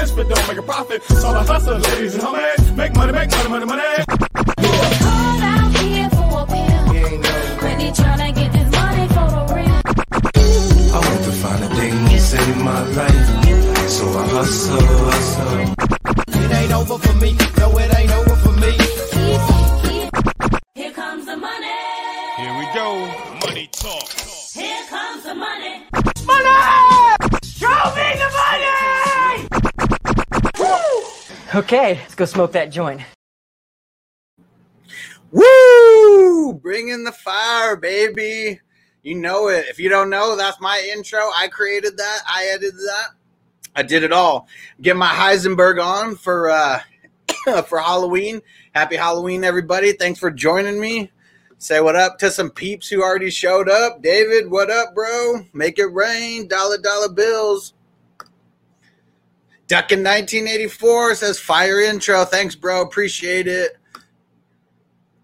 Sense, but don't make a profit. So I hustle, ladies and homies, make money, make money, money, money. Okay, let's go smoke that joint. Woo! Bringing the fire, baby. You know it. If you don't know, that's my intro. I created that. I edited that. I did it all. Get my Heisenberg on for uh for Halloween. Happy Halloween, everybody. Thanks for joining me. Say what up to some peeps who already showed up. David, what up, bro? Make it rain. Dollar dollar bills. Duck in 1984 says fire intro. Thanks, bro. Appreciate it.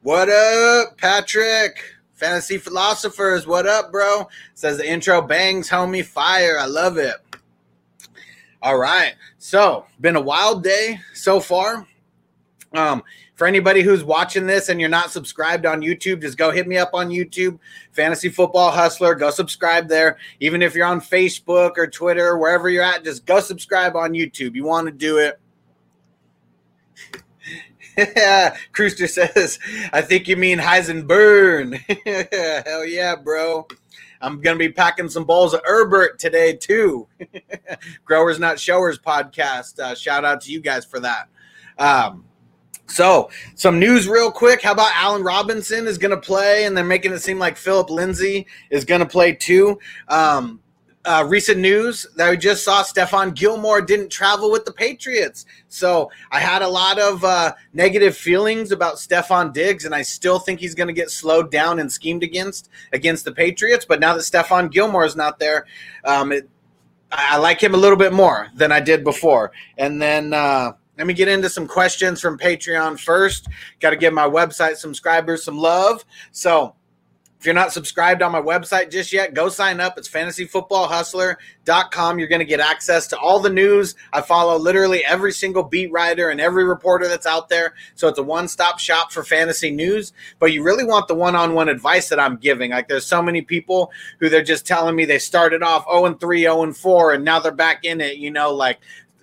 What up, Patrick? Fantasy philosophers, what up, bro? Says the intro bangs, homie, fire. I love it. All right. So, been a wild day so far. Um, for anybody who's watching this and you're not subscribed on YouTube, just go hit me up on YouTube, Fantasy Football Hustler. Go subscribe there. Even if you're on Facebook or Twitter, wherever you're at, just go subscribe on YouTube. You want to do it. Yeah, Crooster says, I think you mean Heisenberg. Hell yeah, bro. I'm going to be packing some bowls of Herbert today, too. Growers Not Showers podcast. Uh, shout out to you guys for that. Um, so, some news real quick. How about Allen Robinson is going to play, and they're making it seem like Phillip Lindsay is going to play too. Um, uh, recent news that we just saw Stephon Gilmore didn't travel with the Patriots. So I had a lot of uh, negative feelings about Stefon Diggs, and I still think he's going to get slowed down and schemed against against the Patriots. But now that Stephon Gilmore is not there, um, it, I like him a little bit more than I did before. And then uh, let me get into some questions from Patreon first. Got to give my website subscribers some love. So if you're not subscribed on my website just yet, go sign up. It's fantasyfootballhustler.com. You're going to get access to all the news. I follow literally every single beat writer and every reporter that's out there. So it's a one stop shop for fantasy news. But you really want the one on one advice that I'm giving. Like there's so many people who they're just telling me they started off 0 and 3, 0 and 4, and now they're back in it, you know, like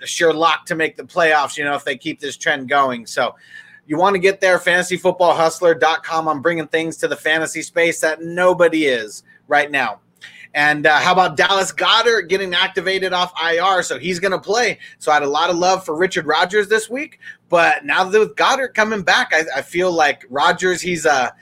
sure lock to make the playoffs, you know, if they keep this trend going. So you want to get there, fantasyfootballhustler.com. I'm bringing things to the fantasy space that nobody is right now. And uh, how about Dallas Goedert getting activated off IR? So he's going to play. So I had a lot of love for Richard Rodgers this week. But now that with Goedert coming back, I, I feel like Rodgers, he's a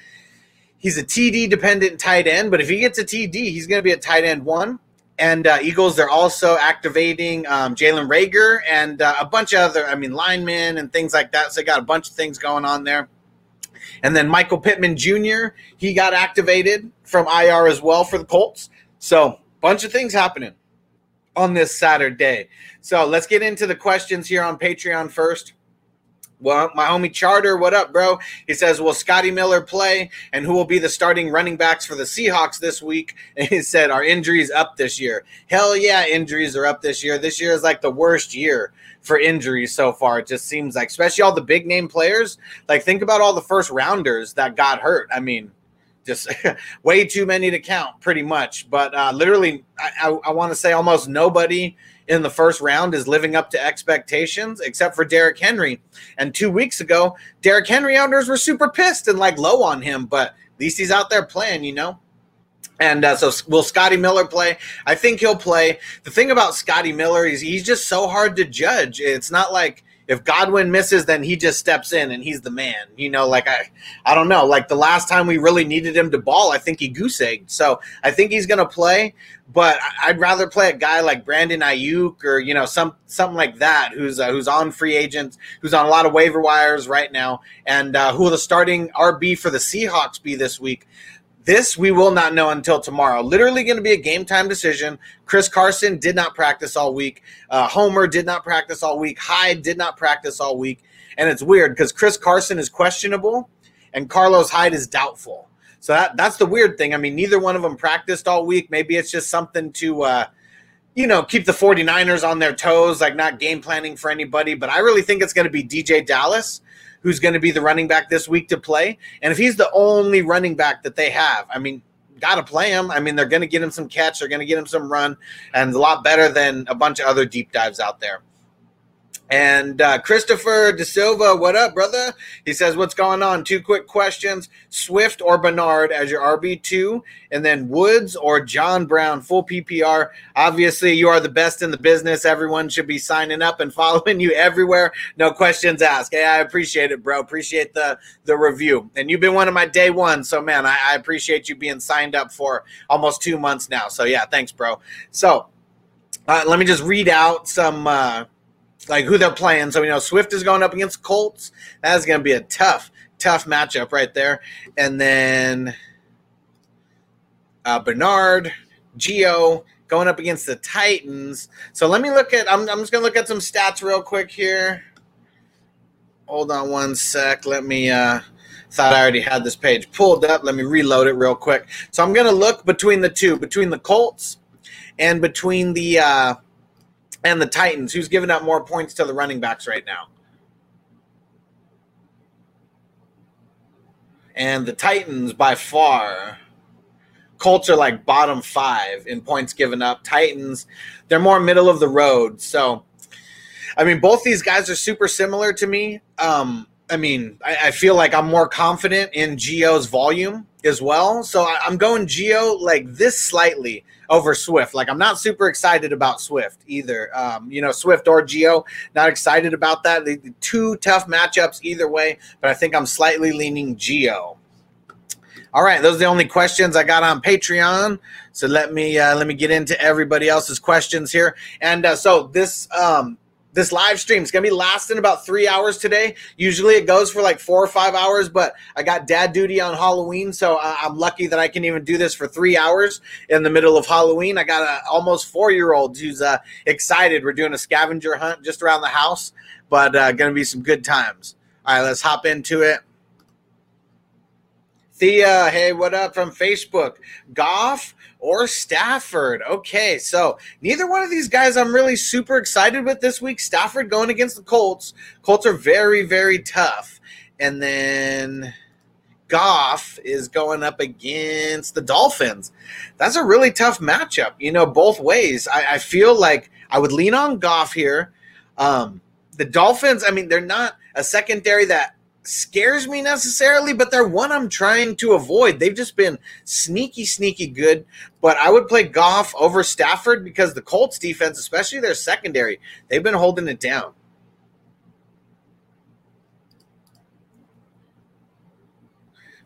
he's a TD dependent tight end. But if he gets a TD, he's going to be a tight end one. And uh, Eagles, they're also activating um, Jalen Reagor and uh, a bunch of other, I mean, linemen and things like that. So they got a bunch of things going on there. And then Michael Pittman Jr., he got activated from IR as well for the Colts. So, bunch of things happening on this Saturday. So, let's get into the questions here on Patreon first. Well, my homie Charter, what up, bro? He says, Will Scotty Miller play? And who will be the starting running backs for the Seahawks this week? And he said, Are injuries up this year? Hell yeah, injuries are up this year. This year is like the worst year for injuries so far. It just seems like, especially all the big name players. Like, think about all the first rounders that got hurt. I mean, just way too many to count, pretty much. But uh, literally, I, I, I want to say almost nobody in the first round is living up to expectations, except for Derrick Henry. And two weeks ago, Derrick Henry owners were super pissed and like low on him, but at least he's out there playing, you know. And uh, so, will Scotty Miller play? I think he'll play. The thing about Scotty Miller is he's just so hard to judge. It's not like if Godwin misses, then he just steps in and he's the man. You know, like I, I don't know. Like the last time we really needed him to ball, I think he goose egged. So I think he's to play, but I'd rather play a guy like Brandon Aiyuk or you know some something like that who's uh, who's on free agents, who's on a lot of waiver wires right now, and uh, who will the starting RB for the Seahawks be this week? This we will not know until tomorrow. Literally going to be a game time decision. Chris Carson did not practice all week. Uh, Homer did not practice all week. Hyde did not practice all week. And it's weird because Chris Carson is questionable and Carlos Hyde is doubtful. So that, that's the weird thing. I mean, neither one of them practiced all week. Maybe it's just something to, uh, you know, keep the 49ers on their toes, like not game planning for anybody. But I really think it's going to be DeeJay Dallas who's going to be the running back this week to play. And if he's the only running back that they have, I mean, got to play him. I mean, they're going to get him some catch, they're going to get him some run, and a lot better than a bunch of other deep dives out there. And uh, Christopher De Silva, what up, brother? He says, What's going on? Two quick questions Swift or Bernard as your RB2, and then Woods or John Brown, full PPR. Obviously, you are the best in the business. Everyone should be signing up and following you everywhere. No questions asked. Hey, I appreciate it, bro. Appreciate the, the review. And you've been one of my day ones. So, man, I, I appreciate you being signed up for almost two months now. So, yeah, thanks, bro. So, uh, let me just read out some. Uh, like who they're playing. So we know Swift is going up against Colts. That's going to be a tough, tough matchup right there. And then uh, Bernard, Gio going up against the Titans. So let me look at. I'm, I'm just going to look at some stats real quick here. Hold on one sec. Let me. Uh, thought I already had this page pulled up. Let me reload it real quick. So I'm going to look between the two, between the Colts and between the. Uh, and the Titans, who's giving up more points to the running backs right now. And the Titans, by far, Colts are like bottom five in points given up. Titans, they're more middle of the road. So, I mean, both these guys are super similar to me. Um, I mean, I, I feel like I'm more confident in Gio's volume as well. So I, I'm going Gio like this slightly over Swift. Like I'm not super excited about Swift either. Um, you know, Swift or Gio, not excited about that. The, the two tough matchups either way, but I think I'm slightly leaning Gio. All right, those are the only questions I got on Patreon. So let me uh, let me get into everybody else's questions here. And uh, so this um, this live stream is going to be lasting about three hours today. Usually it goes for like four or five hours, but I got dad duty on Halloween, so I'm lucky that I can even do this for three hours in the middle of Halloween. I got a almost four year old who's uh, excited. We're doing a scavenger hunt just around the house, but uh, going to be some good times. All right, let's hop into it. Thea, hey, what up from Facebook? Goff or Stafford? Okay, so neither one of these guys I'm really super excited with this week. Stafford going against the Colts. Colts are very, very tough. And then Goff is going up against the Dolphins. That's a really tough matchup, you know, both ways. I, I feel like I would lean on Goff here. Um, the Dolphins, I mean, they're not a secondary that scares me necessarily, but they're one I'm trying to avoid. They've just been sneaky, sneaky good. But I would play Goff over Stafford because the Colts defense, especially their secondary, they've been holding it down.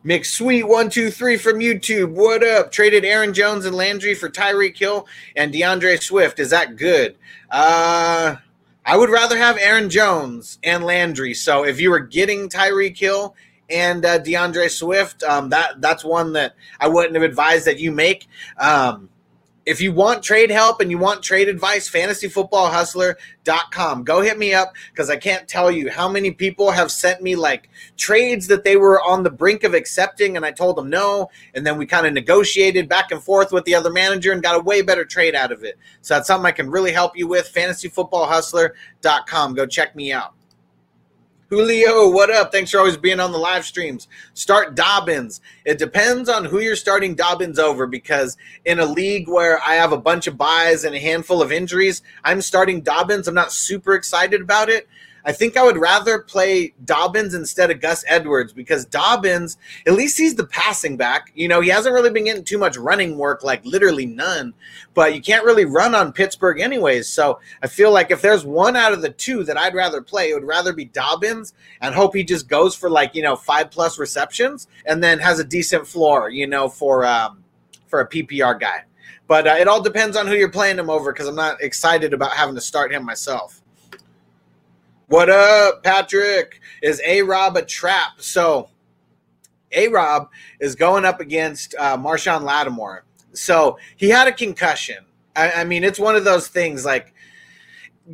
McSweet one two three from YouTube. What up? Traded Aaron Jones and Landry for Tyreek Hill and D'Andre Swift. Is that good? Uh I would rather have Aaron Jones and Landry. So if you were getting Tyreek Hill and uh, D'Andre Swift, um, that that's one that I wouldn't have advised that you make. Um, if you want trade help and you want trade advice, fantasyfootballhustler.com. Go hit me up because I can't tell you how many people have sent me like trades that they were on the brink of accepting and I told them no. And then we kind of negotiated back and forth with the other manager and got a way better trade out of it. So that's something I can really help you with. Fantasyfootballhustler.com. Go check me out. Julio, what up? Thanks for always being on the live streams. Start Dobbins. It depends on who you're starting Dobbins over because in a league where I have a bunch of buys and a handful of injuries, I'm starting Dobbins. I'm not super excited about it. I think I would rather play Dobbins instead of Gus Edwards because Dobbins, at least he's the passing back. You know, he hasn't really been getting too much running work, like literally none, but you can't really run on Pittsburgh anyways. So I feel like if there's one out of the two that I'd rather play, it would rather be Dobbins and hope he just goes for like, you know, five plus receptions and then has a decent floor, you know, for, um, for a PPR guy. But uh, it all depends on who you're playing him over because I'm not excited about having to start him myself. What up, Patrick? Is A Rob a trap? So, A Rob is going up against uh, Marshon Lattimore. So, he had a concussion. I, I mean, it's one of those things like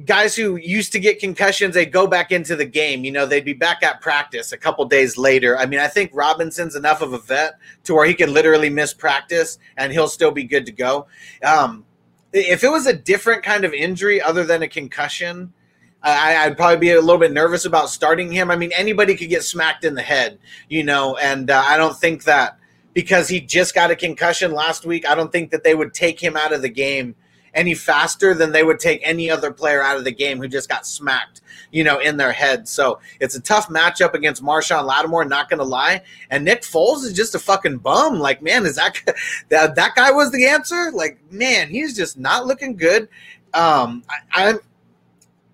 guys who used to get concussions, they go back into the game. You know, they'd be back at practice a couple days later. I mean, I think Robinson's enough of a vet to where he can literally miss practice and he'll still be good to go. Um, if it was a different kind of injury other than a concussion, I, would probably be a little bit nervous about starting him. I mean, anybody could get smacked in the head, you know, and uh, I don't think that because he just got a concussion last week, I don't think that they would take him out of the game any faster than they would take any other player out of the game who just got smacked, you know, in their head. So it's a tough matchup against Marshon Lattimore, not going to lie. And Nick Foles is just a fucking bum. Like, man, is that that that guy was the answer? Like, man, he's just not looking good. Um, I, I'm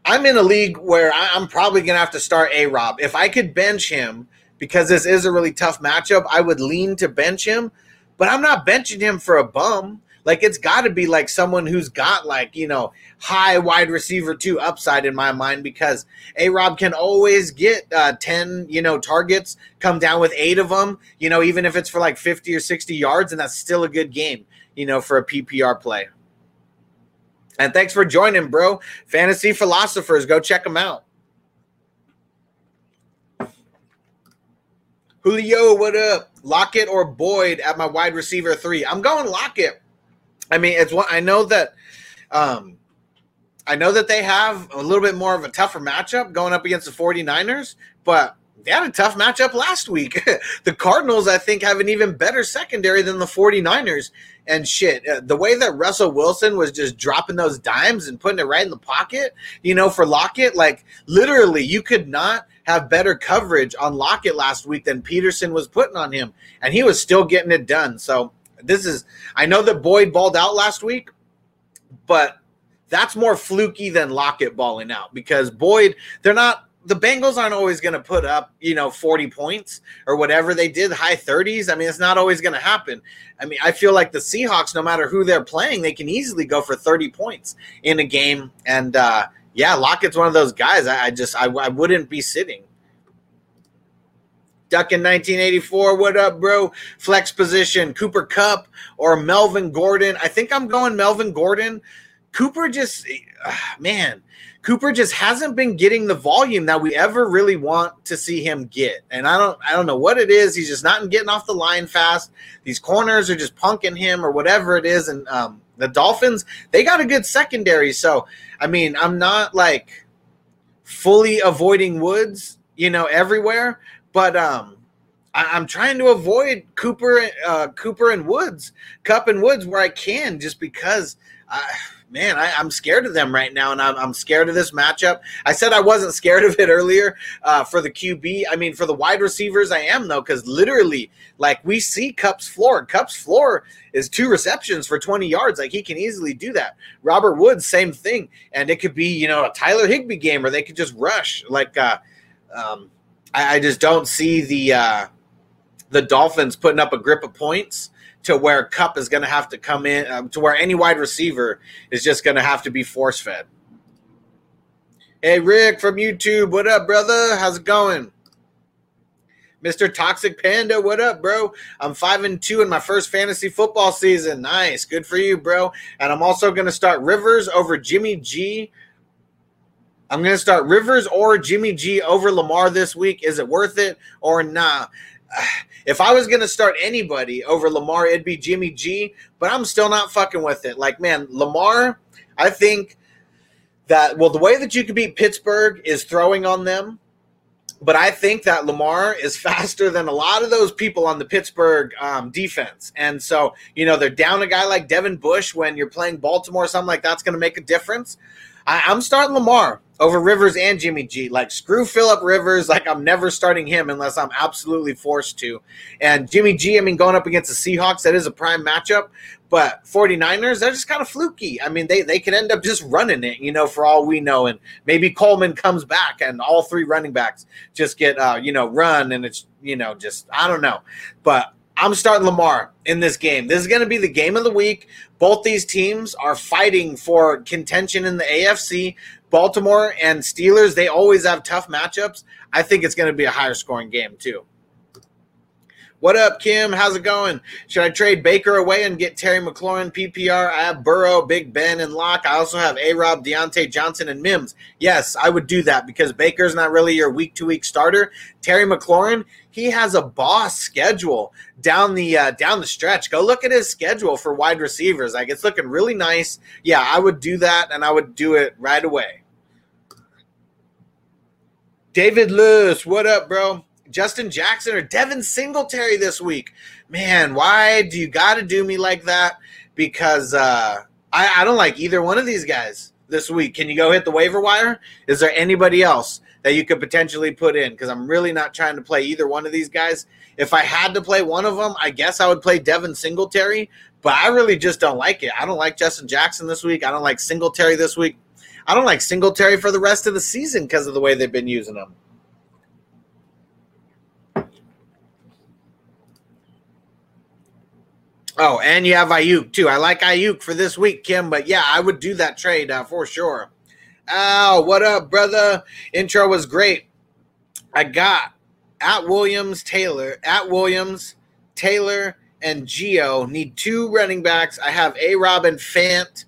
I'm in a league where I'm probably going to have to start A Rob. If I could bench him because this is a really tough matchup, I would lean to bench him. But I'm not benching him for a bum. Like it's got to be like someone who's got like you know high wide receiver two upside in my mind because A Rob can always get uh, ten you know targets, come down with eight of them, you know even if it's for like fifty or sixty yards, and that's still a good game, you know for a PPR play. And thanks for joining, bro. Fantasy philosophers, go check them out. Julio, what up? Lockett or Boyd at my wide receiver three? I'm going Lockett. I mean, it's what I know that um I know that they have a little bit more of a tougher matchup going up against the 49ers, but they had a tough matchup last week. the Cardinals, I think, have an even better secondary than the 49ers. And shit, uh, the way that Russell Wilson was just dropping those dimes and putting it right in the pocket, you know, for Lockett, like literally, you could not have better coverage on Lockett last week than Peterson was putting on him. And he was still getting it done. So this is I know that Boyd balled out last week, but that's more fluky than Lockett balling out because Boyd, they're not the Bengals aren't always going to put up, you know, 40 points or whatever they did, high 30s. I mean, it's not always going to happen. I mean, I feel like the Seahawks, no matter who they're playing, they can easily go for 30 points in a game. And uh, yeah, Lockett's one of those guys. I, I just I, I wouldn't be sitting. Duck in 1984. What up, bro? Flex position, Cooper Kupp or Melvin Gordon. I think I'm going Melvin Gordon. Cooper just, uh, man, Cooper just hasn't been getting the volume that we ever really want to see him get. And I don't, I don't know what it is. He's just not getting off the line fast. These corners are just punking him or whatever it is. And um, the Dolphins, they got a good secondary. So, I mean, I'm not like fully avoiding Woods, you know, everywhere but um, I, am trying to avoid Cooper, uh, Cooper and Woods, Kupp and Woods where I can, just because. I, man, I, am scared of them right now, and I'm, I'm, scared of this matchup. I said I wasn't scared of it earlier uh, for the QB. I mean, for the wide receivers, I am though, because literally, like we see Kupp's floor. Kupp's floor is two receptions for 20 yards. Like he can easily do that. Robert Woods, same thing, and it could be you know a Tyler Higbee game, or they could just rush like. Uh, um, I, I just don't see the uh, the Dolphins putting up a grip of points to where Kupp is going to have to come in um, to where any wide receiver is just going to have to be force fed. Hey Rick from YouTube, what up, brother? How's it going? Mr. Toxic Panda, what up, bro? I'm five and two in my first fantasy football season. Nice, good for you, bro. And I'm also going to start Rivers over Jimmy G I'm going to start Rivers or Jimmy G over Lamar this week. Is it worth it or not? Nah? If I was going to start anybody over Lamar, it'd be Jimmy G, but I'm still not fucking with it. Like, man, Lamar, I think that, well, the way that you could beat Pittsburgh is throwing on them. But I think that Lamar is faster than a lot of those people on the Pittsburgh um, defense. And so, you know, they're down a guy like Devin Bush when you're playing Baltimore, something like that's going to make a difference. I, am starting Lamar. Over Rivers and Jimmy G. Like screw Philip Rivers. Like I'm never starting him unless I'm absolutely forced to. And Jimmy G, I mean, going up against the Seahawks, that is a prime matchup. But 49ers, they're just kind of fluky. I mean, they, they could end up just running it, you know, for all we know. And maybe Coleman comes back and all three running backs just get, uh, you know, run. And it's, you know, just, I don't know. But I'm starting Lamar in this game. This is going to be the game of the week. Both these teams are fighting for contention in the AFC. Baltimore and Steelers, they always have tough matchups. I think it's going to be a higher scoring game, too. What up, Kim? How's it going? Should I trade Baker away and get Terry McLaurin PPR? I have Burrow, Big Ben, and Lock. I also have A Rob, Diontae Johnson, and Mims. Yes, I would do that because Baker's not really your week to week starter. Terry McLaurin, he has a boss schedule down the uh, down the stretch. Go look at his schedule for wide receivers. Like it's looking really nice. Yeah, I would do that, and I would do it right away. David Lewis, what up, bro? Justin Jackson or Devin Singletary this week. Man, why do you got to do me like that? Because uh, I, I don't like either one of these guys this week. Can you go hit the waiver wire? Is there anybody else that you could potentially put in? Because I'm really not trying to play either one of these guys. If I had to play one of them, I guess I would play Devin Singletary, but I really just don't like it. I don't like Justin Jackson this week. I don't like Singletary this week. I don't like Singletary for the rest of the season because of the way they've been using him. Oh, and you have Aiyuk too. I like Aiyuk for this week, Kim. But yeah, I would do that trade uh, for sure. Oh, what up, brother? Intro was great. I got at Williams, Taylor, at Williams, Taylor, and Gio need two running backs. I have A Rob and Fant.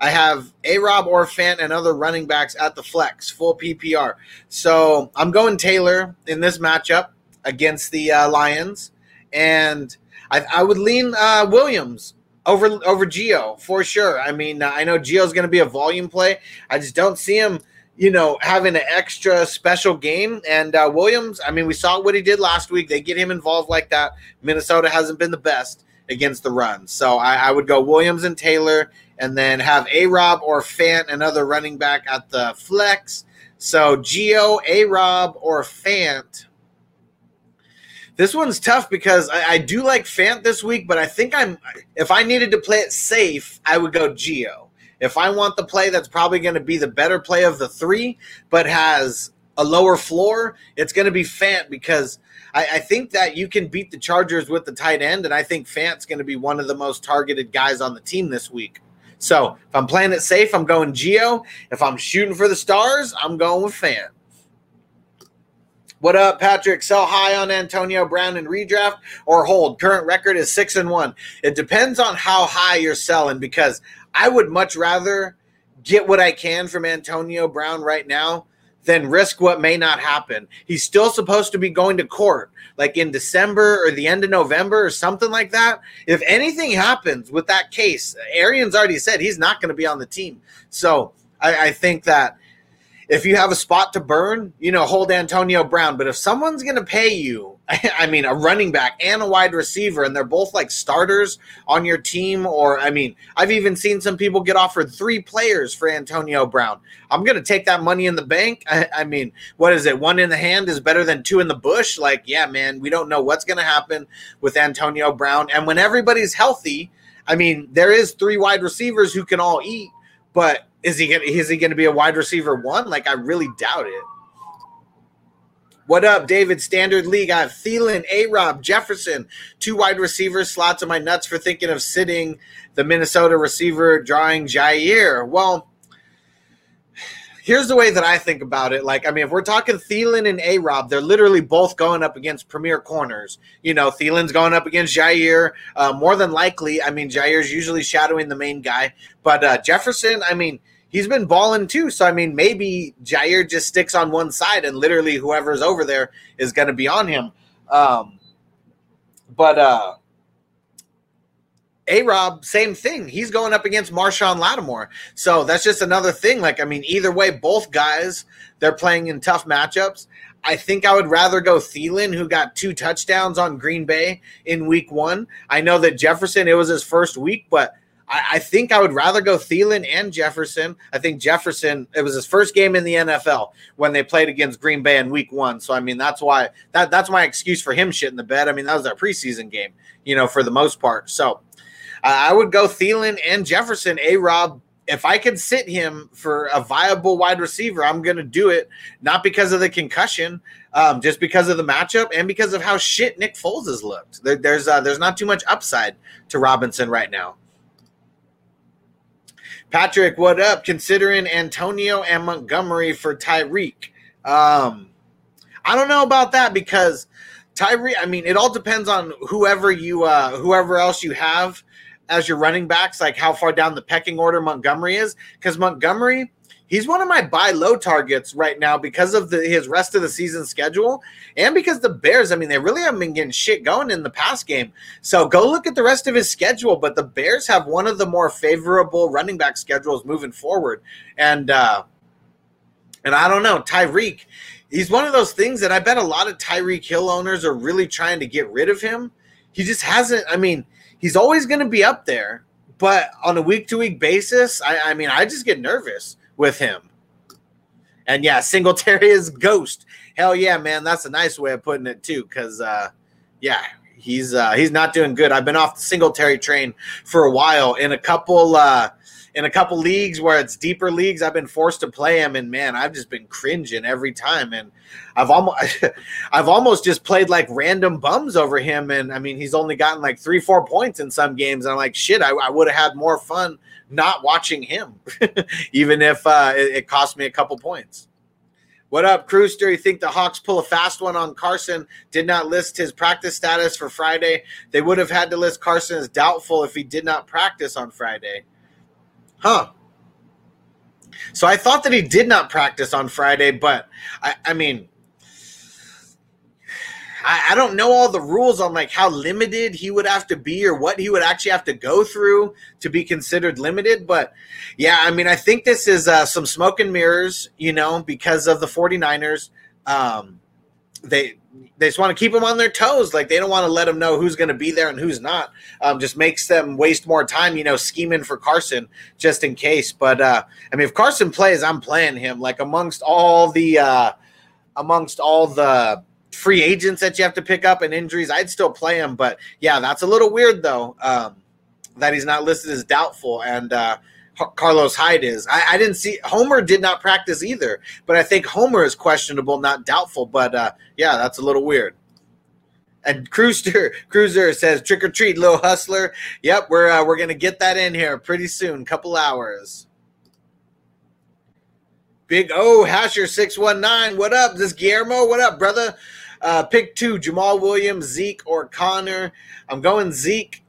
I have A Rob or Fant and other running backs at the flex, full PPR. So I'm going Taylor in this matchup against the uh, Lions. And I, I would lean uh, Williams over over Gio for sure. I mean, I know Gio's going to be a volume play. I just don't see him, you know, having an extra special game. And uh, Williams, I mean, we saw what he did last week. They get him involved like that. Minnesota hasn't been the best against the run, so I, I would go Williams and Taylor, and then have A Rob or Fant, another running back at the flex. So Gio, A Rob, or Fant this one's tough because I, I, do like Fant this week, but I think I'm if I needed to play it safe, I would go Gio. If I want the play that's probably going to be the better play of the three, but has a lower floor, it's going to be Fant because I, I, think that you can beat the Chargers with the tight end, and I think Fant's going to be one of the most targeted guys on the team this week. So if I'm playing it safe, I'm going Gio. If I'm shooting for the stars, I'm going with Fant. What up, Patrick? Sell high on Antonio Brown in redraft or hold? Current record is six and one. It depends on how high you're selling because I would much rather get what I can from Antonio Brown right now than risk what may not happen. He's still supposed to be going to court like in December or the end of November or something like that. If anything happens with that case, Arians already said he's not going to be on the team. So I, I think that if you have a spot to burn, you know, hold Antonio Brown. But if someone's going to pay you, I mean, a running back and a wide receiver, and they're both like starters on your team, or I mean, I've even seen some people get offered three players for Antonio Brown. I'm going to take that money in the bank. I, I, mean, what is it? One in the hand is better than two in the bush. Like, yeah, man, we don't know what's going to happen with Antonio Brown. And when everybody's healthy, I mean, there is three wide receivers who can all eat, but is he gonna is he gonna be a wide receiver one? Like I really doubt it. What up, David? Standard League. I have Thielen, A Rob, Jefferson, two wide receivers. Slots on my nuts for thinking of sitting the Minnesota receiver, drawing Jaire. Well, here's the way that I think about it. Like, I mean, if we're talking Thielen and A Rob, they're literally both going up against premier corners. You know, Thielen's going up against Jaire. Uh, more than likely, I mean, Jaire's usually shadowing the main guy. But uh, Jefferson, I mean, he's been balling too. So I mean, maybe Jaire just sticks on one side, and literally whoever's over there is going to be on him. Um, but uh, A Rob, same thing. He's going up against Marshon Lattimore. So that's just another thing. Like, I mean, either way, both guys they're playing in tough matchups. I think I would rather go Thielen, who got two touchdowns on Green Bay in week one. I know that Jefferson, it was his first week, but I, I think I would rather go Thielen and Jefferson. I think Jefferson, it was his first game in the NFL when they played against Green Bay in week one. So I mean that's why that that's my excuse for him shitting the bed. I mean, that was their preseason game, you know, for the most part. So I would go Thielen and Jefferson, A Rob. If I could sit him for a viable wide receiver, I'm going to do it. Not because of the concussion, um, just because of the matchup and because of how shit Nick Foles has looked. There, there's uh, there's not too much upside to Robinson right now. Patrick, what up? Considering Antonio and Montgomery for Tyreek. Um, I don't know about that because Tyreek. I mean, it all depends on whoever you, uh, whoever else you have as your running backs, like how far down the pecking order Montgomery is. Because Montgomery, he's one of my buy low targets right now because of the, his rest of the season schedule and because the Bears, I mean, they really haven't been getting shit going in the past game. So go look at the rest of his schedule. But the Bears have one of the more favorable running back schedules moving forward. And, uh, and I don't know, Tyreek, he's one of those things that I bet a lot of Tyreek Hill owners are really trying to get rid of him. He just hasn't, I mean, he's always going to be up there, but on a week to week basis, I, I, mean, I just get nervous with him. And yeah, Singletary is ghost. Hell yeah, man, that's a nice way of putting it too. Because uh, yeah, he's uh, he's not doing good. I've been off the Singletary train for a while in a couple. Uh, in a couple leagues where it's deeper leagues, I've been forced to play him, and man, I've just been cringing every time. And I've almost, I've almost just played like random bums over him, and I mean, he's only gotten like three, four points in some games. And I'm like, shit, I, I would have had more fun not watching him, even if uh, it, it cost me a couple points. What up, Crewster? You think the Hawks pull a fast one on Carson? Did not list his practice status for Friday. They would have had to list Carson as doubtful if he did not practice on Friday. Huh. So I thought that he did not practice on Friday, but I, I mean, I, I, don't know all the rules on like how limited he would have to be or what he would actually have to go through to be considered limited. But yeah, I mean, I think this is uh, some smoke and mirrors, you know, because of the 49ers. Um, they they just want to keep them on their toes. Like they don't want to let them know who's going to be there and who's not. Um, just makes them waste more time, you know, scheming for Carson just in case. But uh, I mean, if Carson plays, I'm playing him. Like amongst all the uh, amongst all the free agents that you have to pick up and injuries, I'd still play him. But yeah, that's a little weird though. Um, that he's not listed as doubtful and uh, Carlos Hyde is. I, I, didn't see Homer did not practice either, but I think Homer is questionable, not doubtful. But uh, yeah, that's a little weird. And Cruiser Cruiser says trick or treat, little hustler. Yep, we're uh, we're gonna get that in here pretty soon, couple hours. Big O Hasher six one nine. What up? This Guillermo. What up, brother? Uh, pick two: Jamaal Williams, Zeke, or Conner. I'm going Zeke.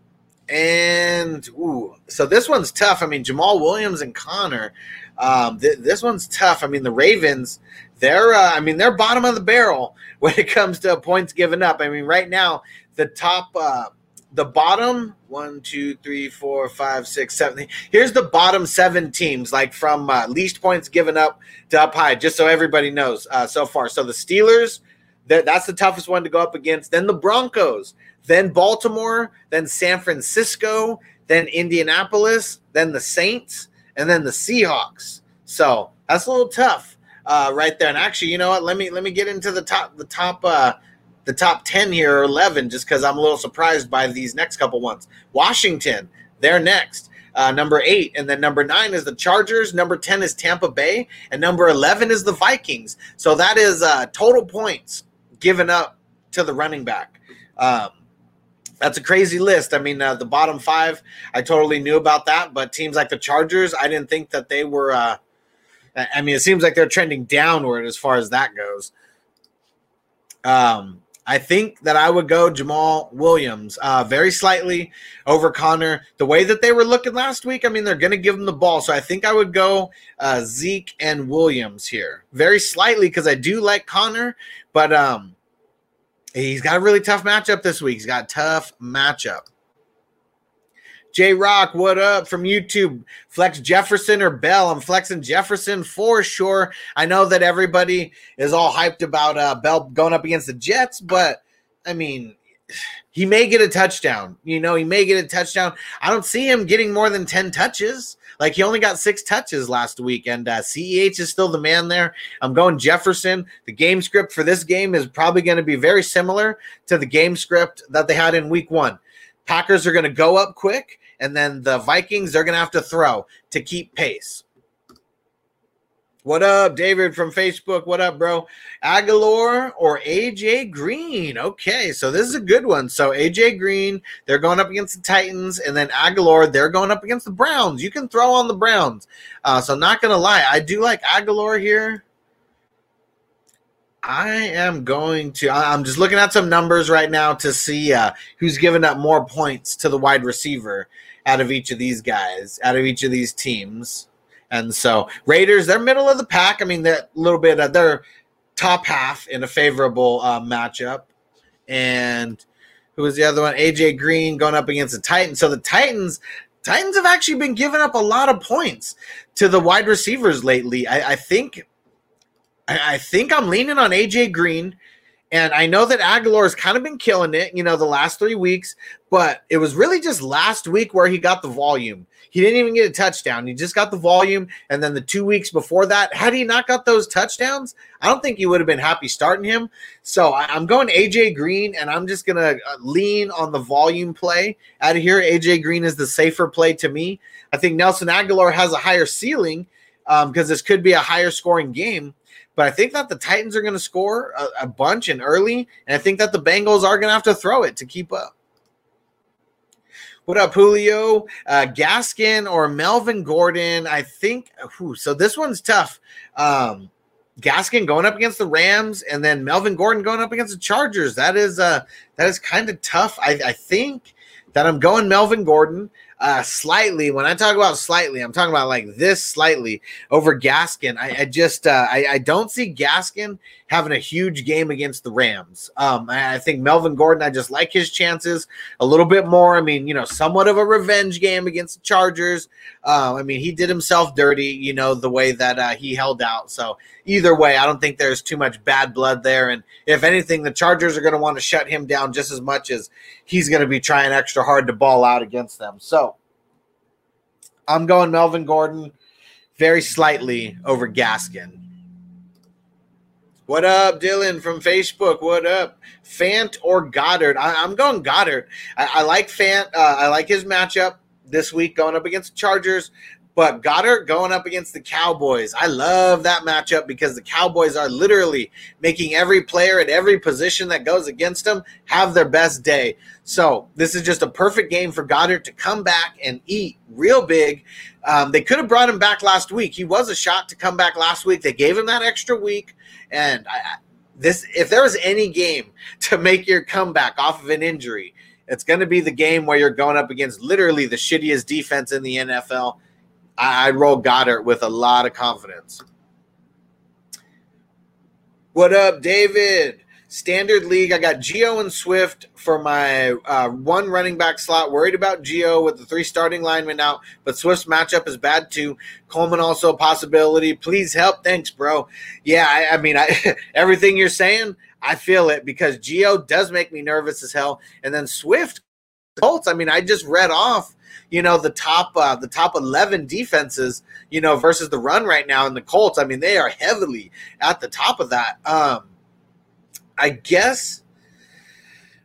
And ooh, so this one's tough. I mean, Jamaal Williams and Conner. Um, th- this one's tough. I mean, the Ravens, they're uh, I mean, they're bottom of the barrel when it comes to points given up. I mean, right now, the top uh, the bottom one, two, three, four, five, six, seven. Here's the bottom seven teams, like from uh, least points given up to up high, just so everybody knows uh, so far. So the Steelers, that's the toughest one to go up against. Then the Broncos, then Baltimore, then San Francisco, then Indianapolis, then the Saints, and then the Seahawks. So that's a little tough uh, right there. And actually, you know what? Let me let me get into the top the top uh, the top ten here or eleven, just because I'm a little surprised by these next couple ones. Washington, they're next. Uh, number eight, and then number nine is the Chargers. Number ten is Tampa Bay, and number eleven is the Vikings. So that is uh, total points given up to the running back. Um, that's a crazy list. I mean, uh, the bottom five, I totally knew about that, but teams like the Chargers, I didn't think that they were. Uh, I mean, it seems like they're trending downward as far as that goes. Um, I think that I would go Jamaal Williams uh, very slightly over Conner. The way that they were looking last week, I mean, they're going to give him the ball. So I think I would go uh, Zeke and Williams here very slightly because I do like Conner, but um, He's got a really tough matchup this week. He's got tough matchup. J Rock, what up from YouTube? Flex Jefferson or Bell? I'm flexing Jefferson for sure. I know that everybody is all hyped about uh, Bell going up against the Jets, but I mean, he may get a touchdown. You know, he may get a touchdown. I don't see him getting more than 10 touches. Like he only got six touches last week, and uh, CEH is still the man there. I'm going Jefferson. The game script for this game is probably going to be very similar to the game script that they had in week one. Packers are going to go up quick, and then the Vikings, they're going to have to throw to keep pace. What up, David from Facebook? What up, bro? Agholor or AJ Green? Okay, so this is a good one. So AJ Green, they're going up against the Titans, and then Agholor, they're going up against the Browns. You can throw on the Browns. Uh, so not gonna lie, I do like Agholor here. I am going to. I'm just looking at some numbers right now to see uh, who's giving up more points to the wide receiver out of each of these guys, out of each of these teams. And so Raiders, they're middle of the pack. I mean, they're a little bit, uh, they're top half in a favorable uh, matchup. And who was the other one? AJ Green going up against the Titans. So the Titans, Titans have actually been giving up a lot of points to the wide receivers lately. I, I think, I, I think I'm leaning on AJ Green. And I know that Agholor has kind of been killing it, you know, the last three weeks, but it was really just last week where he got the volume. He didn't even get a touchdown. He just got the volume. And then the two weeks before that, had he not got those touchdowns, I don't think you would have been happy starting him. So I'm going AJ Green, and I'm just going to uh, lean on the volume play out of here. AJ Green is the safer play to me. I think Nelson Agholor has a higher ceiling because um, this could be a higher scoring game. But I think that the Titans are going to score a, a bunch and early, and I think that the Bengals are going to have to throw it to keep up. What up, Julio? Uh, Gaskin or Melvin Gordon? I think. Whew, so this one's tough. Um, Gaskin going up against the Rams, and then Melvin Gordon going up against the Chargers. That is uh, that is kind of tough. I, I think that I'm going Melvin Gordon uh, slightly. When I talk about slightly, I'm talking about like this slightly over Gaskin. I, I just uh, I, I, don't see Gaskin having a huge game against the Rams. Um, I, I, think Melvin Gordon. I just like his chances a little bit more. I mean, you know, somewhat of a revenge game against the Chargers. Uh, I mean, he did himself dirty. You know, the way that uh, he held out. So either way, I don't think there's too much bad blood there. And if anything, the Chargers are going to want to shut him down just as much as he's going to be trying extra hard to ball out against them. So I'm going Melvin Gordon very slightly over Gaskin. What up, Dylan from Facebook? What up, Fant or Goedert? I, am going Goedert. I, I like Fant. Uh, I like his matchup this week going up against Chargers. But Goedert going up against the Cowboys. I love that matchup because the Cowboys are literally making every player at every position that goes against them have their best day. So this is just a perfect game for Goedert to come back and eat real big. Um, they could have brought him back last week. He was a shot to come back last week. They gave him that extra week, and I, this if there was any game to make your comeback off of an injury, it's going to be the game where you're going up against literally the shittiest defense in the NFL I, I roll Goedert with a lot of confidence. What up, David? Standard league. I got Gio and Swift for my uh, one running back slot. Worried about Gio with the three starting linemen out, but Swift's matchup is bad too. Coleman also a possibility. Please help. Thanks, bro. Yeah, I, I mean, I, everything you're saying, I feel it because Gio does make me nervous as hell. And then Swift Colts. I mean, I just read off you know the top uh, the top 11 defenses you know versus the run right now in the Colts I mean they are heavily at the top of that. Um I guess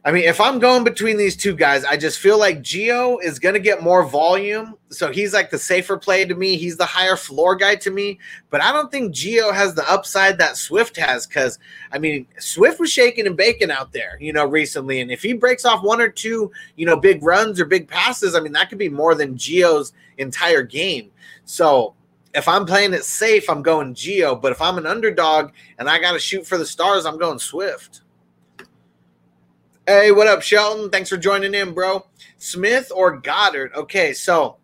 I mean, if I'm going between these two guys, I just feel like Gio is going to get more volume. So he's like the safer play to me. He's the higher floor guy to me. But I don't think Gio has the upside that Swift has because, I mean, Swift was shaking and baking out there, you know, recently. And if he breaks off one or two, you know, big runs or big passes, I mean, that could be more than Gio's entire game. So if I'm playing it safe, I'm going Gio. But if I'm an underdog and I got to shoot for the stars, I'm going Swift. Hey, what up, Shelton? Thanks for joining in, bro. Smith or Goedert? Okay, so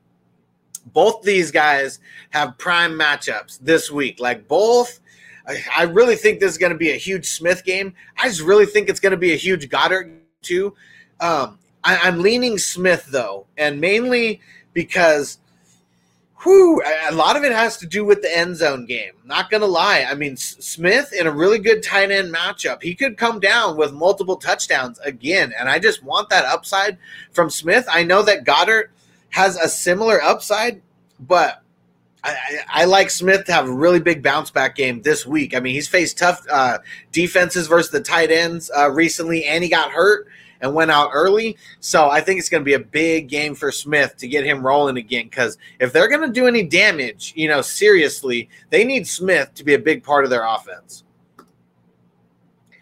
both these guys have prime matchups this week. Like both, I really think this is going to be a huge Smith game. I just really think it's going to be a huge Goedert too. Um, I, I'm leaning Smith though, and mainly because Whew, a lot of it has to do with the end zone game. Not gonna lie. I mean, Smith in a really good tight end matchup, he could come down with multiple touchdowns again, and I just want that upside from Smith. I know that Goedert has a similar upside, but I, I like Smith to have a really big bounce back game this week. I mean, he's faced tough uh, defenses versus the tight ends uh, recently, and he got hurt and went out early. So I think it's going to be a big game for Smith to get him rolling again. Because if they're going to do any damage, you know, seriously, they need Smith to be a big part of their offense.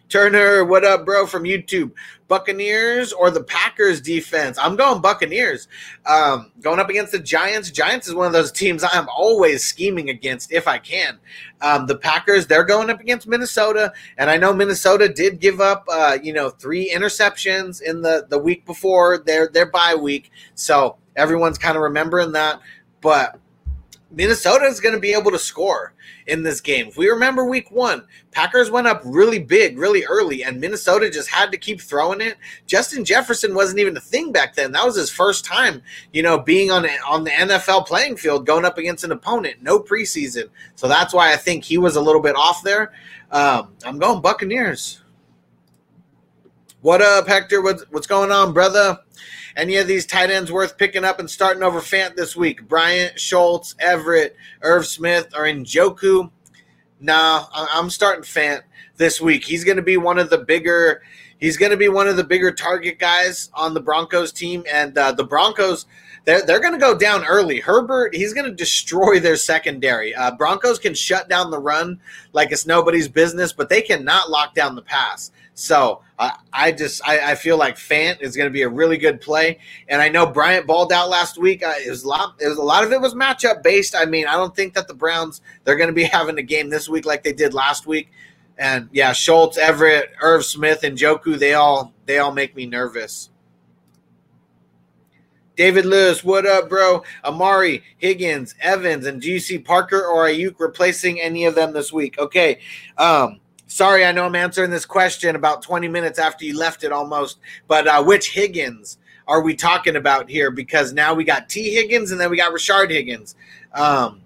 Turner, what up, bro, from YouTube? Buccaneers or the Packers defense? I'm going Buccaneers. Um, going up against the Giants. Giants is one of those teams I'm always scheming against if I can. Um, the Packers, they're going up against Minnesota, and I know Minnesota did give up, uh, you know, three interceptions in the the week before their their bye week, so everyone's kind of remembering that. But Minnesota is going to be able to score in this game. If we remember week one, Packers went up really big, really early, and Minnesota just had to keep throwing it. Justin Jefferson wasn't even a thing back then. That was his first time, you know, being on on the NFL playing field, going up against an opponent. No preseason, so that's why I think he was a little bit off there. Um, I'm going Buccaneers. What up, Hector? What's what's going on, brother? Any of these tight ends worth picking up and starting over Fant this week? Bryant, Schultz, Everett, Irv Smith, or Njoku? Nah, I'm starting Fant this week. He's going to be one of the bigger. He's going to be one of the bigger target guys on the Broncos team, and uh, the Broncos. They're, they're going to go down early. Herbert, he's going to destroy their secondary. Uh, Broncos can shut down the run like it's nobody's business, but they cannot lock down the pass. So uh, I just I, I feel like Fant is going to be a really good play, and I know Bryant balled out last week. Uh, it was a lot. It was a lot of it was matchup based. I mean, I don't think that the Browns they're going to be having a game this week like they did last week. And yeah, Schultz, Everett, Irv Smith, and Joku they all they all make me nervous. David Lewis, what up, bro? Amari, Higgins, Evans, and see Parker or Aiyuk replacing any of them this week? Okay. Um, sorry, I know I'm answering this question about 20 minutes after you left it almost, but uh, which Higgins are we talking about here? Because now we got T. Higgins and then we got Rashard Higgins. Um,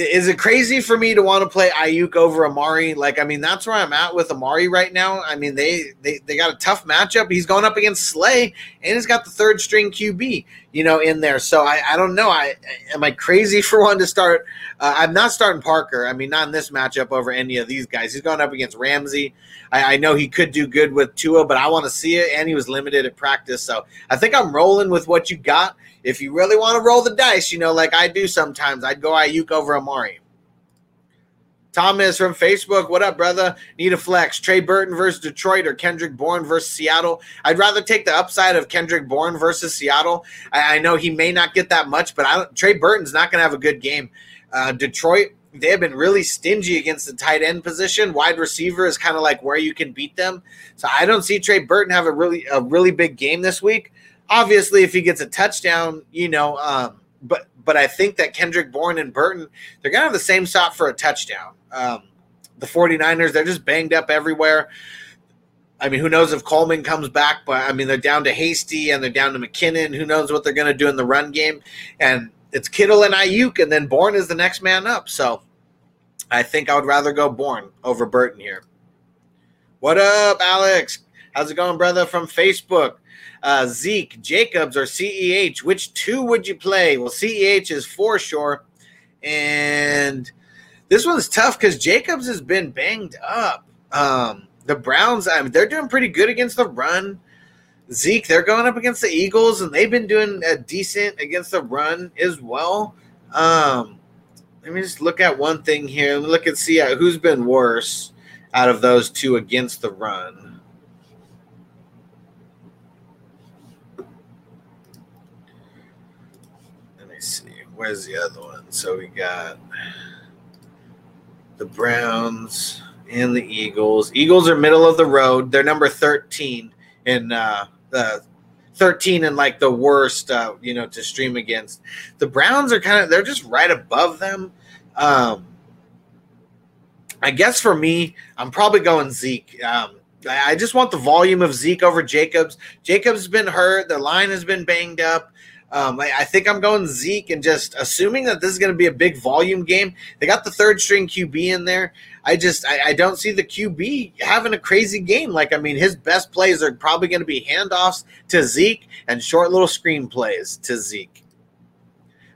is it crazy for me to want to play Aiyuk over Amari? Like, I mean, that's where I'm at with Amari right now. I mean, they they, they got a tough matchup. He's going up against Slay, and he's got the third string QB, you know, in there. So I, I don't know. I am I crazy for one to start? Uh, I'm not starting Parker. I mean, not in this matchup over any of these guys. He's going up against Ramsey. I, I know he could do good with Tua, but I want to see it, and he was limited at practice. So I think I'm rolling with what you got. If you really want to roll the dice, you know, like I do sometimes, I'd go Aiyuk over Amari. Thomas from Facebook, what up, brother? Need a flex. Trey Burton versus Detroit or Kendrick Bourne versus Seattle. I'd rather take the upside of Kendrick Bourne versus Seattle. I, I know he may not get that much, but I don't, Trey Burton's not going to have a good game. Uh, Detroit, they have been really stingy against the tight end position. Wide receiver is kind of like where you can beat them. So I don't see Trey Burton have a really a really big game this week. Obviously, if he gets a touchdown, you know, um, but but I think that Kendrick Bourne and Burton, they're to have the same shot for a touchdown. Um, the 49ers, they're just banged up everywhere. I mean, who knows if Coleman comes back, but I mean, they're down to Hasty and they're down to McKinnon. Who knows what they're going to do in the run game? And it's Kittle and Aiyuk, and then Bourne is the next man up. So I think I would rather go Bourne over Burton here. What up, Alex? How's it going, brother? From Facebook. Uh, Zeke, Jacobs, or CEH? Which two would you play? Well, CEH is for sure. And this one's tough because Jacobs has been banged up. Um, the Browns, I mean, they're doing pretty good against the run. Zeke, they're going up against the Eagles, and they've been doing a decent against the run as well. Um, let me just look at one thing here. Let me look and see who's been worse out of those two against the run. Let me see. Where's the other one? So we got the Browns and the Eagles. Eagles are middle of the road. They're number 13 in uh, the 13 and like the worst, uh, you know, to stream against. The Browns are kind of they're just right above them. Um, I guess for me, I'm probably going Zeke. Um, I I just want the volume of Zeke over Jacobs. Jacobs has been hurt. The line has been banged up. Um, I, I think I'm going Zeke and just assuming that this is going to be a big volume game. They got the third string QB in there. I just I, I don't see the QB having a crazy game. Like I mean, his best plays are probably going to be handoffs to Zeke and short little screen plays to Zeke.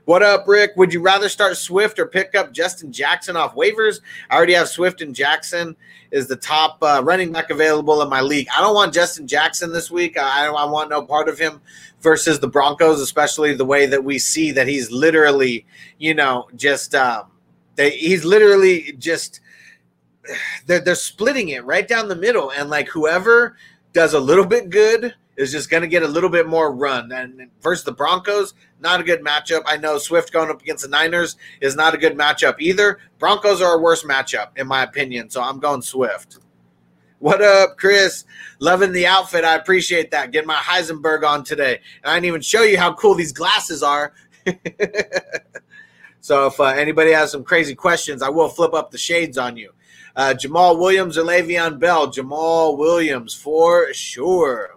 What up, Rick? Would you rather start Swift or pick up Justin Jackson off waivers? I already have Swift and Jackson is the top uh, running back available in my league. I don't want Justin Jackson this week. I, I want no part of him versus the Broncos, especially the way that we see that he's literally, you know, just um, they, he's literally just they're they're splitting it right down the middle, and like whoever does a little bit good is just going to get a little bit more run. And versus the Broncos, not a good matchup. I know Swift going up against the Niners is not a good matchup either. Broncos are a worse matchup, in my opinion. So I'm going Swift. What up, Chris? Loving the outfit. I appreciate that. Getting my Heisenberg on today. And I didn't even show you how cool these glasses are. so if uh, anybody has some crazy questions, I will flip up the shades on you. Uh, Jamaal Williams or Le'Veon Bell? Jamaal Williams for sure.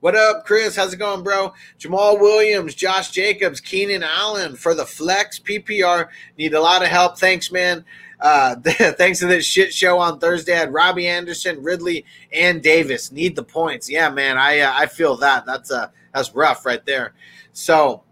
What up, Chris? How's it going, bro? Jamaal Williams, Josh Jacobs, Keenan Allen for the flex PPR. Need a lot of help. Thanks, man. Uh, thanks to this shit show on Thursday, I had Robbie Anderson, Ridley, and Davis need the points. Yeah, man, I uh, I feel that. That's uh that's rough right there. So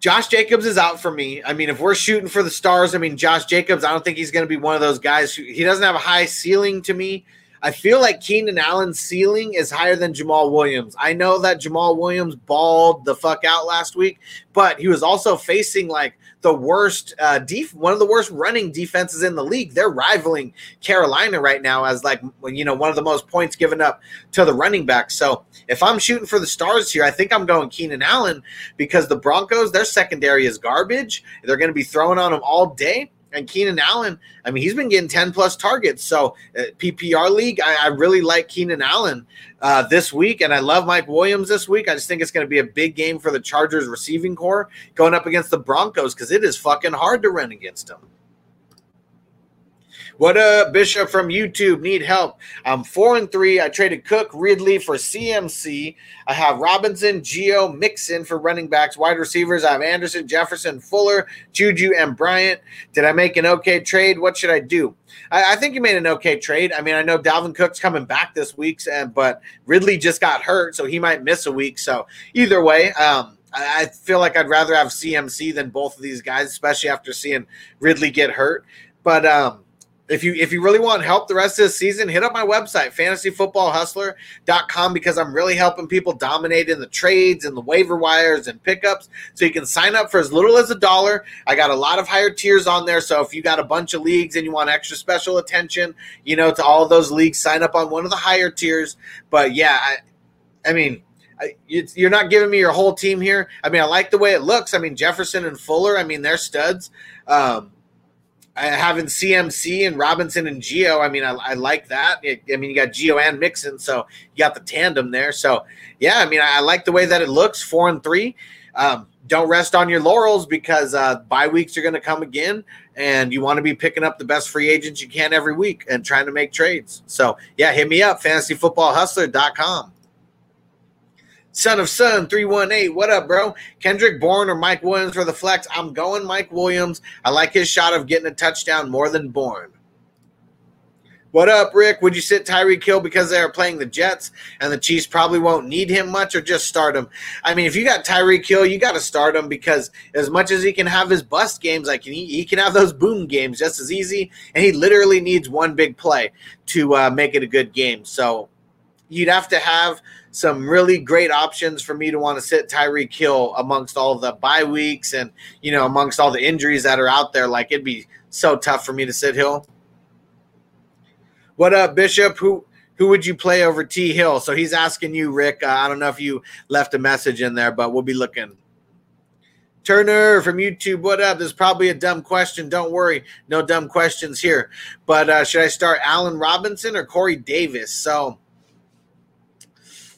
Josh Jacobs is out for me. I mean, if we're shooting for the stars, I mean, Josh Jacobs, I don't think he's going to be one of those guys who he doesn't have a high ceiling to me. I feel like Keenan Allen's ceiling is higher than Jamaal Williams. I know that Jamaal Williams balled the fuck out last week, but he was also facing like the worst uh def- one of the worst running defenses in the league. They're rivaling Carolina right now as like you know one of the most points given up to the running back. So if I'm shooting for the stars here, I think I'm going Keenan Allen because the Broncos their secondary is garbage. They're going to be throwing on him all day. And Keenan Allen, I mean, he's been getting 10 plus targets. So, uh, PPR league, I, I, really like Keenan Allen uh, this week. And I love Mike Williams this week. I just think it's going to be a big game for the Chargers receiving corps going up against the Broncos because it is fucking hard to run against them. What up, Bishop from YouTube? Need help? I'm four and three. I traded Cook, Ridley for CMC. I have Robinson, Gio, Mixon for running backs, wide receivers. I have Anderson, Jefferson, Fuller, Juju, and Bryant. Did I make an okay trade? What should I do? I, I think you made an okay trade. I mean, I know Dalvin Cook's coming back this week, but Ridley just got hurt, so he might miss a week. So either way, um, I feel like I'd rather have CMC than both of these guys, especially after seeing Ridley get hurt. But um, if you if you really want help the rest of the season, hit up my website, fantasyfootballhustler.com, because I'm really helping people dominate in the trades and the waiver wires and pickups. So you can sign up for as little as a dollar. I got a lot of higher tiers on there. So if you got a bunch of leagues and you want extra special attention, you know, to all those leagues, sign up on one of the higher tiers. But yeah, I, I mean, you're not giving me your whole team here. I mean, I like the way it looks. I mean, Jefferson and Fuller, I mean, they're studs. Um, having CMC and Robinson and Gio, I mean, I, I like that. I mean, you got Gio and Mixon, so you got the tandem there. So, yeah, I mean, I, I like the way that it looks. Four and three. Um, don't rest on your laurels because uh, bye weeks are going to come again, and you want to be picking up the best free agents you can every week and trying to make trades. So, yeah, hit me up, fantasyfootballhustler.com. Son of Son 318. What up, bro? Kendrick Bourne or Mike Williams for the flex? I'm going Mike Williams. I like his shot of getting a touchdown more than Bourne. What up, Rick? Would you sit Tyreek Hill because they are playing the Jets and the Chiefs probably won't need him much or just start him? I mean, if you got Tyreek Hill, you got to start him because as much as he can have his bust games, like he, he can have those boom games just as easy. And he literally needs one big play to uh, make it a good game. So you'd have to have some really great options for me to want to sit Tyreek Hill amongst all the bye weeks and you know amongst all the injuries that are out there. Like it'd be so tough for me to sit Hill. What up, Bishop? Who who would you play over T Hill? So he's asking you, Rick. Uh, I don't know if you left a message in there, but we'll be looking. Turner from YouTube, what up? This is probably a dumb question. Don't worry, no dumb questions here. But uh, should I start Allen Robinson or Corey Davis? So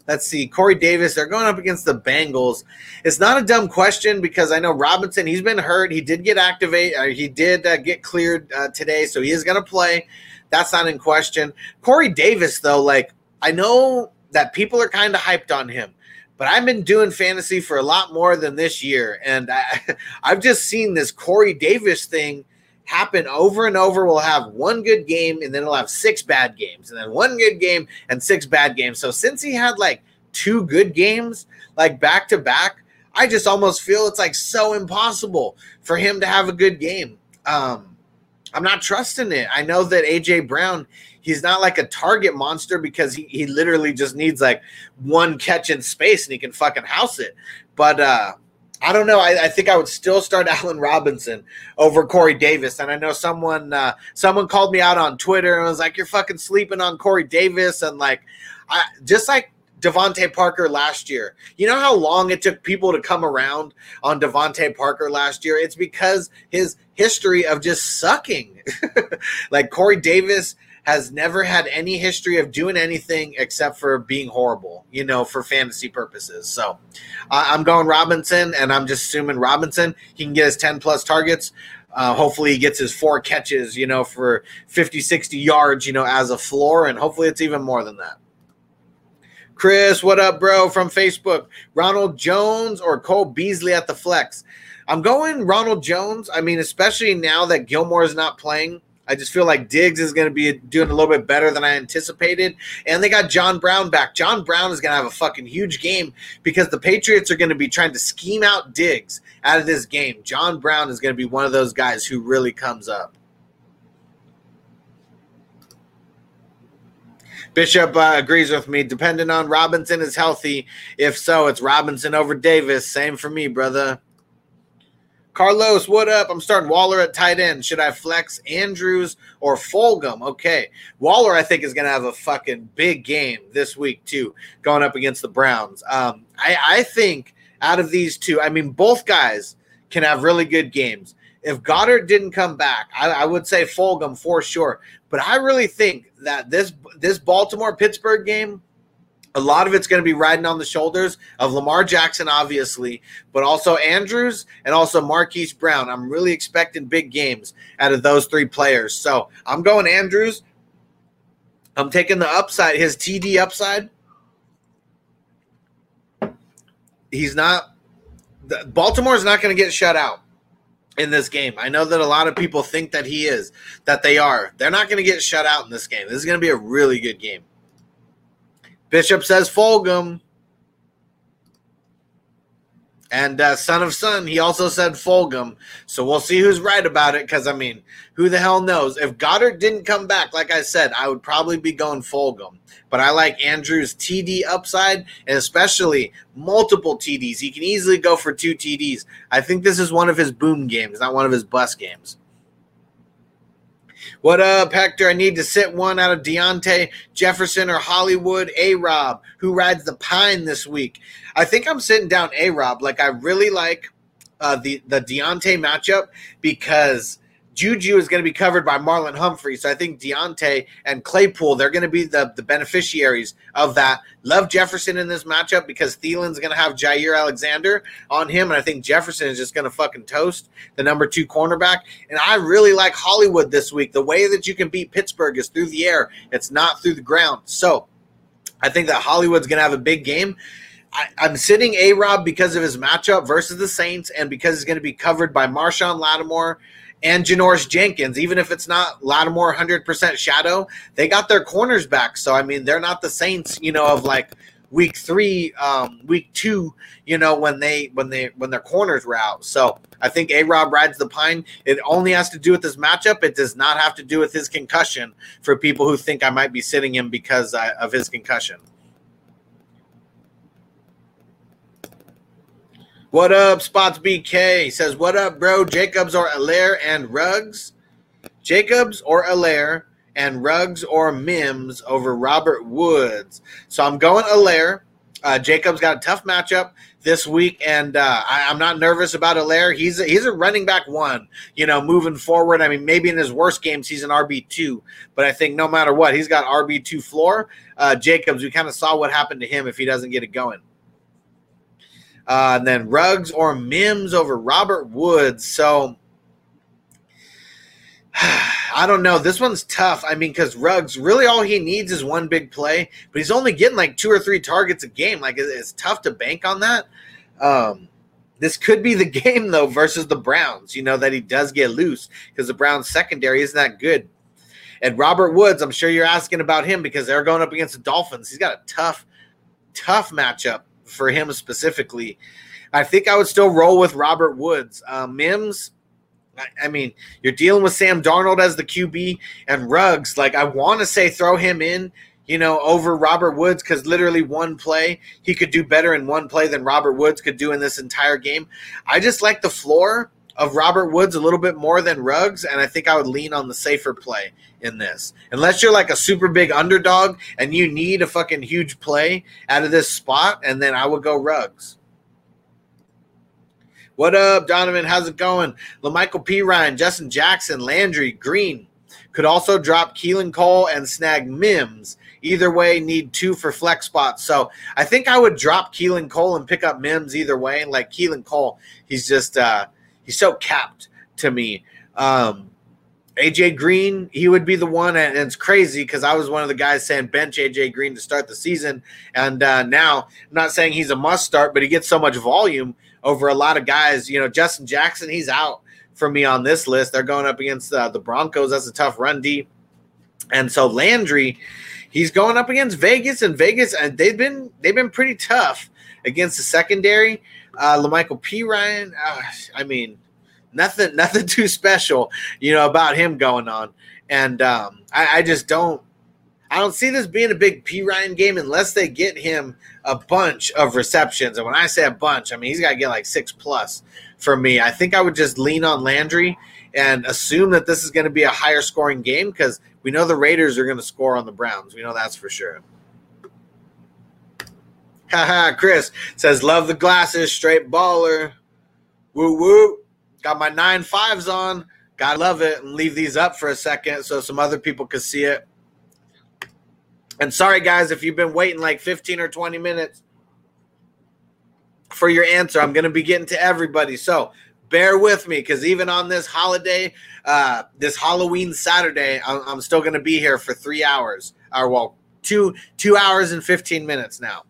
Let's see. Corey Davis, they're going up against the Bengals. It's not a dumb question because I know Robinson, he's been hurt. He did get activated. Uh, he did uh, get cleared uh, today, so he is going to play. That's not in question. Corey Davis, though, like, I know that people are kind of hyped on him. but I've been doing fantasy for a lot more than this year, and I, I've just seen this Corey Davis thing happen over and over. We'll have one good game, and then we'll have six bad games, and then one good game and six bad games. So since he had like two good games, like back to back, I just almost feel it's like so impossible for him to have a good game. Um, I'm not trusting it. I know that AJ Brown, he's not like a target monster because he, he literally just needs like one catch in space and he can fucking house it. But uh I don't know. I, I think I would still start Allen Robinson over Corey Davis. And I know someone uh, someone called me out on Twitter and was like, "You're fucking sleeping on Corey Davis," and like, I just like DeVante Parker last year. You know how long it took people to come around on DeVante Parker last year? It's because his history of just sucking. like Corey Davis has never had any history of doing anything except for being horrible, you know, for fantasy purposes. So uh, I'm going Robinson, and I'm just assuming Robinson, he can get his 10 plus targets. Uh, hopefully he gets his four catches, you know, for 50, 60 yards, you know, as a floor, and hopefully it's even more than that. Chris, what up, bro? From Facebook, Ronald Jones or Cole Beasley at the flex? I'm going Ronald Jones. I mean, especially now that Gilmore is not playing. I just feel like Diggs is going to be doing a little bit better than I anticipated. And they got John Brown back. John Brown is going to have a fucking huge game because the Patriots are going to be trying to scheme out Diggs out of this game. John Brown is going to be one of those guys who really comes up. Bishop uh, agrees with me. Depending on Robinson is healthy. If so, it's Robinson over Davis. Same for me, brother. Carlos, what up? I'm starting Waller at tight end. Should I flex Andrews or Fulgham? Okay. Waller, I think, is going to have a fucking big game this week, too, going up against the Browns. Um, I, I think out of these two, I mean, both guys can have really good games. If Goedert didn't come back, I, I would say Fulgham for sure. But I really think that this this Baltimore Pittsburgh game, a lot of it's going to be riding on the shoulders of Lamar Jackson, obviously, but also Andrews and also Marquise Brown. I'm really expecting big games out of those three players. So I'm going Andrews. I'm taking the upside, his TD upside. He's not. Baltimore's not going to get shut out in this game. I know that a lot of people think that he is, that they are. They're not going to get shut out in this game. This is going to be a really good game. Bishop says Fulgham. And uh, Son of Sun, he also said Fulgham. So we'll see who's right about it because, I mean, who the hell knows? If Goedert didn't come back, like I said, I would probably be going Fulgham. But I like Andrew's TD upside and especially multiple TDs. He can easily go for two TDs. I think this is one of his boom games, not one of his bust games. What up, Hector? I need to sit one out of Diontae Jefferson or Hollywood A Rob, who rides the pine this week. I think I'm sitting down A Rob. Like, I really like uh, the, the Diontae matchup because Juju is going to be covered by Marlon Humphrey. So I think Diontae and Claypool, they're going to be the, the beneficiaries of that. Love Jefferson in this matchup because Thielen's going to have Jaire Alexander on him. And I think Jefferson is just going to fucking toast the number two cornerback. And I really like Hollywood this week. The way that you can beat Pittsburgh is through the air, it's not through the ground. So I think that Hollywood's going to have a big game. I, am sitting A Rob because of his matchup versus the Saints and because he's going to be covered by Marshon Lattimore and Janoris Jenkins, even if it's not Lattimore 100% shadow, they got their corners back. So, I mean, they're not the Saints, you know, of like week three, um, week two, you know, when they, when they, when their corners were out. So I think A Rob rides the pine. It only has to do with this matchup. It does not have to do with his concussion for people who think I might be sitting him because uh, of his concussion. What up, Spots BK? Says, What up, bro? Jacobs or Allaire and Ruggs? Jacobs or Allaire and Ruggs or Mims over Robert Woods. So I'm going Allaire. Uh, Jacobs got a tough matchup this week, and uh, I, am not nervous about Allaire. He's a, he's a running back one, you know, moving forward. I mean, maybe in his worst games he's an RB two, but I think no matter what, he's got RB two floor. Uh, Jacobs, we kind of saw what happened to him if he doesn't get it going. Uh, and then Ruggs or Mims over Robert Woods. So I don't know. This one's tough. I mean, because Ruggs really all he needs is one big play, but he's only getting like two or three targets a game. Like it- it's tough to bank on that. Um, this could be the game though versus the Browns. You know that he does get loose because the Browns secondary isn't that good. And Robert Woods, I'm sure you're asking about him because they're going up against the Dolphins. He's got a tough, tough matchup for him specifically. I think I would still roll with Robert Woods. Uh, Mims, I, I mean, you're dealing with Sam Darnold as the QB and Ruggs. Like, I want to say throw him in, you know, over Robert Woods because literally one play, he could do better in one play than Robert Woods could do in this entire game. I just like the floor of Robert Woods a little bit more than Ruggs, and I think I would lean on the safer play in this. Unless you're like a super big underdog and you need a fucking huge play out of this spot, and then I would go Ruggs. What up, Donovan? How's it going? La'Mical Perine, Justin Jackson, Landry, Green could also drop Keelan Cole and snag Mims. Either way, need two for flex spots. So I think I would drop Keelan Cole and pick up Mims either way. Like Keelan Cole, he's just uh he's so capped to me. Um AJ Green, he would be the one, and it's crazy because I was one of the guys saying bench AJ Green to start the season, and uh, now I'm not saying he's a must start, but he gets so much volume over a lot of guys. You know, Justin Jackson, he's out for me on this list. They're going up against uh, the Broncos. That's a tough run D, and so Landry, he's going up against Vegas, and Vegas, and they've been they've been pretty tough against the secondary. Uh, La'Mical Perine, uh, I mean nothing nothing too special you know about him going on. And um, I, I just don't i don't see this being a big Perine game unless they get him a bunch of receptions. And when i say a bunch i mean he's got to get like six plus for me. I think i would just lean on landry and assume that this is going to be a higher scoring game because we know the raiders are going to score on the browns. We know that's for sure Haha, Chris says, love the glasses, straight baller. Woo woo. Got my nine fives on. Gotta love it. And leave these up for a second so some other people could see it. And sorry, guys, if you've been waiting like 15 or 20 minutes for your answer, I'm going to be getting to everybody. So bear with me because even on this holiday, uh, this Halloween Saturday, I'm, I'm still going to be here for three hours. Or, well, two, two hours and 15 minutes now.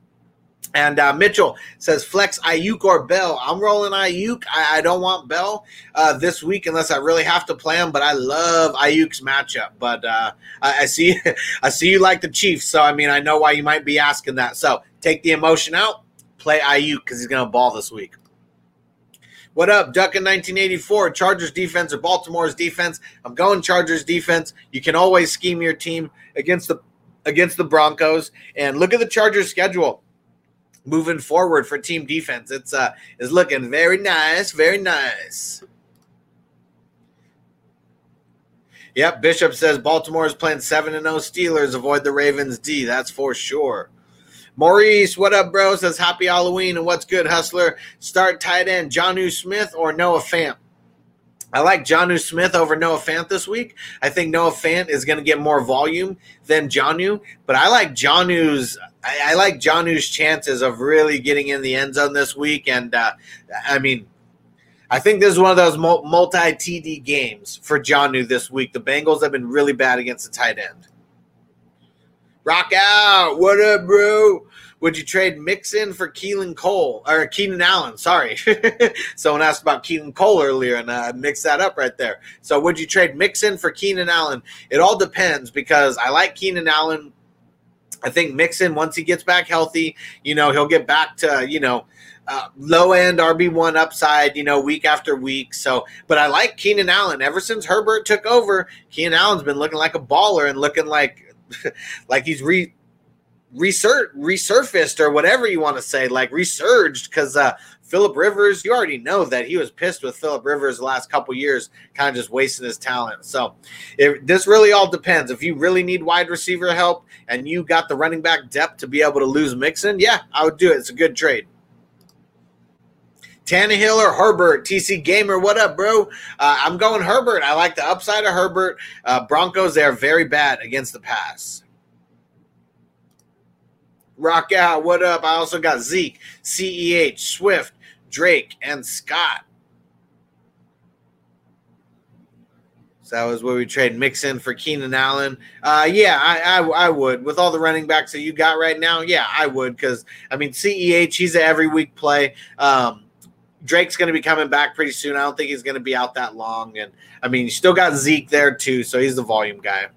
And uh, Mitchell says flex Aiyuk or Bell. I'm rolling Aiyuk. I, I don't want Bell uh, this week unless I really have to play him. But I love Aiyuk's matchup. But uh, I, I see, I see you like the Chiefs. So I mean, I know why you might be asking that. So take the emotion out. Play Aiyuk because he's going to ball this week. What up, Duck in 1984? Chargers defense or Baltimore's defense? I'm going Chargers defense. You can always scheme your team against the against the Broncos. And look at the Chargers schedule moving forward for team defense. It's uh is looking very nice, very nice. Yep, Bishop says Baltimore is playing 7 and 0 Steelers. Avoid the Ravens D. That's for sure. Maurice, what up, bro? Says happy Halloween and what's good, hustler? Start tight end Jonnu Smith or Noah Fant. I like Jonnu Smith over Noah Fant this week. I think Noah Fant is going to get more volume than Jonnu, but I like Jonnu's. I, I like Jonnu's chances of really getting in the end zone this week. And uh, I mean, I think this is one of those multi TD games for Jonnu this week. The Bengals have been really bad against the tight end. Rock out. What up, bro? Would you trade Mixon for Keelan Cole or Keenan Allen? Sorry. Someone asked about Keelan Cole earlier and I uh, mixed that up right there. So, would you trade Mixon for Keenan Allen? It all depends because I like Keenan Allen. I think Mixon, once he gets back healthy, you know, he'll get back to, you know, uh, low end RB1 upside, you know, week after week. So, but I like Keenan Allen. Ever since Herbert took over, Keenan Allen's been looking like a baller and looking like like he's re resur- resurfaced or whatever you want to say, like resurged because uh, Philip Rivers, you already know that he was pissed with Philip Rivers the last couple years, kind of just wasting his talent. So if, this really all depends. If you really need wide receiver help and you got the running back depth to be able to lose Mixon, yeah, I would do it. It's a good trade. Tannehill or Herbert, TC Gamer, what up, bro? Uh, I'm going Herbert. I like the upside of Herbert. Uh, Broncos, they are very bad against the pass. Rock out, what up? I also got Zeke, CEH, Swift, Drake, and Scott. So that was where we trade Mixon for Keenan Allen. Uh, yeah, I, I I would with all the running backs that you got right now. Yeah, I would because I mean Ceh he's an every week play. Um, Drake's going to be coming back pretty soon. I don't think he's going to be out that long. And I mean, you still got Zeke there too, so he's the volume guy.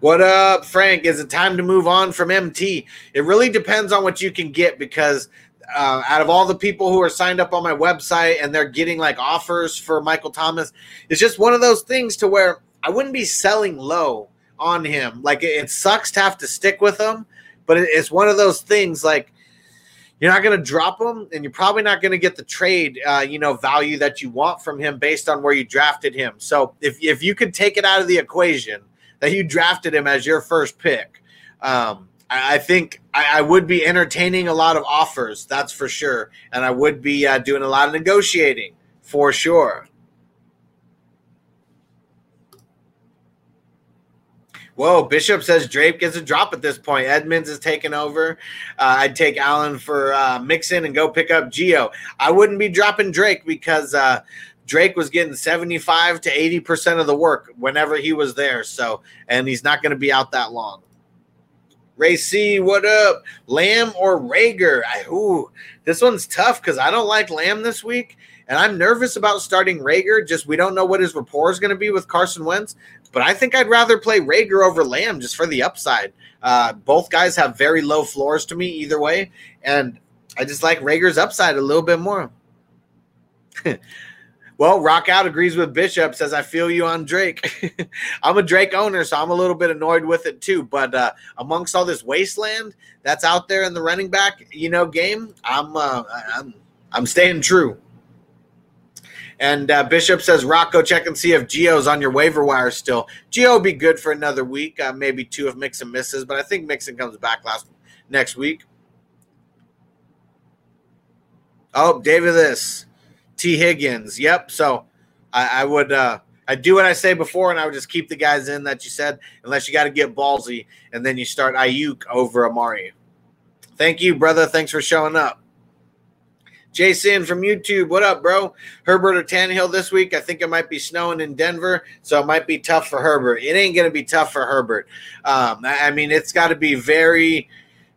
What up, Frank? Is it time to move on from MT? It really depends on what you can get because uh, out of all the people who are signed up on my website and they're getting like offers for Michael Thomas, it's just one of those things to where I wouldn't be selling low on him. Like it, it sucks to have to stick with him, but it, it's one of those things like you're not going to drop him and you're probably not going to get the trade uh, you know value that you want from him based on where you drafted him so if, if you could take it out of the equation that you drafted him as your first pick um, I, I, think I, I, would be entertaining a lot of offers that's for sure and i would be uh, doing a lot of negotiating for sure Whoa, Bishop says Drake gets a drop at this point. Edmonds is taking over. Uh, I'd take Allen for uh, Mixon and go pick up Gio. I wouldn't be dropping Drake because uh, Drake was getting 75 to 80% of the work whenever he was there. So, and he's not going to be out that long. Ray C, what up? Lamb or Reagor? I, ooh, this one's tough because I don't like Lamb this week. And I'm nervous about starting Reagor. Just we don't know what his rapport is going to be with Carson Wentz. But I think I'd rather play Reagor over Lamb just for the upside. Uh, both guys have very low floors to me either way, and I just like Reagor's upside a little bit more. well, Rock Out agrees with Bishop. Says I feel you on Drake. I'm a Drake owner, so I'm a little bit annoyed with it too. But uh, amongst all this wasteland that's out there in the running back, you know, game, I'm uh, I'm I'm staying true. And uh, Bishop says, Rocco, check and see if Gio's on your waiver wire still. Gio will be good for another week, uh, maybe two if Mixon misses, but I think Mixon comes back last next week. Oh, David, this Tee Higgins. Yep. So I, I would uh, I do what I say before, and I would just keep the guys in that you said, unless you got to get ballsy, and then you start Aiyuk over Amari. Thank you, brother. Thanks for showing up. Jason from YouTube, what up, bro? Herbert or Tannehill this week? I think it might be snowing in Denver, so it might be tough for Herbert. It ain't going to be tough for Herbert. Um, I mean, it's got to be very.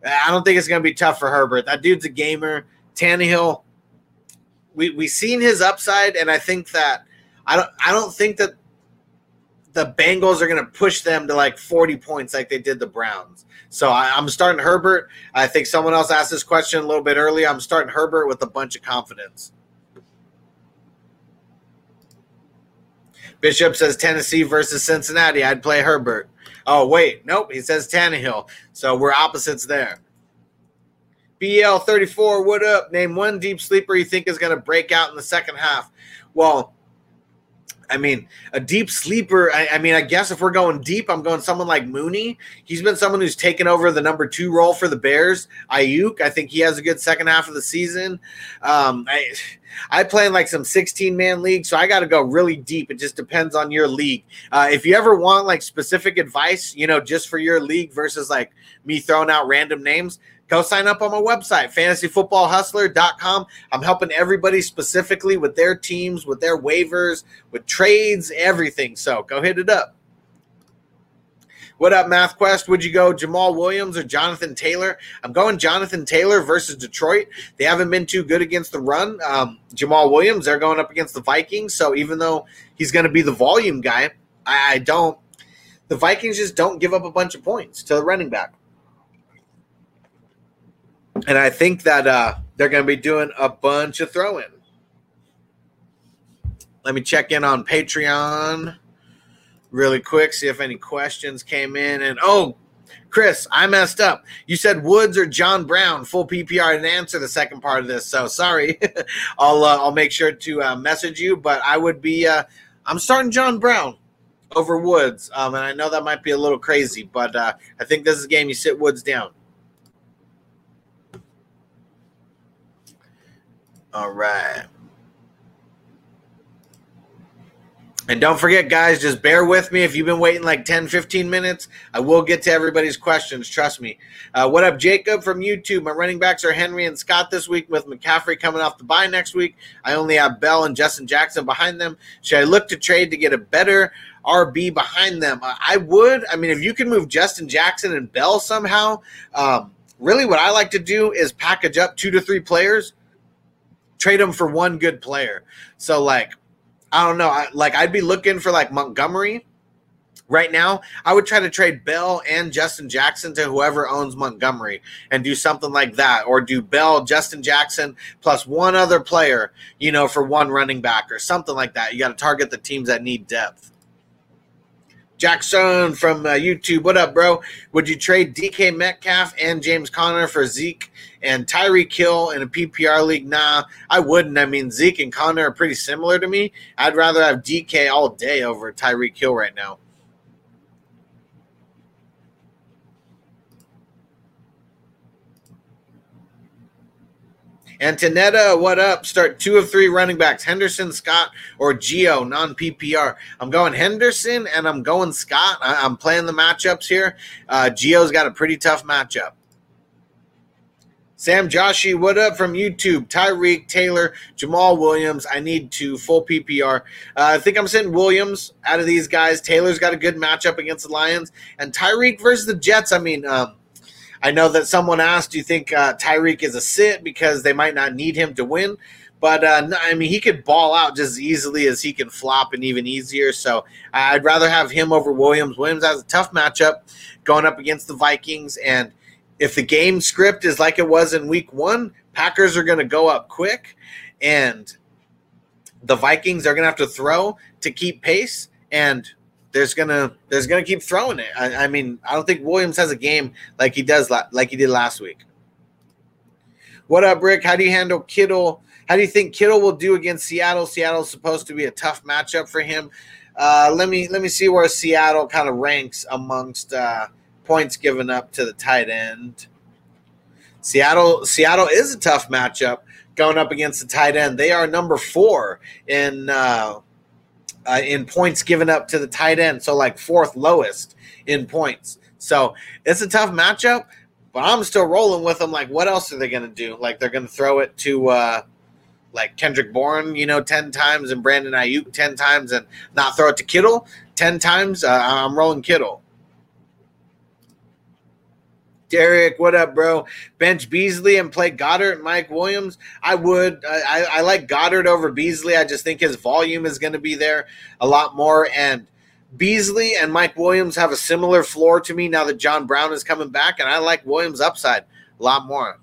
I don't think it's going to be tough for Herbert. That dude's a gamer. Tannehill, we we seen his upside, and I think that I don't I don't think that the Bengals are going to push them to like 40 points like they did the Browns. So I, am starting Herbert. I think someone else asked this question a little bit earlier. I'm starting Herbert with a bunch of confidence. Bishop says Tennessee versus Cincinnati. I'd play Herbert. Oh, wait. Nope. He says Tannehill. So we're opposites there. BL34, what up? Name one deep sleeper you think is going to break out in the second half. Well, I mean, a deep sleeper. I, I, mean, I guess if we're going deep, I'm going someone like Mooney. He's been someone who's taken over the number two role for the Bears. Aiyuk, I think he has a good second half of the season. Um, I, I play in like some 16 man league, so I got to go really deep. It just depends on your league. Uh, if you ever want like specific advice, you know, just for your league versus like me throwing out random names, go sign up on my website, fantasyfootballhustler.com. I'm helping everybody specifically with their teams, with their waivers, with trades, everything. So go hit it up. What up, MathQuest? Would you go Jamaal Williams or Jonathan Taylor? I'm going Jonathan Taylor versus Detroit. They haven't been too good against the run. Um, Jamaal Williams, they're going up against the Vikings. So even though he's going to be the volume guy, I, I don't. The Vikings just don't give up a bunch of points to the running back and I think that uh, they're going to be doing a bunch of throwing. Let me check in on Patreon really quick, see if any questions came in. And oh, Chris, I messed up. You said Woods or John Brown, full PPR. Didn't answer the second part of this, so sorry. I'll uh, I'll make sure to uh, message you. But I would be uh, I'm starting John Brown over Woods, um, and I know that might be a little crazy, but uh, I think this is a game you sit Woods down. All right. And don't forget, guys, just bear with me if you've been waiting like 10, 15 minutes. I will get to everybody's questions. Trust me. Uh, what up, Jacob from YouTube? My running backs are Henry and Scott this week with McCaffrey coming off the bye next week. I only have Bell and Justin Jackson behind them. Should I look to trade to get a better RB behind them? I would. I mean, if you can move Justin Jackson and Bell somehow, um, really what I like to do is package up two to three players, trade them for one good player. So, like, I don't know. I, like I'd be looking for like Montgomery right now. I would try to trade Bell and Justin Jackson to whoever owns Montgomery and do something like that, or do Bell, Justin Jackson plus one other player, you know, for one running back or something like that. You got to target the teams that need depth. Jackson from uh, YouTube, what up, bro? Would you trade DK Metcalf and James Conner for Zeke and Tyreek Hill in a PPR league? Nah, I wouldn't. I mean, Zeke and Conner are pretty similar to me. I'd rather have DK all day over Tyreek Hill right now. Antonetta, what up? Start two of three running backs Henderson, Scott, or Gio, non PPR. I'm going Henderson and I'm going Scott. I- am playing the matchups here. Uh, Gio's got a pretty tough matchup. Sam Joshi, what up from YouTube? Tyreek, Taylor, Jamaal Williams. I need to full PPR. Uh, I think I'm sitting Williams out of these guys. Taylor's got a good matchup against the Lions. And Tyreek versus the Jets. I mean, um, I know that someone asked, do you think uh, Tyreek is a sit because they might not need him to win? But uh, I mean, he could ball out just as easily as he can flop, and even easier. So I'd rather have him over Williams. Williams has a tough matchup going up against the Vikings, and if the game script is like it was in Week One, Packers are going to go up quick, and the Vikings are going to have to throw to keep pace. And there's gonna there's gonna keep throwing it. I, I, mean, I don't think Williams has a game like he does like he did last week. What up, Rick? How do you handle Kittle? How do you think Kittle will do against Seattle? Seattle's supposed to be a tough matchup for him. Uh, let me let me see where Seattle kind of ranks amongst uh, points given up to the tight end. Seattle Seattle is a tough matchup going up against the tight end. They are number four in uh, uh, in points given up to the tight end. So like fourth lowest in points. So it's a tough matchup, but I'm still rolling with them. Like, what else are they going to do? Like, they're going to throw it to uh, like Kendrick Bourne, you know, 10 times and Brandon Aiyuk 10 times and not throw it to Kittle 10 times. Uh, I'm rolling Kittle. Derek, what up, bro? Bench Beasley and play Goedert and Mike Williams. I would. I, I like Goedert over Beasley. I just think his volume is going to be there a lot more. And Beasley and Mike Williams have a similar floor to me now that John Brown is coming back, and I like Williams' upside a lot more.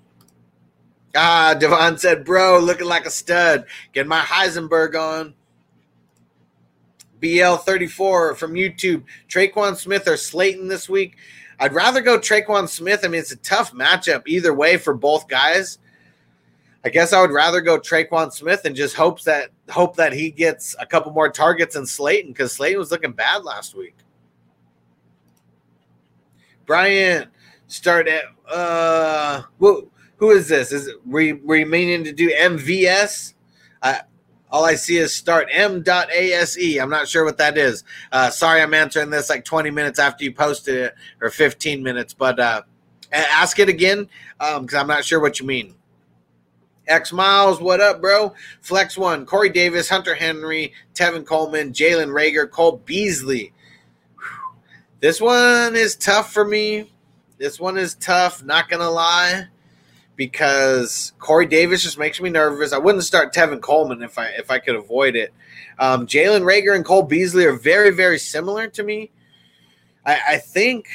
Ah, Devon said, bro, looking like a stud. Get my Heisenberg on. BL34 from YouTube. Tre'Quan Smith or Slayton this week. I'd rather go Tre'Quan Smith. I mean, it's a tough matchup either way for both guys. I guess I would rather go Tre'Quan Smith and just hope that hope that he gets a couple more targets than Slayton because Slayton was looking bad last week. Brian, start at uh, who, who is this? Is it were you meaning to do MVS? All I see is start m.ase. I'm not sure what that is. Uh, sorry, I'm answering this like 20 minutes after you posted it, or 15 minutes, but uh, ask it again because um, I'm not sure what you mean. X Miles, what up, bro? Flex one, Corey Davis, Hunter Henry, Tevin Coleman, Jalen Reagor, Cole Beasley. This one is tough for me. This one is tough, not gonna lie because Corey Davis just makes me nervous. I wouldn't start Tevin Coleman if I if I could avoid it. Um, Jalen Reagor and Cole Beasley are very very similar to me. I, I, think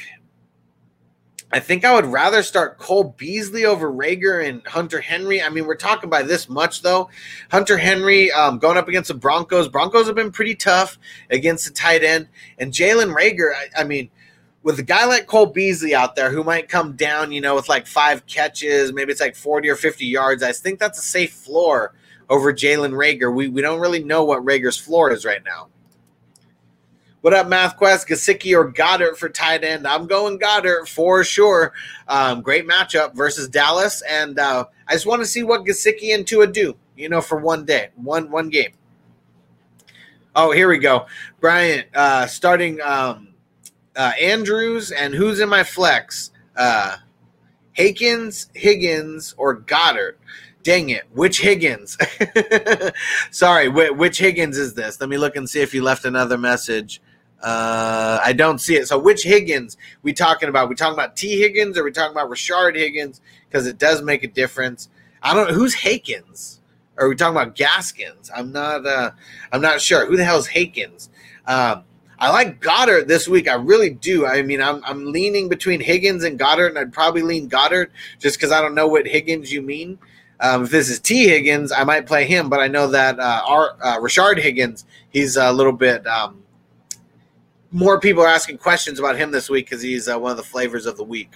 I think I would rather start Cole Beasley over Reagor and Hunter Henry. I mean, we're talking by this much though. Hunter Henry um, going up against the Broncos. Broncos have been pretty tough against the tight end, and Jalen Reagor. I, I mean with a guy like Cole Beasley out there who might come down, you know, with like five catches, maybe it's like 40 or 50 yards, I think that's a safe floor over Jalen Reagor. We, we don't really know what Reagor's floor is right now. What up, MathQuest? Gesicki or Goedert for tight end? I'm going Goedert for sure. Um, great matchup versus Dallas, and uh, I just want to see what Gesicki and Tua do. You know, for one day, one one game. Oh, here we go. Bryant, uh, starting um, uh, Andrews and who's in my flex? Uh, Hakins, Higgins, or Goedert? Dang it. Which Higgins? Sorry, wh- which Higgins is this? Let me look and see if you left another message. Uh, I don't see it. So which Higgins we talking about? We talking about T Higgins or we talking about Rashard Higgins? Because it does make a difference. I don't. Know who's Hakins? Are we talking about Gaskins? I'm not. Uh, I'm not sure. Who the hell's Hakins? Um, I like Goedert this week. I really do. I mean, I'm I'm leaning between Higgins and Goedert, and I'd probably lean Goedert just because I don't know what Higgins you mean. Um, if this is T Higgins, I might play him, but I know that uh, our uh, Rashard Higgins, he's a little bit. Um, more people are asking questions about him this week because he's uh, one of the flavors of the week.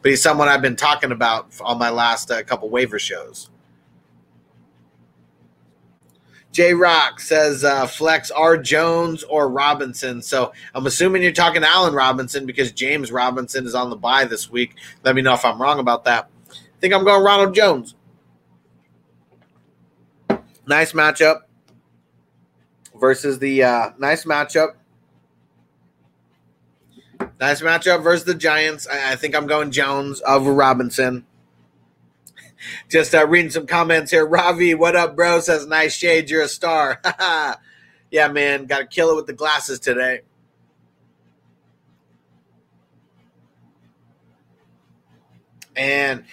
But he's someone I've been talking about on my last uh, couple waiver shows. J Rock says uh, flex R Jones or Robinson. So I'm assuming you're talking Allen Robinson because James Robinson is on the bye this week. Let me know if I'm wrong about that. I think I'm going Ronald Jones. Nice matchup versus the uh, nice matchup. Nice matchup versus the Giants. I, I think I'm going Jones over Robinson. Just uh, reading some comments here. Ravi, what up, bro? Says nice shade. You're a star. yeah, man. Got to kill it with the glasses today. And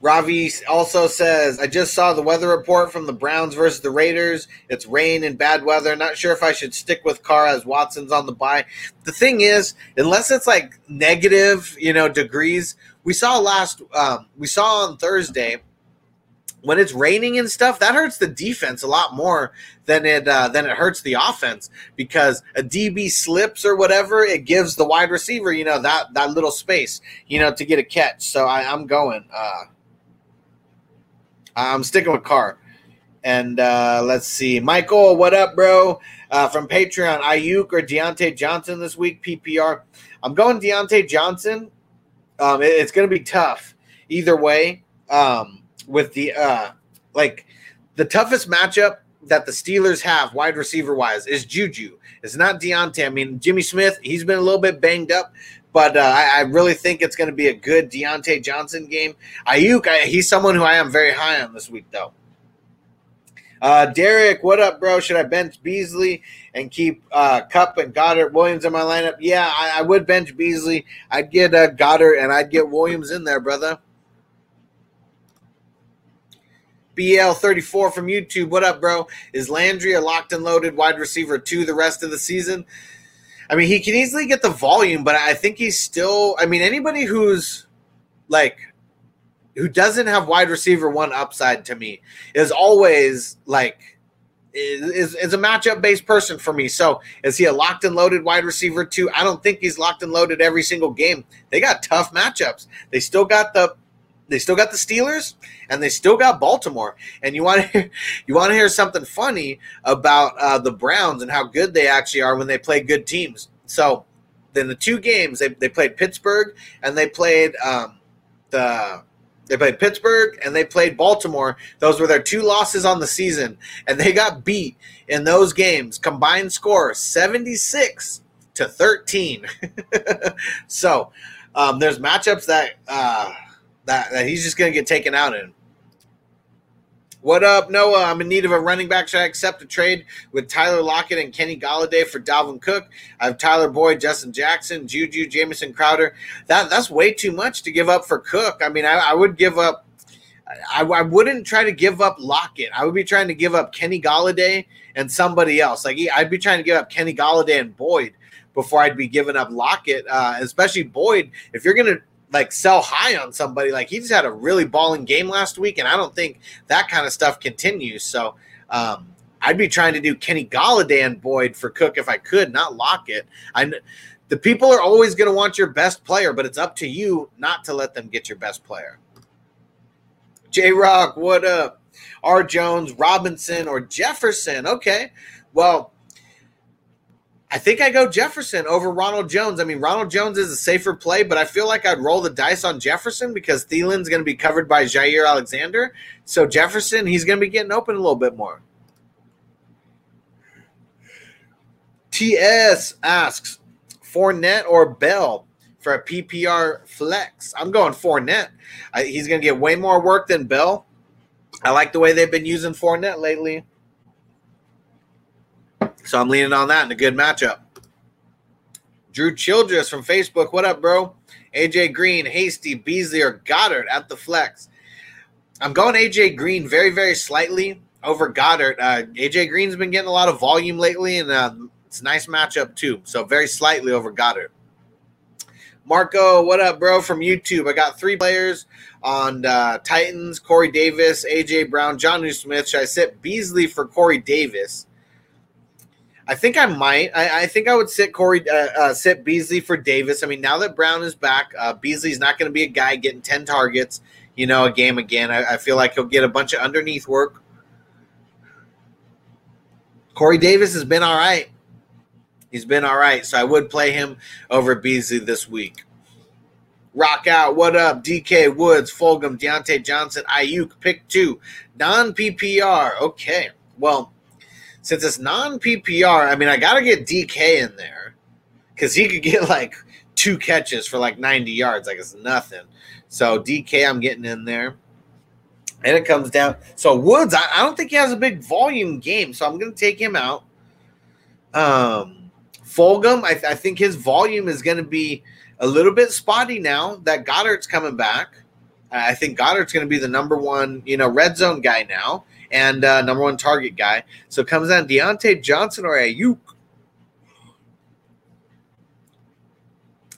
Ravi also says, I just saw the weather report from the Browns versus the Raiders. It's rain and bad weather. Not sure if I should stick with Carr as Watson's on the bye. The thing is, unless it's like negative, you know, degrees, we saw last, um, we saw on Thursday when it's raining and stuff, that hurts the defense a lot more than it uh, than it hurts the offense because a DB slips or whatever, it gives the wide receiver, you know, that that little space, you know, to get a catch. So I, I'm going. Uh, I'm sticking with Carr. And uh, let's see, Michael, what up, bro? Uh, from Patreon, Aiyuk or Diontae Johnson this week, PPR. I'm going Diontae Johnson. Um, it, it's going to be tough either way. Um, with the uh like the toughest matchup that the Steelers have wide receiver wise is Juju. It's not Diontae. I mean, Jimmy Smith, he's been a little bit banged up, but uh, I, I, really think it's going to be a good Diontae Johnson game. Aiyuk, I, he's someone who I am very high on this week, though. Uh, Derek, what up, bro? Should I bench Beasley and keep uh, Kupp and Goedert Williams in my lineup? Yeah, I, I would bench Beasley. I'd get uh, Goedert and I'd get Williams in there, brother. BL34 from YouTube. What up, bro? Is Landry a locked and loaded wide receiver two the rest of the season? I mean, he can easily get the volume, but I think he's still. I mean, anybody who's like who doesn't have wide receiver one upside to me is always like is, is a matchup based person for me. So is he a locked and loaded wide receiver two? I don't think he's locked and loaded every single game. They got tough matchups. They still got the they still got the Steelers and they still got Baltimore. And you want to you want to hear something funny about uh, the Browns and how good they actually are when they play good teams. So then the two games they, they played Pittsburgh and they played um, the they played Pittsburgh and they played Baltimore. Those were their two losses on the season, and they got beat in those games. Combined score seventy six to thirteen. so um, there's matchups that. Uh, that, that he's just going to get taken out in. What up, Noah? I'm in need of a running back. Should I accept a trade with Tyler Lockett and Kenny Golladay for Dalvin Cook? I have Tyler Boyd, Justin Jackson, Juju, Jamison Crowder. That that's way too much to give up for Cook. I mean, I, I would give up. I, I, wouldn't try to give up Lockett. I would be trying to give up Kenny Golladay and somebody else. Like I'd be trying to give up Kenny Golladay and Boyd before I'd be giving up Lockett, uh, especially Boyd. If you're gonna like sell high on somebody. Like he just had a really balling game last week, and I don't think that kind of stuff continues. So um, I'd be trying to do Kenny Golladay and Boyd for Cook if I could, not Lockett. I the people are always going to want your best player, but it's up to you not to let them get your best player. J Rock, what up? R Jones, Robinson, or Jefferson? Okay, well I think I go Jefferson over Ronald Jones. I mean, Ronald Jones is a safer play, but I feel like I'd roll the dice on Jefferson because Thielen's going to be covered by Jaire Alexander. So Jefferson, he's going to be getting open a little bit more. TS asks Fournette or Bell for a PPR flex. I'm going Fournette. I, he's going to get way more work than Bell. I like the way they've been using Fournette lately. So I'm leaning on that in a good matchup. Drew Childress from Facebook. What up, bro? AJ Green, Hasty, Beasley, or Goedert at the flex. I'm going AJ Green very, very slightly over Goedert. Uh, AJ Green's been getting a lot of volume lately, and uh, it's a nice matchup too. So very slightly over Goedert. Marco, what up, bro? From YouTube, I got three players on uh, Titans: Corey Davis, AJ Brown, John Smith. Should I sit Beasley for Corey Davis? I think I might. I, I think I would sit Corey, uh, uh, sit Beasley for Davis. I mean, now that Brown is back, uh, Beasley's not going to be a guy getting ten targets, you know, a game again. I, I feel like he'll get a bunch of underneath work. Corey Davis has been all right. He's been all right, so I would play him over Beasley this week. Rock out. What up? DK Woods, Fulgham, Diontae Johnson, Aiyuk, pick two. Non PPR. Okay. Well, since it's non PPR, I mean, I got to get DK in there because he could get like two catches for like 90 yards. Like it's nothing. So DK, I'm getting in there. And it comes down. So Woods, I, I don't think he has a big volume game. So I'm going to take him out. Um, Fulgham, I, I think his volume is going to be a little bit spotty now that Goedert's coming back. I think Goedert's going to be the number one, you know, red zone guy now and uh, number one target guy. So it comes down Diontae Johnson or Aiyuk.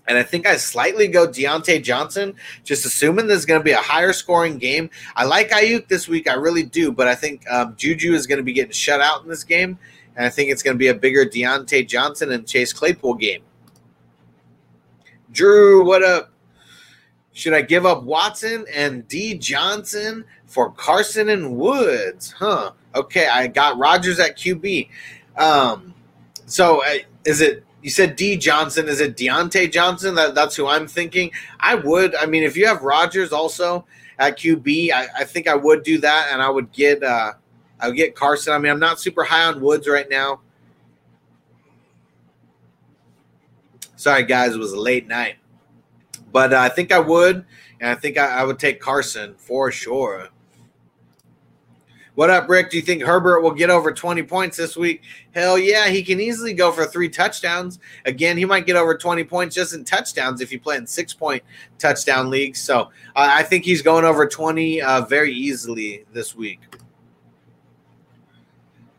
And I think I slightly go Diontae Johnson, just assuming there's going to be a higher scoring game. I like Aiyuk this week, I really do, but I think um, Juju is going to be getting shut out in this game, and I think it's going to be a bigger Diontae Johnson and Chase Claypool game. Drew, what up? Should I give up Watson and D Johnson for Carson and Woods? Huh. Okay, I got Rodgers at QB. Um, so uh, is it? You said D Johnson. Is it Diontae Johnson? That, that's who I'm thinking. I would. I mean, if you have Rodgers also at QB, I, I think I would do that, and I would get. Uh, I would get Carson. I mean, I'm not super high on Woods right now. Sorry, guys, it was a late night. But I think I would, and I think I, I, would take Carson for sure. What up, Rick? Do you think Herbert will get over 20 points this week? Hell yeah, he can easily go for three touchdowns. Again, he might get over 20 points just in touchdowns if you play in six point touchdown leagues. So uh, I think he's going over 20 uh, very easily this week.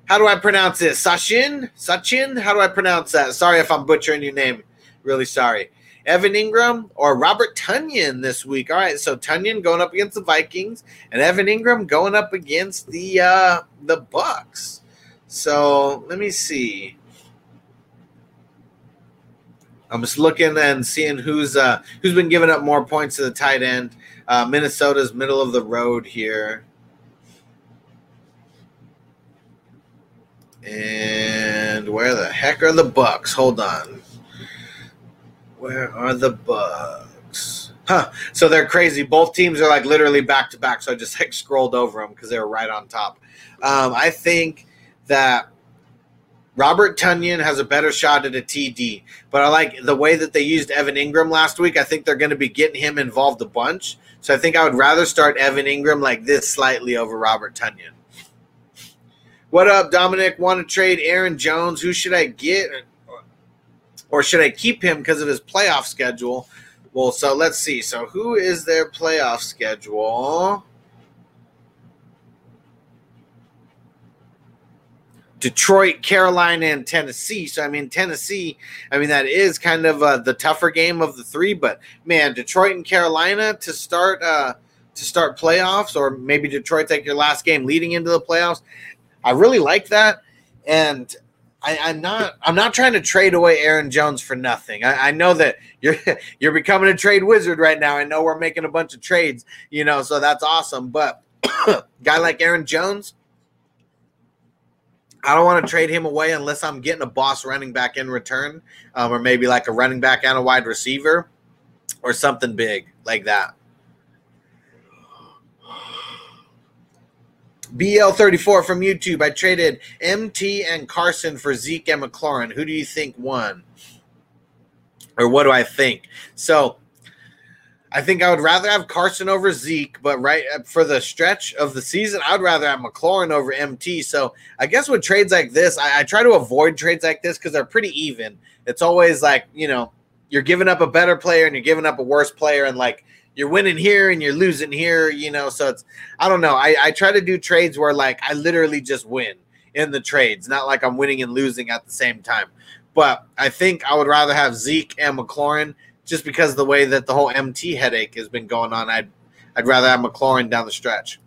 How do I pronounce it? Sachin? Sachin? How do I pronounce that? Sorry if I'm butchering your name. Really sorry. Evan Engram or Robert Tonyan this week. All right, so Tonyan going up against the Vikings and Evan Engram going up against the uh the Bucks. So let me see. I'm just looking and seeing who's uh who's been giving up more points to the tight end. Uh, Minnesota's middle of the road here. And where the heck are the Bucks? Hold on. Where are the Bucks? Huh. So they're crazy. Both teams are like literally back to back. So I just like scrolled over them because they were right on top. Um, I think that Robert Tonyan has a better shot at a TD, but I like the way that they used Evan Engram last week. I think they're going to be getting him involved a bunch. So I think I would rather start Evan Engram like this slightly over Robert Tonyan. What up, Dominic? Want to trade Aaron Jones? Who should I get? Or should I keep him because of his playoff schedule? Well, so let's see. So who is their playoff schedule? Detroit, Carolina, and Tennessee. So I mean, Tennessee. I mean, that is kind of uh, the tougher game of the three. But man, Detroit and Carolina to start uh, to start playoffs, or maybe Detroit take your last game leading into the playoffs. I really like that, and I, am not. I'm not trying to trade away Aaron Jones for nothing. I, I, know that you're you're becoming a trade wizard right now. I know we're making a bunch of trades, you know, so that's awesome. But guy like Aaron Jones, I don't want to trade him away unless I'm getting a boss running back in return, um, or maybe like a running back and a wide receiver, or something big like that. BL34 from YouTube. I traded MT and Carson for Zeke and McLaurin. Who do you think won? Or what do I think? So I think I would rather have Carson over Zeke, but right uh, for the stretch of the season, I'd rather have McLaurin over MT. So I guess with trades like this, I, I try to avoid trades like this because they're pretty even. It's always like, you know, you're giving up a better player and you're giving up a worse player, and like you're winning here and you're losing here, you know. So it's I don't know. I, I try to do trades where like I literally just win in the trades, not like I'm winning and losing at the same time. But I think I would rather have Zeke and McLaurin just because the way that the whole MT headache has been going on. I'd I'd rather have McLaurin down the stretch.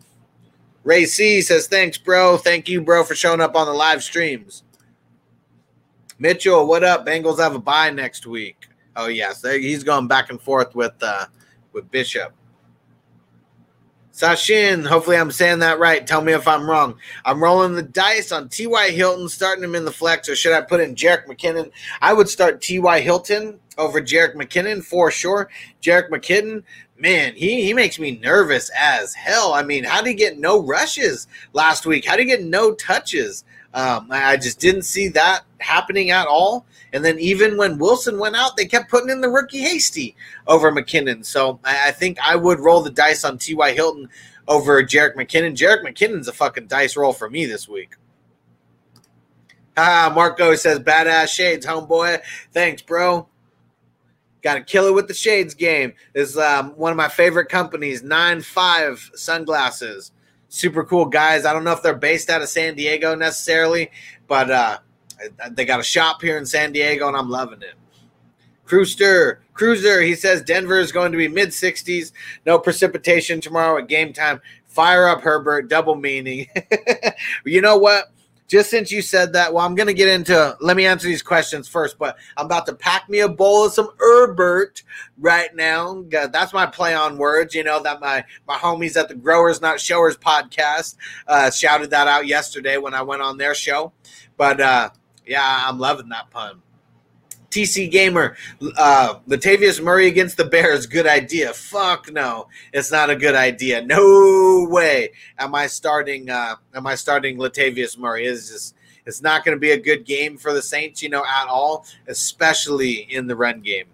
Ray C says, Thanks, bro. Thank you, bro, for showing up on the live streams. Mitchell, what up? Bengals have a bye next week. Oh, yes. He's going back and forth with uh with Bishop. Sashin, hopefully I'm saying that right. Tell me if I'm wrong. I'm rolling the dice on T.Y. Hilton, starting him in the flex, or should I put in Jerick McKinnon? I would start T.Y. Hilton over Jerick McKinnon for sure. Jerick McKinnon, man, he, he makes me nervous as hell. I mean, how did he get no rushes last week? How did he get no touches? Um, I just didn't see that happening at all. And then even when Wilson went out, they kept putting in the rookie Hasty over McKinnon. So I, I think I would roll the dice on T.Y. Hilton over Jerick McKinnon. Jerick McKinnon's a fucking dice roll for me this week. Ah, Marco says, badass shades, homeboy. Thanks, bro. Got to kill it with the shades game. This is um, one of my favorite companies, Nine Five Sunglasses. Super cool guys. I don't know if they're based out of San Diego necessarily, but uh, they got a shop here in San Diego, and I'm loving it. Cruiser, Cruiser, he says Denver is going to be mid 60s, no precipitation tomorrow at game time. Fire up Herbert, double meaning. you know what? Just since you said that, well, I'm going to get into. Let me answer these questions first, but I'm about to pack me a bowl of some Herbert right now. That's my play on words. You know that my my homies at the Growers Not Showers podcast uh, shouted that out yesterday when I went on their show. But uh, yeah, I'm loving that pun. TC Gamer, uh, Latavius Murray against the Bears, good idea. Fuck no, it's not a good idea. No way. Am I starting? Uh, am I starting Latavius Murray? It's just, it's not going to be a good game for the Saints, you know, at all, especially in the run game.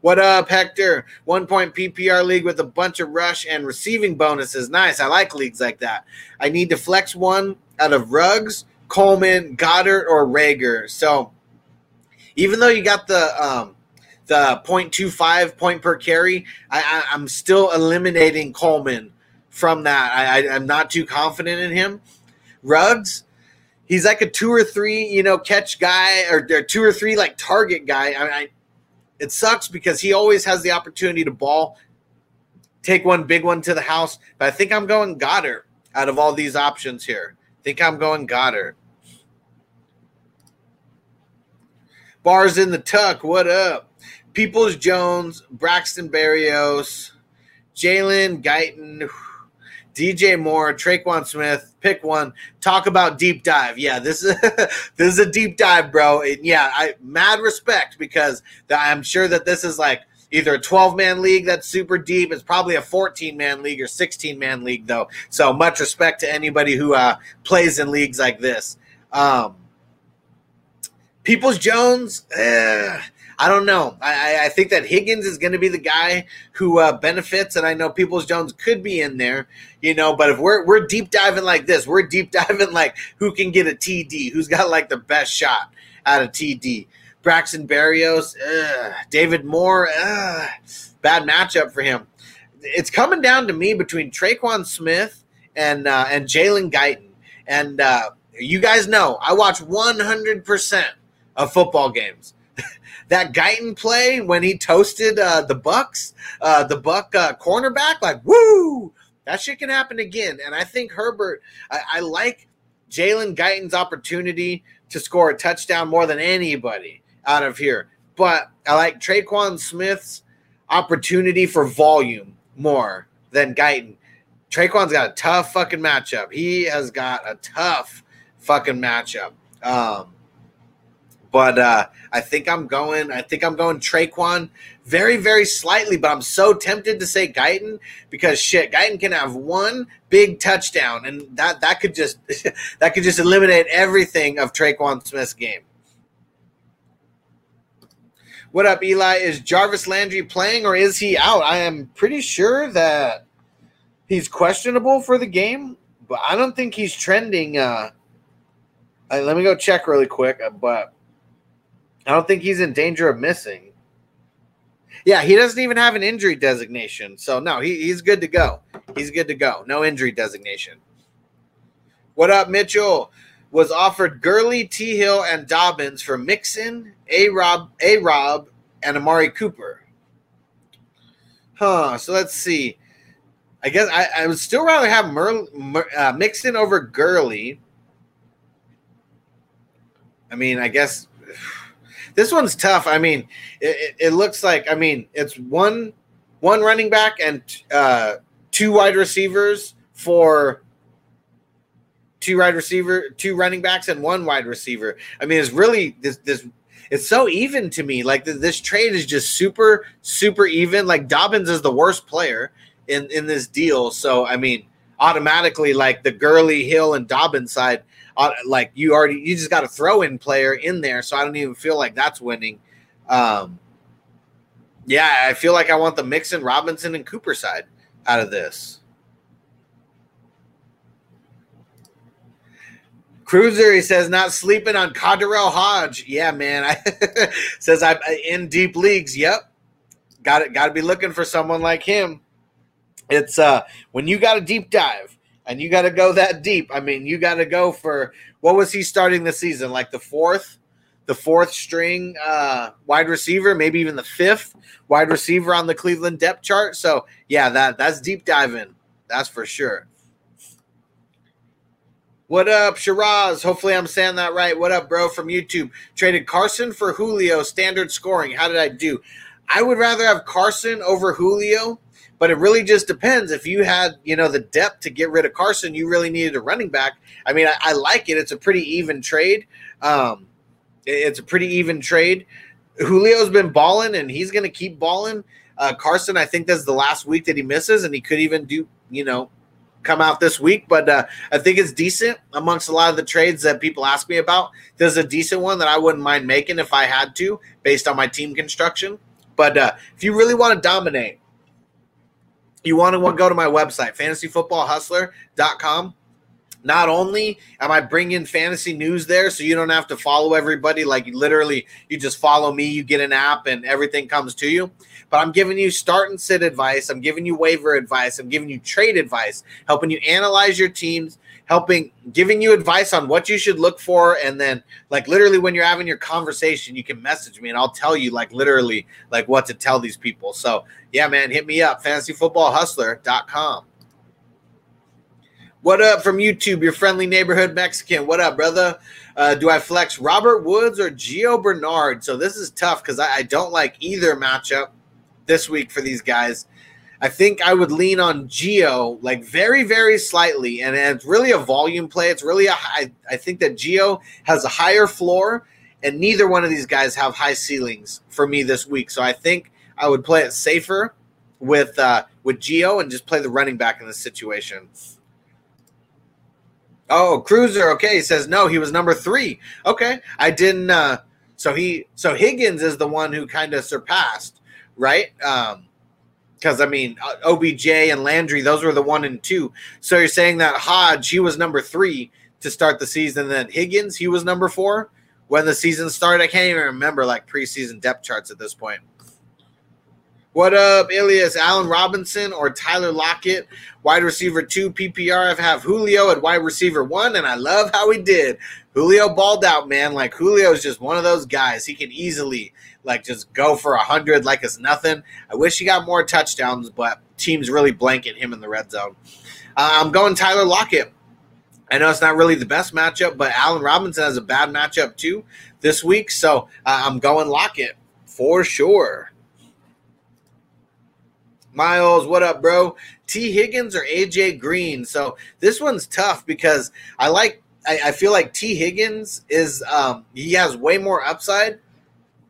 What up, Hector? One point PPR league with a bunch of rush and receiving bonuses. Nice. I like leagues like that. I need to flex one out of Ruggs Coleman, Goedert, or Reagor. So even though you got the um, the 0.25 point per carry, I, I, am still eliminating Coleman from that. I, I, I'm not too confident in him. Ruggs, he's like a two or three, you know, catch guy or, or two or three like target guy. I, I it sucks because he always has the opportunity to ball, take one big one to the house. But I think I'm going Goedert out of all these options here. I think I'm going Goedert. Bars in the tuck. What up? Peoples Jones, Braxton Berrios, Jalen Guyton, DJ Moore, Tre'Quan Smith. Pick one. Talk about deep dive. Yeah, this is this is a deep dive, bro. And yeah, I mad respect because I'm sure that this is like either a 12 man league that's super deep. It's probably a 14 man league or 16 man league though. So much respect to anybody who uh, plays in leagues like this. Um, Peoples Jones, eh, I don't know. I, I, think that Higgins is going to be the guy who uh, benefits, and I know Peoples Jones could be in there, you know. But if we're we're deep diving like this, we're deep diving like who can get a TD, who's got like the best shot at a TD. Braxton Berrios, ugh. David Moore, ugh. bad matchup for him. It's coming down to me between Tre'Quan Smith and uh, and Jalen Guyton, and uh, you guys know I watch 100 percent of football games. that Guyton play when he toasted uh, the Bucks, uh, the Buck uh, cornerback, like woo, that shit can happen again. And I think Herbert, I, I like Jalen Guyton's opportunity to score a touchdown more than anybody out of here. But I like Tre'Quan Smith's opportunity for volume more than Guyton. Tre'Quan's got a tough fucking matchup. He has got a tough fucking matchup. Um, but uh, I think I'm going. I think I'm going Tre'Quan very, very slightly, but I'm so tempted to say Guyton because shit, Guyton can have one big touchdown, and that that could just that could just eliminate everything of Tre'Quan Smith's game. What up, Eli? Is Jarvis Landry playing or is he out? I am pretty sure that he's questionable for the game, but I don't think he's trending. Uh, let me go check really quick, uh, but I don't think he's in danger of missing. Yeah, he doesn't even have an injury designation. So, no, he, he's good to go. He's good to go. No injury designation. What up, Mitchell? Was offered Gurley, T. Hill, and Dobbins for Mixon, A. Rob, A. Rob, and Amari Cooper. Huh. So let's see. I guess I, I would still rather have Mer, Mer, uh, Mixon over Gurley. I mean, I guess this one's tough. I mean, it, it, looks like I mean it's one one running back and uh, two wide receivers for two wide receiver, two running backs and one wide receiver. I mean, it's really this this it's so even to me. Like this trade is just super super even. Like Dobbins is the worst player in in this deal, so I mean, automatically like the Gurley, Hill, and Dobbins side like you already you just got a throw in player in there, so I don't even feel like that's winning. Um, yeah, I feel like I want the Mixon, Robinson, and Cooper side out of this. Cruiser, he says, not sleeping on KhaDarel Hodge. Yeah, man. I says I'm in deep leagues. Yep. Got it. Got to be looking for someone like him. It's uh when you got a deep dive, and you got to go that deep. I mean, you got to go for what was he starting the season like the fourth, the fourth string uh, wide receiver, maybe even the fifth wide receiver on the Cleveland depth chart. So yeah, that that's deep diving. That's for sure. What up, Shiraz? Hopefully, I'm saying that right. What up, bro? From YouTube, traded Carson for Julio. Standard scoring. How did I do? I would rather have Carson over Julio but it really just depends. If you had, you know, the depth to get rid of Carson, you really needed a running back. I mean, I, I like it. It's a pretty even trade. Um, it's a pretty even trade. Julio's been balling, and he's going to keep balling. Uh, Carson, I think that's the last week that he misses, and he could even do, you know, come out this week. But uh, I think it's decent amongst a lot of the trades that people ask me about. There's a decent one that I wouldn't mind making if I had to, based on my team construction. But uh, if you really want to dominate, you want to go to my website, fantasyfootballhustler.com. Not only am I bringing fantasy news there, so you don't have to follow everybody, like literally, you just follow me, you get an app, and everything comes to you. But I'm giving you start and sit advice. I'm giving you waiver advice. I'm giving you trade advice, helping you analyze your teams, helping giving you advice on what you should look for and then like literally when you're having your conversation you can message me and I'll tell you like literally like what to tell these people. So, yeah man, hit me up fantasyfootballhustler.com. What up from YouTube, your friendly neighborhood Mexican? What up, brother? Uh, do I flex Robert Woods or Gio Bernard? So this is tough because I, I don't like either matchup this week for these guys. I think I would lean on Gio like very, very slightly. And it's really a volume play. It's really a high. I think that Gio has a higher floor, and neither one of these guys have high ceilings for me this week. So I think I would play it safer with uh, with Gio and just play the running back in this situation. Oh, Cruiser. Okay, he says no. He was number three. Okay, I didn't. Uh, so he so Higgins is the one who kind of surpassed, right? Um, because I mean uh, OBJ and Landry, those were the one and two. So you're saying that Hodge, he was number three to start the season, and then Higgins, he was number four when the season started. I can't even remember like preseason depth charts at this point. What up, Ilias? Allen Robinson or Tyler Lockett? Wide receiver two PPR. I have Julio at wide receiver one, and I love how he did. Julio balled out, man. Like Julio is just one of those guys. He can easily like just go for a hundred like it's nothing. I wish he got more touchdowns, but teams really blanket him in the red zone. Uh, I'm going Tyler Lockett. I know it's not really the best matchup, but Allen Robinson has a bad matchup too this week, so uh, I'm going Lockett for sure. Miles, what up, bro? T. Higgins or AJ Green? So this one's tough because I like. I, I feel like T. Higgins is um, he has way more upside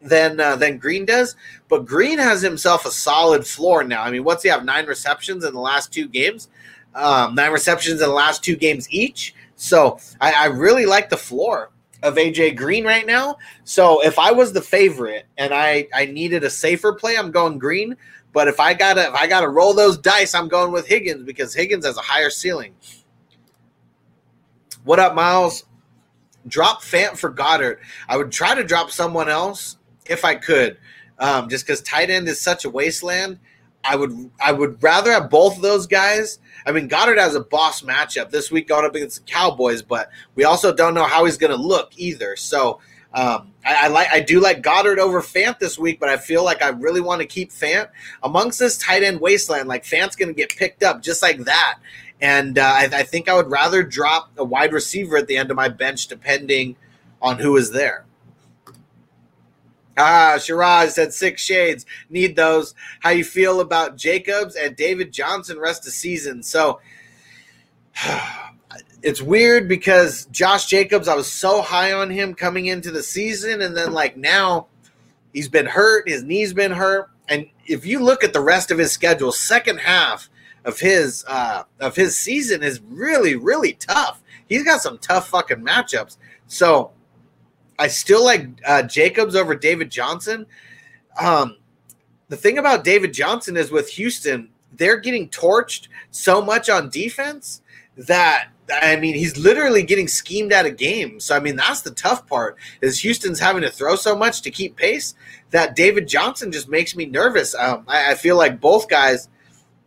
than uh, than Green does, but Green has himself a solid floor now. I mean, what's he have? Nine receptions in the last two games, um, nine receptions in the last two games each. So I, I really like the floor of AJ Green right now. So if I was the favorite and I I needed a safer play, I'm going Green. But if I gotta if I gotta roll those dice, I'm going with Higgins because Higgins has a higher ceiling. What up, Miles? Drop Fant for Goedert. I would try to drop someone else if I could, um, just because tight end is such a wasteland. I would I would rather have both of those guys. I mean, Goedert has a boss matchup this week going up against the Cowboys, but we also don't know how he's going to look either. So um, I, I, like I do like Goedert over Fant this week, but I feel like I really want to keep Fant amongst this tight end wasteland. Like Fant's going to get picked up just like that, and uh, I, I think I would rather drop a wide receiver at the end of my bench, depending on who is there. Ah, Shiraz said six shades. Need those. How you feel about Jacobs and David Johnson rest of season? So it's weird because Josh Jacobs, I was so high on him coming into the season, and then like now he's been hurt, his knee's been hurt. And if you look at the rest of his schedule, second half of his uh of his season is really, really tough. He's got some tough fucking matchups. So I still like uh, Jacobs over David Johnson. Um, the thing about David Johnson is with Houston, they're getting torched so much on defense that I mean he's literally getting schemed out of games. So I mean that's the tough part is Houston's having to throw so much to keep pace that David Johnson just makes me nervous. Um, I, I feel like both guys.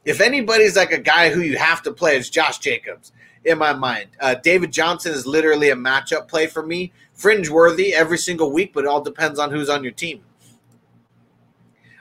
If anybody's like a guy who you have to play, it's Josh Jacobs in my mind. Uh, David Johnson is literally a matchup play for me fringe worthy every single week, but it all depends on who's on your team.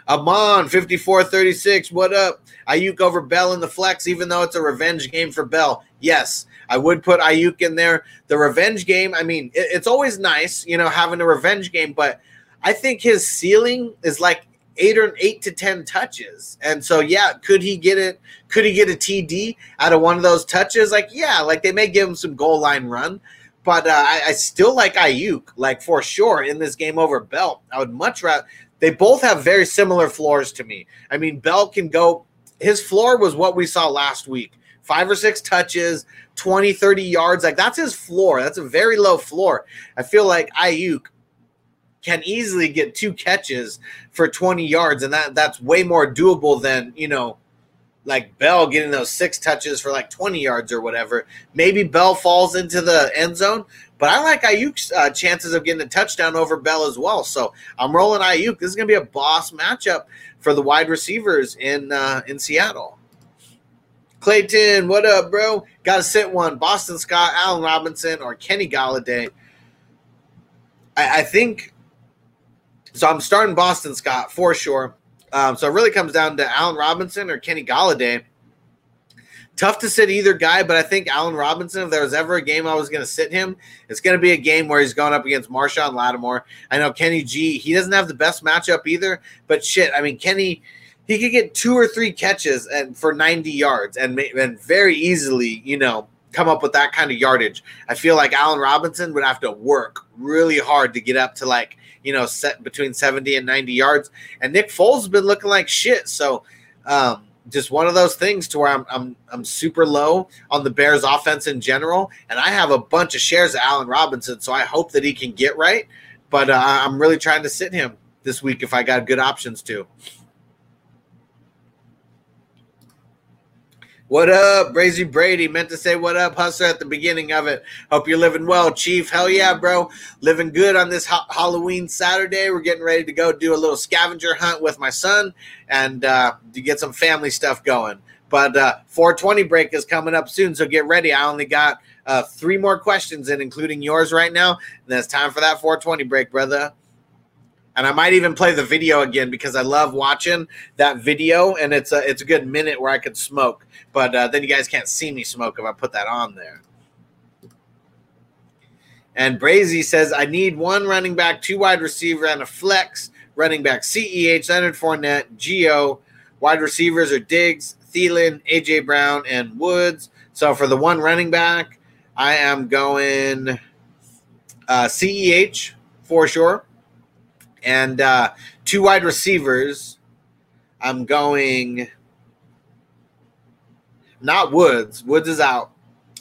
Amon, 5436. What up? Aiyuk over Bell in the flex, even though it's a revenge game for Bell. Yes, I would put Aiyuk in there. The revenge game, I mean, it, it's always nice, you know, having a revenge game, but I think his ceiling is like eight or eight to ten touches. And so yeah, could he get it? Could he get a TD out of one of those touches? Like, yeah, like they may give him some goal line run, but uh, I, I, still like Aiyuk like for sure in this game over Bell. I would much rather. They both have very similar floors to me. I mean, Bell can go. His floor was what we saw last week five or six touches, 20, 30 yards. Like that's his floor. That's a very low floor. I feel like Aiyuk can easily get two catches for 20 yards, and that that's way more doable than, you know, like Bell getting those six touches for like 20 yards or whatever. Maybe Bell falls into the end zone, but I like Aiyuk's uh, chances of getting a touchdown over Bell as well. So I'm rolling Aiyuk. This is going to be a boss matchup for the wide receivers in uh, in Seattle. Clayton, what up, bro? Got to sit one. Boston Scott, Allen Robinson, or Kenny Golladay. I, I think so. I'm starting Boston Scott for sure. Um, so it really comes down to Allen Robinson or Kenny Golladay. Tough to sit either guy, but I think Allen Robinson, if there was ever a game I was going to sit him, it's going to be a game where he's going up against Marshon Lattimore. I know Kenny G, he doesn't have the best matchup either, but shit, I mean, Kenny, he could get two or three catches and for 90 yards and, and very easily, you know, come up with that kind of yardage. I feel like Allen Robinson would have to work really hard to get up to like you know, set between 70 and 90 yards. And Nick Foles has been looking like shit. So, um, just one of those things to where I'm, I'm I'm super low on the Bears offense in general, and I have a bunch of shares of Allen Robinson, so I hope that he can get right. But uh, I'm really trying to sit him this week if I got good options to. What up, Brazy Brady? Meant to say what up, Hustler, at the beginning of it. Hope you're living well, Chief. Hell yeah, bro. Living good on this ha- Halloween Saturday. We're getting ready to go do a little scavenger hunt with my son and uh, to get some family stuff going. But uh, 420 break is coming up soon, so get ready. I only got uh, three more questions in, including yours right now. And then it's time for that 420 break, brother and I might even play the video again because I love watching that video, and it's a it's a good minute where I could smoke, but uh, then you guys can't see me smoke if I put that on there. And Brazy says I need one running back, two wide receiver, and a flex running back. CEH, Leonard Fournette, Gio. Wide receivers are Diggs, Thielen, AJ Brown, and Woods. So for the one running back, I am going uh, CEH for sure And uh, two wide receivers. I'm going not Woods. Woods is out.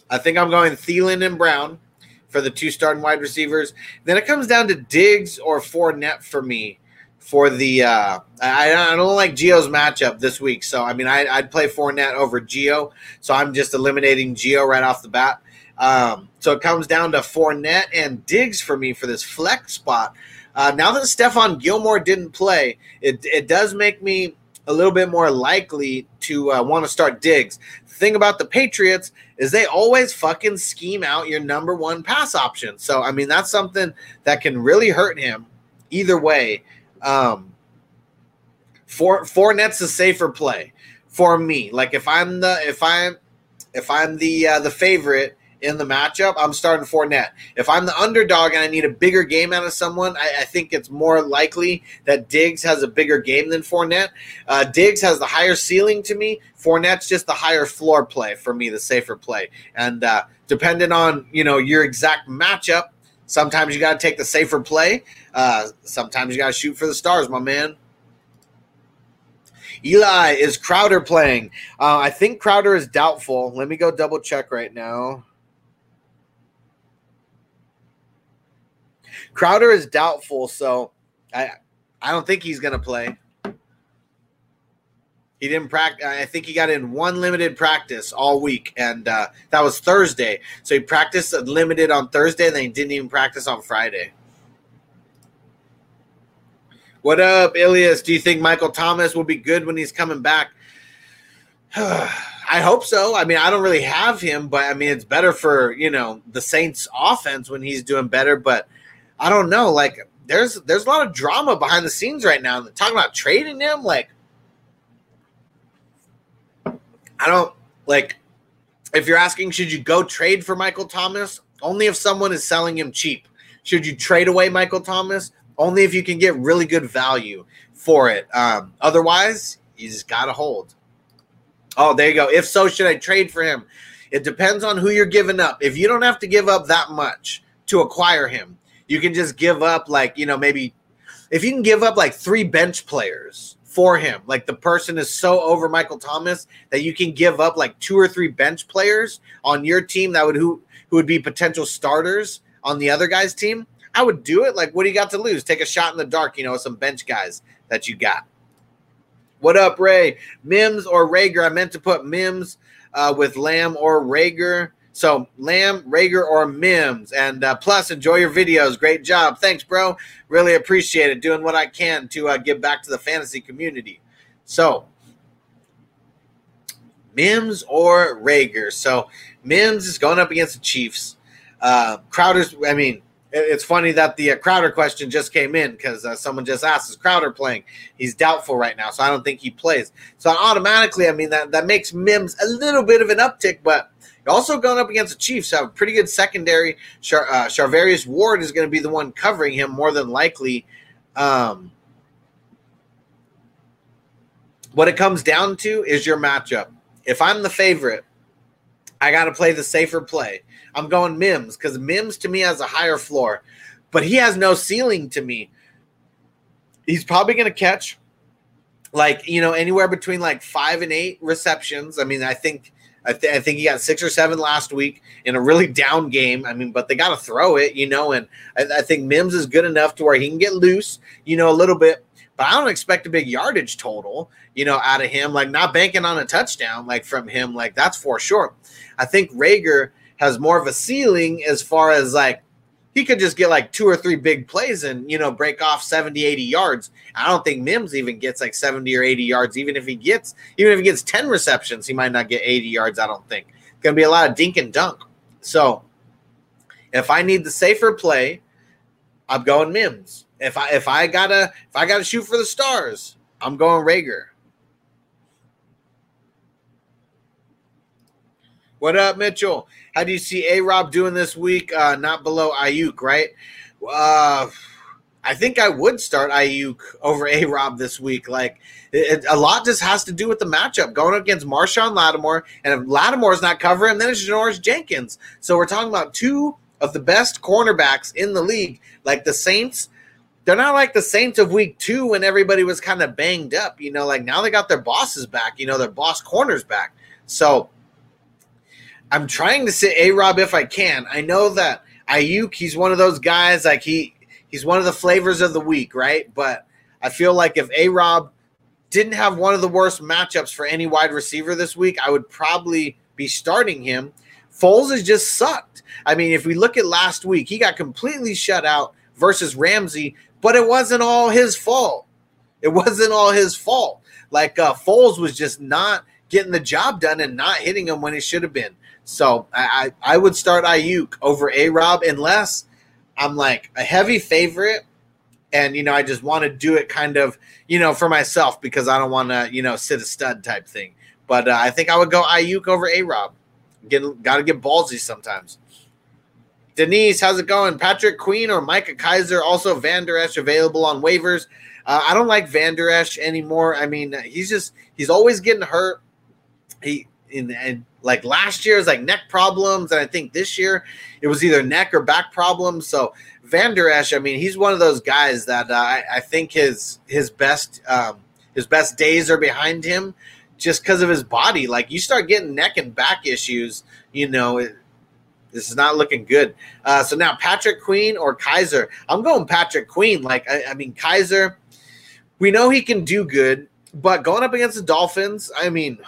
I think I'm going Thielen and Brown for the two starting wide receivers. Then it comes down to Diggs or Fournette for me for the. Uh, I, I don't like Gio's matchup this week, so I mean I, I'd play Fournette over Gio. So I'm just eliminating Gio right off the bat. Um, so it comes down to Fournette and Diggs for me for this flex spot. Uh, now that Stephon Gilmore didn't play, it, it does make me a little bit more likely to uh, want to start Diggs. The thing about the Patriots is they always fucking scheme out your number one pass option. So I mean that's something that can really hurt him either way. Um, for Fournette's a safer play for me. Like if I'm the if I'm if I'm the uh, the favorite in the matchup, I'm starting Fournette. If I'm the underdog and I need a bigger game out of someone, I, I think it's more likely that Diggs has a bigger game than Fournette. Uh, Diggs has the higher ceiling to me. Fournette's just the higher floor play for me, the safer play. And uh, depending on you know your exact matchup, sometimes you got to take the safer play. Uh, sometimes you got to shoot for the stars, my man. Eli is Crowder playing. Uh, I think Crowder is doubtful. Let me go double check right now. Crowder is doubtful, so I I don't think he's going to play. He didn't practice. I think he got in one limited practice all week, and uh, that was Thursday. So he practiced limited on Thursday, and then he didn't even practice on Friday. What up, Ilias? Do you think Michael Thomas will be good when he's coming back? I hope so. I mean, I don't really have him, but I mean, it's better for you know the Saints' offense when he's doing better. But I don't know. Like, there's there's a lot of drama behind the scenes right now. Talking about trading him, like, I don't like. If you're asking, should you go trade for Michael Thomas? Only if someone is selling him cheap. Should you trade away Michael Thomas? Only if you can get really good value for it. Um, otherwise, you just gotta hold. Oh, there you go. If so, should I trade for him? It depends on who you're giving up. If you don't have to give up that much to acquire him, you can just give up like, you know, maybe if you can give up like three bench players for him, like the person is so over Michael Thomas that you can give up like two or three bench players on your team that would who who would be potential starters on the other guy's team, I would do it. Like, what do you got to lose? Take a shot in the dark, you know, some bench guys that you got. What up, Ray? Mims or Reagor? I meant to put Mims uh, with Lamb or Reagor. So Lamb, Reagor, or Mims. And uh, plus, enjoy your videos. Great job. Thanks, bro. Really appreciate it. Doing what I can to uh, give back to the fantasy community. So, Mims or Reagor. So Mims is going up against the Chiefs. Uh, Crowder's, I mean, it's funny that the uh, Crowder question just came in because uh, someone just asked, "Is Crowder playing?" He's doubtful right now, so I don't think he plays. So automatically, I mean that that makes Mims a little bit of an uptick, but also going up against the Chiefs. Have a pretty good secondary. Char- uh, Charvarius Ward is going to be the one covering him more than likely. Um, what it comes down to is your matchup. If I'm the favorite, I got to play the safer play. I'm going Mims because Mims to me has a higher floor, but he has no ceiling to me. He's probably going to catch like you know anywhere between like five and eight receptions. I mean, I think I, th- I think he got six or seven last week in a really down game. I mean, but they got to throw it, you know. And I, I think Mims is good enough to where he can get loose, you know, a little bit. But I don't expect a big yardage total, you know, out of him. Like not banking on a touchdown, like from him, like that's for sure. I think Reagor has more of a ceiling as far as like he could just get like two or three big plays and you know break off 70 80 yards. I don't think mims even gets like 70 or 80 yards. Even if he gets even if he gets 10 receptions he might not get 80 yards i don't think. It's going to be a lot of dink and dunk. So if i need the safer play i'm going mims. If i if i gotta if i gotta shoot for the stars i'm going Reagor what up mitchell how do you see A Rob doing this week? Uh, not below Aiyuk, right? Uh, I think I would start Aiyuk over A Rob this week. Like it, a lot just has to do with the matchup going against Marshon Lattimore, and if Lattimore's not covering, then it's Janoris Jenkins. So we're talking about two of the best cornerbacks in the league. Like the Saints, they're not like the Saints of week two when everybody was kind of banged up. You know, like now they got their bosses back, you know, their boss corners back. So I'm trying to say A Rob if I can. I know that Aiyuk, he's one of those guys, like he he's one of the flavors of the week, right? But I feel like if A Rob didn't have one of the worst matchups for any wide receiver this week, I would probably be starting him. Foles has just sucked. I mean, if we look at last week, he got completely shut out versus Ramsey, but it wasn't all his fault. It wasn't all his fault. Like uh, Foles was just not getting the job done and not hitting him when it should have been. So I, I, I would start Aiyuk over A Rob unless I'm like a heavy favorite and you know I just want to do it kind of you know for myself because I don't want to you know sit a stud type thing. But uh, I think I would go Aiyuk over A Rob. Get got to get ballsy sometimes. Denise, how's it going? Patrick Queen or Micah Kiser? Also, Van Der Esch available on waivers. Uh, I don't like Van Der Esch anymore. I mean, he's just he's always getting hurt. He in and like last year is like neck problems, and I think this year it was either neck or back problems. So Van Der Esch, I mean, he's one of those guys that uh, I, I, think his his best um, his best days are behind him, just because of his body. Like you start getting neck and back issues, you know. It, this is not looking good. Uh, so now Patrick Queen or Kiser? I'm going Patrick Queen. Like I, I mean Kiser, we know he can do good, but going up against the Dolphins, I mean,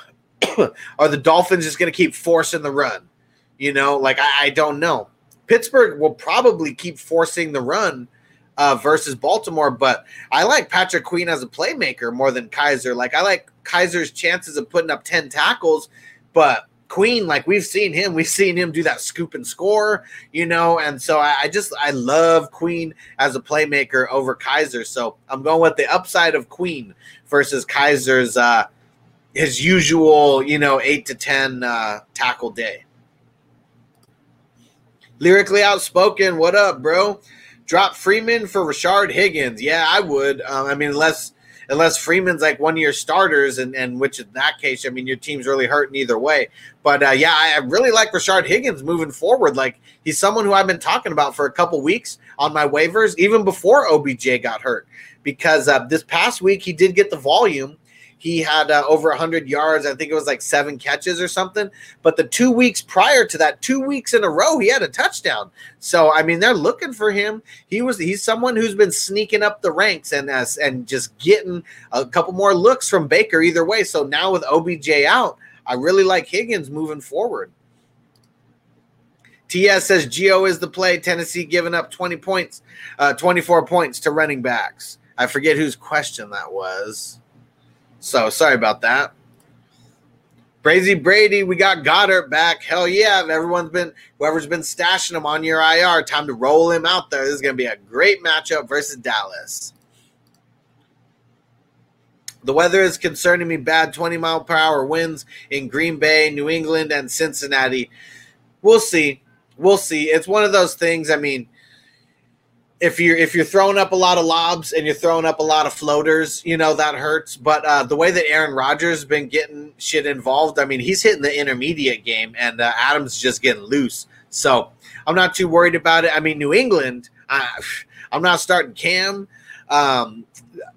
are the Dolphins just going to keep forcing the run? You know, like I, I, don't know. Pittsburgh will probably keep forcing the run uh, versus Baltimore, but I like Patrick Queen as a playmaker more than Kiser. Like I like Kiser's chances of putting up ten tackles, but Queen, like we've seen him, we've seen him do that scoop and score, you know, and so I, I, just I love Queen as a playmaker over Kiser. So I'm going with the upside of Queen versus Kiser's uh his usual, you know, eight to ten uh tackle day. Lyrically outspoken, what up, bro? Drop Freeman for Rashard Higgins. Yeah, I would. Um, I mean, unless unless Freeman's like one of your starters, and, and which in that case, I mean, your team's really hurting either way. But uh, yeah, I really like Rashard Higgins moving forward. Like he's someone who I've been talking about for a couple weeks on my waivers, even before OBJ got hurt, because uh, this past week he did get the volume he had uh, over 100 yards. I think it was like seven catches or something. But the two weeks prior to that, two weeks in a row, he had a touchdown. So I mean, they're looking for him. He was he's someone who's been sneaking up the ranks and uh, and just getting a couple more looks from Baker either way. So now with OBJ out, I really like Higgins moving forward. TS says Gio is the play. Tennessee giving up 20 points, uh, 24 points to running backs. I forget whose question that was. So sorry about that. Brazy Brady, we got Goedert back. Hell yeah. Everyone's been, whoever's been stashing him on your IR, time to roll him out there. This is going to be a great matchup versus Dallas. The weather is concerning me bad 20 mile per hour winds in Green Bay, New England, and Cincinnati. We'll see. We'll see. It's one of those things. I mean, if you're if you're throwing up a lot of lobs and you're throwing up a lot of floaters, you know that hurts. But uh, the way that Aaron Rodgers has been getting shit involved, I mean, he's hitting the intermediate game, and uh, Adams just getting loose. So I'm not too worried about it. I mean, New England, I, I'm not starting Cam. Um,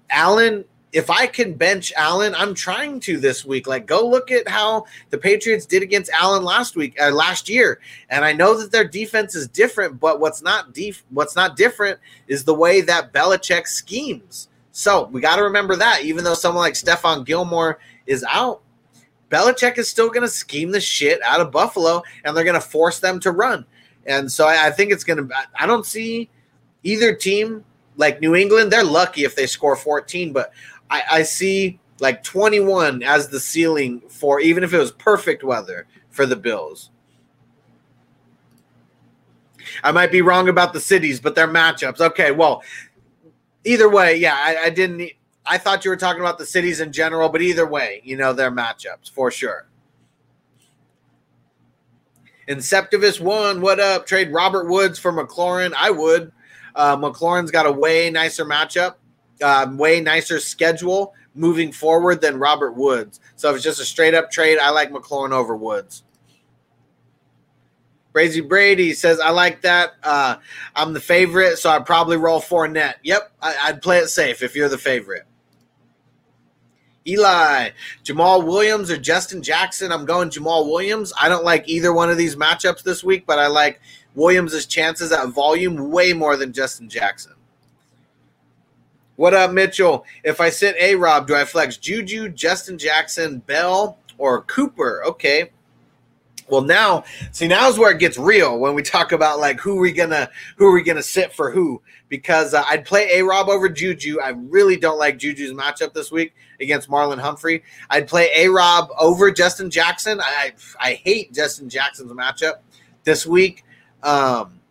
Allen, if I can bench Allen, I'm trying to this week. Like, go look at how the Patriots did against Allen last week, uh, last year. And I know that their defense is different, but what's not def- what's not different is the way that Belichick schemes. So we got to remember that, even though someone like Stephon Gilmore is out, Belichick is still going to scheme the shit out of Buffalo, and they're going to force them to run. And so I, I think it's going to. I don't see either team like New England. They're lucky if they score 14, but I, I see like 21 as the ceiling for even if it was perfect weather for the Bills. I might be wrong about the cities, but their matchups. Okay, well, either way, yeah, I, I didn't. I thought you were talking about the cities in general, but either way, you know their matchups for sure. Inceptivist one, what up? Trade Robert Woods for McLaurin. I would. Uh, McLaurin's got a way nicer matchup um, way nicer schedule moving forward than Robert Woods. So if it's just a straight up trade, I like McLaurin over Woods. Brazy Brady says, I like that. Uh, I'm the favorite, so I'd probably roll four net. Yep, I, I'd play it safe if you're the favorite. Eli, Jamaal Williams or Justin Jackson. I'm going Jamaal Williams. I don't like either one of these matchups this week, but I like Williams' chances at volume way more than Justin Jackson. What up, Mitchell? If I sit A Rob, do I flex Juju, Justin Jackson, Bell, or Cooper? Okay. Well, now, see, now is where it gets real when we talk about like who we gonna who are we gonna sit for who. Because uh, I'd play A Rob over Juju. I really don't like Juju's matchup this week against Marlon Humphrey. I'd play A Rob over Justin Jackson. I I hate Justin Jackson's matchup this week. Um,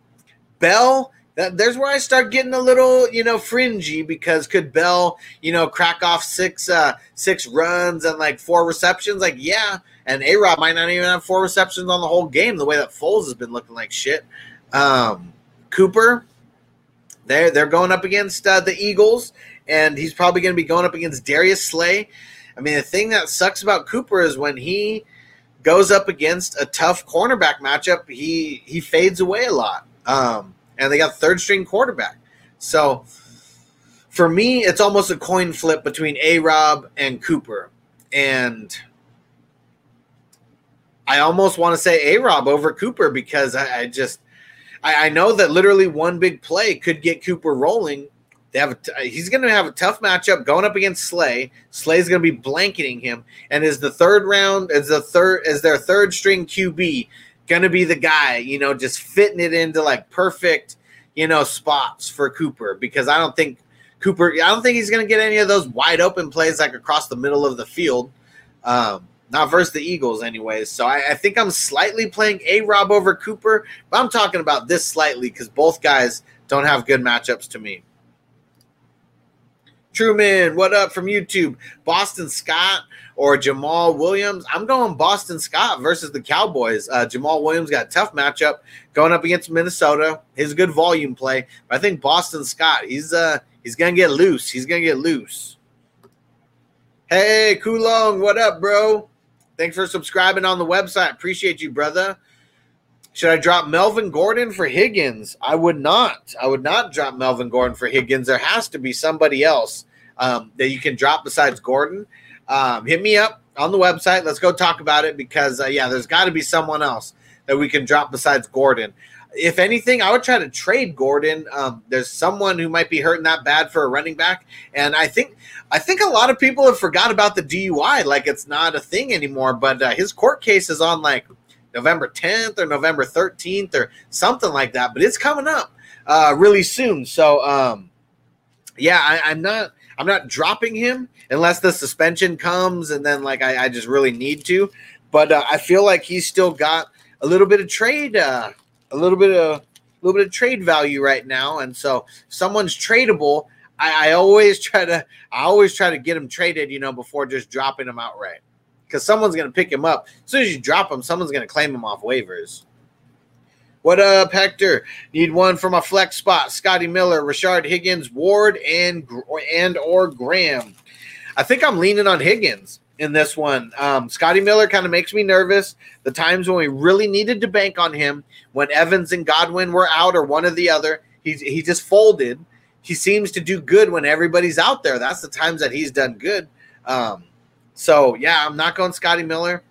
Bell, that, there's where I start getting a little, you know, fringy because could Bell, you know, crack off six uh six runs and like four receptions? Like, yeah. And A Rob might not even have four receptions on the whole game, the way that Foles has been looking like shit. Um, Cooper, they're they're going up against uh, the Eagles, and he's probably going to be going up against Darius Slay. I mean, the thing that sucks about Cooper is when he goes up against a tough cornerback matchup, he he fades away a lot. Um, and they got third string quarterback. So for me, it's almost a coin flip between A Rob and Cooper. And I almost want to say A Rob over Cooper because I, I just I, I, know that literally one big play could get Cooper rolling. They have a, uh, he's going to have a tough matchup going up against Slay. Slay's going to be blanketing him, and is the third round is the third is their third string QB to be the guy? You know, just fitting it into like perfect you know spots for Cooper because I don't think Cooper I don't think he's to get any of those wide open plays like across the middle of the field. Um, not versus the Eagles, anyways. So I, I think I'm slightly playing A Rob over Cooper, but I'm talking about this slightly because both guys don't have good matchups to me. Truman, what up from YouTube? Boston Scott or Jamaal Williams? I'm going Boston Scott versus the Cowboys. Uh, Jamaal Williams got a tough matchup going up against Minnesota. His good volume play. But I think Boston Scott, he's uh he's gonna get loose. He's gonna get loose. Hey, Kulong, what up, bro? Thanks for subscribing on the website. Appreciate you, brother. Should I drop Melvin Gordon for Higgins? I would not. I would not drop Melvin Gordon for Higgins. There has to be somebody else um, that you can drop besides Gordon. Um, hit me up on the website. Let's go talk about it because, uh, yeah, there's got to be someone else that we can drop besides Gordon. If anything, I would try to trade Gordon. Um, there's someone who might be hurting that bad for a running back, and I think I think a lot of people have forgot about the DUI, like it's not a thing anymore. But uh, his court case is on like November 10th or November 13th or something like that. But it's coming up uh, really soon. So um, yeah, I, I'm not I'm not dropping him unless the suspension comes and then like I, I just really need to. But uh, I feel like he's still got a little bit of trade, uh, a little bit of a little bit of trade value right now. And so someone's tradable. I, I always try to I always try to get him traded, you know, before just dropping him outright. Because someone's gonna pick him up. As soon as you drop him, someone's gonna claim him off waivers. What up, Hector? Need one for my flex spot. Scotty Miller, Rashard Higgins, Ward, and and or Graham. I think I'm leaning on Higgins in this one. Um, Scotty Miller kind of makes me nervous. The times when we really needed to bank on him, when Evans and Godwin were out or one or the other, he he just folded he seems to do good when everybody's out there. That's the times that he's done good. Um, so yeah, I'm not going Scotty Miller.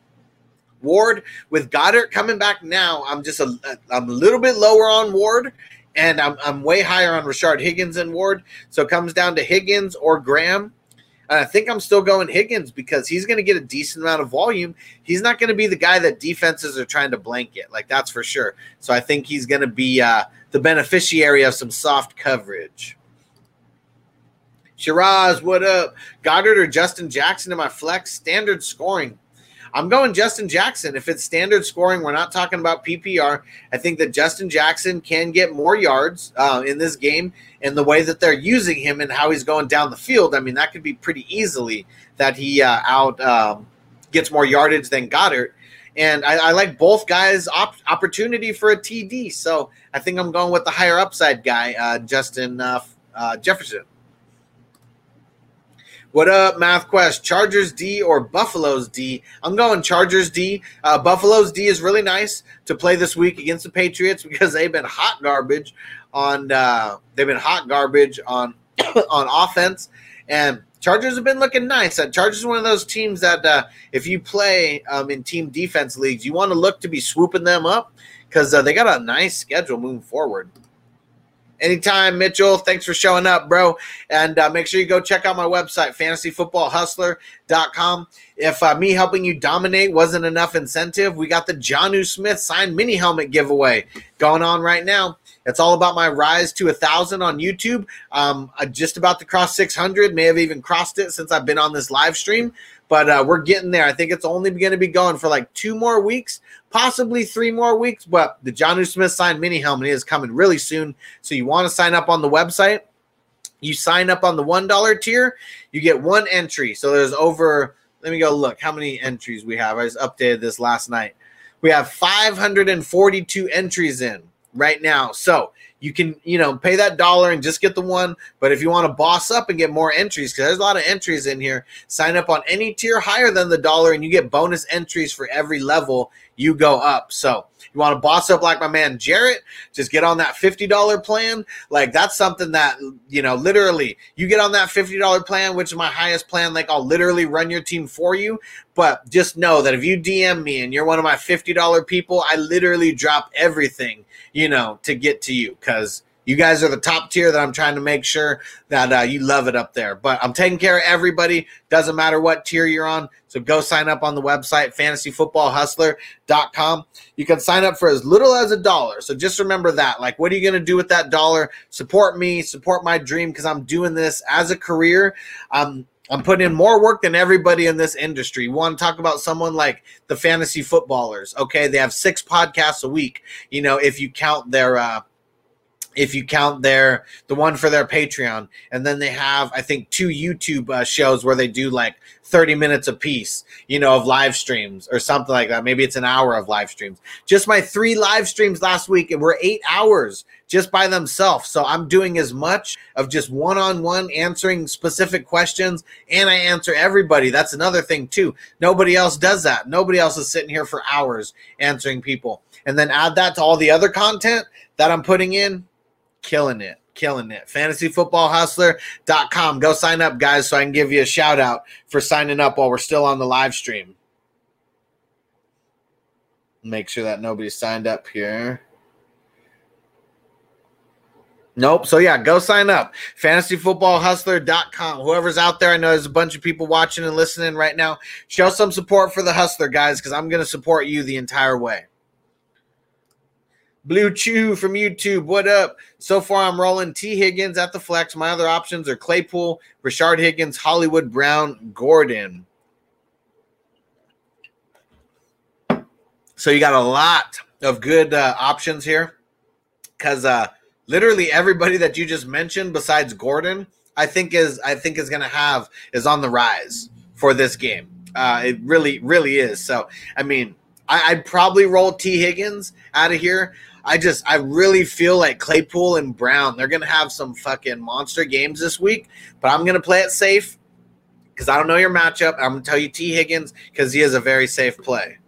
Ward with Goedert coming back now. I'm just a I'm a little bit lower on Ward, and I'm I'm way higher on Rashard Higgins and Ward. So it comes down to Higgins or Graham. And I think I'm still going Higgins because he's going to get a decent amount of volume. He's not going to be the guy that defenses are trying to blanket, like that's for sure. So I think he's going to be uh, the beneficiary of some soft coverage. Shiraz, what up? Goedert or Justin Jackson in my flex standard scoring. I'm going Justin Jackson. If it's standard scoring, we're not talking about PPR. I think that Justin Jackson can get more yards uh, in this game and the way that they're using him and how he's going down the field. I mean, that could be pretty easily that he uh, out um, gets more yardage than Goedert. And I, I like both guys' op- opportunity for a TD. So I think I'm going with the higher upside guy, uh, Justin uh, uh, Jefferson. What up, Math Quest? Chargers D or Buffaloes D? I'm going Chargers D. Uh, Buffaloes D is really nice to play this week against the Patriots because they've been hot garbage on. Uh, they've been hot garbage on on offense, and Chargers have been looking nice. Uh, Chargers is one of those teams that uh, if you play um, in team defense leagues, you want to look to be swooping them up because uh, they got a nice schedule moving forward. Anytime, Mitchell. Thanks for showing up, bro. And uh, make sure you go check out my website, fantasyfootballhustler.com. If uh, me helping you dominate wasn't enough incentive, we got the Jonnu Smith signed mini helmet giveaway going on right now. It's all about my rise to a thousand on YouTube. Um, I'm just about to cross 600, may have even crossed it since I've been on this live stream, but uh, we're getting there. I think it's only going to be going for like two more weeks, possibly three more weeks. But the Jonnu Smith signed mini helmet is coming really soon. So you want to sign up on the website. You sign up on the $1 tier, you get one entry. So there's over, let me go look how many entries we have. I just updated this last night. We have 542 entries in right now. So you can, you know, pay that dollar and just get the one. But if you want to boss up and get more entries, because there's a lot of entries in here, sign up on any tier higher than the dollar and you get bonus entries for every level you go up. So you want to boss up like my man Jarrett, just get on that $50 plan. Like that's something that, you know, literally you get on that $50 plan, which is my highest plan. Like I'll literally run your team for you. But just know that if you DM me and you're one of my $50 people, I literally drop everything you know, to get to you because you guys are the top tier that I'm trying to make sure that uh, you love it up there. But I'm taking care of everybody. Doesn't matter what tier you're on. So go sign up on the website, fantasyfootballhustler.com. You can sign up for as little as a dollar. So just remember that. Like, what are you going to do with that dollar? Support me, support my dream because I'm doing this as a career. Um, I'm putting in more work than everybody in this industry. You want to talk about someone like the fantasy footballers? Okay, they have six podcasts a week. You know, if you count their uh, if you count their the one for their Patreon, and then they have I think two YouTube uh, shows where they do like 30 minutes a piece, you know, of live streams or something like that. Maybe it's an hour of live streams. Just my three live streams last week and were eight hours just by themselves. So I'm doing as much of just one on one answering specific questions and I answer everybody. That's another thing too. Nobody else does that. Nobody else is sitting here for hours answering people. And then add that to all the other content that I'm putting in, killing it killing it. Fantasyfootballhustler.com. Go sign up, guys, so I can give you a shout out for signing up while we're still on the live stream. Make sure that nobody signed up here. Nope. So yeah, go sign up. Fantasyfootballhustler.com. Whoever's out there, I know there's a bunch of people watching and listening right now. Show some support for the hustler, guys, because I'm going to support you the entire way. Blue Chew from YouTube, what up? So far, I'm rolling T. Higgins at the flex. My other options are Claypool, Rashard Higgins, Hollywood Brown, Gordon. So you got a lot of good uh, options here because uh, literally everybody that you just mentioned, besides Gordon, I think is I think is going to have is on the rise for this game. Uh, it really, really is. So I mean, I, would probably roll T. Higgins out of here. I just I really feel like Claypool and Brown they're gonna have some fucking monster games this week, but I'm gonna play it safe because I don't know your matchup. I'm gonna tell you T Higgins because he is a very safe play.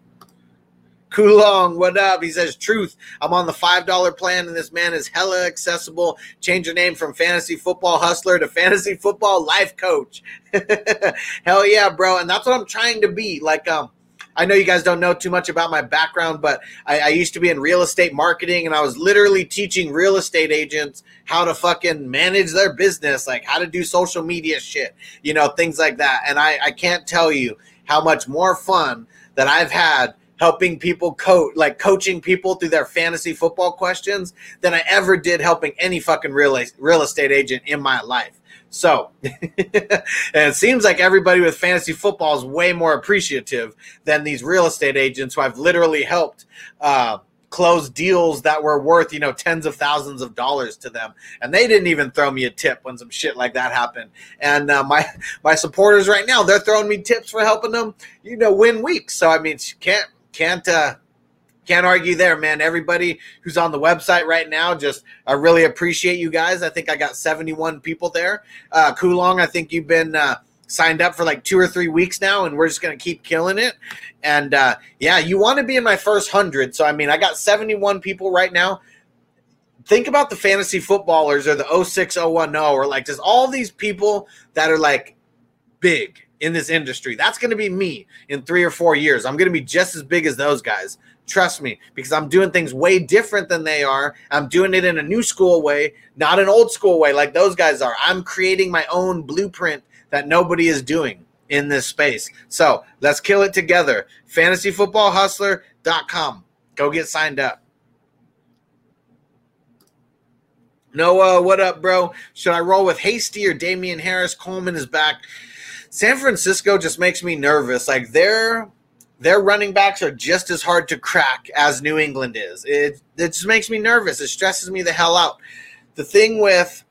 Kulong, what up? He says, Truth, I'm on the $5 plan and this man is hella accessible. Change your name from Fantasy Football Hustler to Fantasy Football Life Coach. Hell yeah, bro. And that's what I'm trying to be. Like, um, I know you guys don't know too much about my background, but I, I, used to be in real estate marketing and I was literally teaching real estate agents how to fucking manage their business, like how to do social media shit, you know, things like that. And I, I can't tell you how much more fun that I've had helping people coach like coaching people through their fantasy football questions than I ever did helping any fucking real real estate agent in my life. So, it seems like everybody with fantasy football is way more appreciative than these real estate agents who I've literally helped uh, close deals that were worth, you know, tens of thousands of dollars to them. And they didn't even throw me a tip when some shit like that happened. And uh, my my supporters right now, they're throwing me tips for helping them, you know, win weeks. So I mean, can't can't uh, can't argue there, man. Everybody who's on the website right now, just I really appreciate you guys. I think I got 71 people there. Uh, Kulong, I think you've been uh, signed up for like two or three weeks now, and we're just gonna keep killing it. And uh, yeah, you want to be in my first hundred. So I mean, I got 71 people right now. Think about the fantasy footballers or the 06010 or like just all these people that are like big in this industry. That's going to be me in three or four years. I'm going to be just as big as those guys. Trust me, because I'm doing things way different than they are. I'm doing it in a new school way, not an old school way like those guys are. I'm creating my own blueprint that nobody is doing in this space. So let's kill it together. FantasyFootballHustler.com. Go get signed up. Noah, what up, bro? Should I roll with Hasty or Damien Harris? Coleman is back. San Francisco just makes me nervous. Like their their running backs are just as hard to crack as New England is. It it just makes me nervous. It stresses me the hell out. The thing with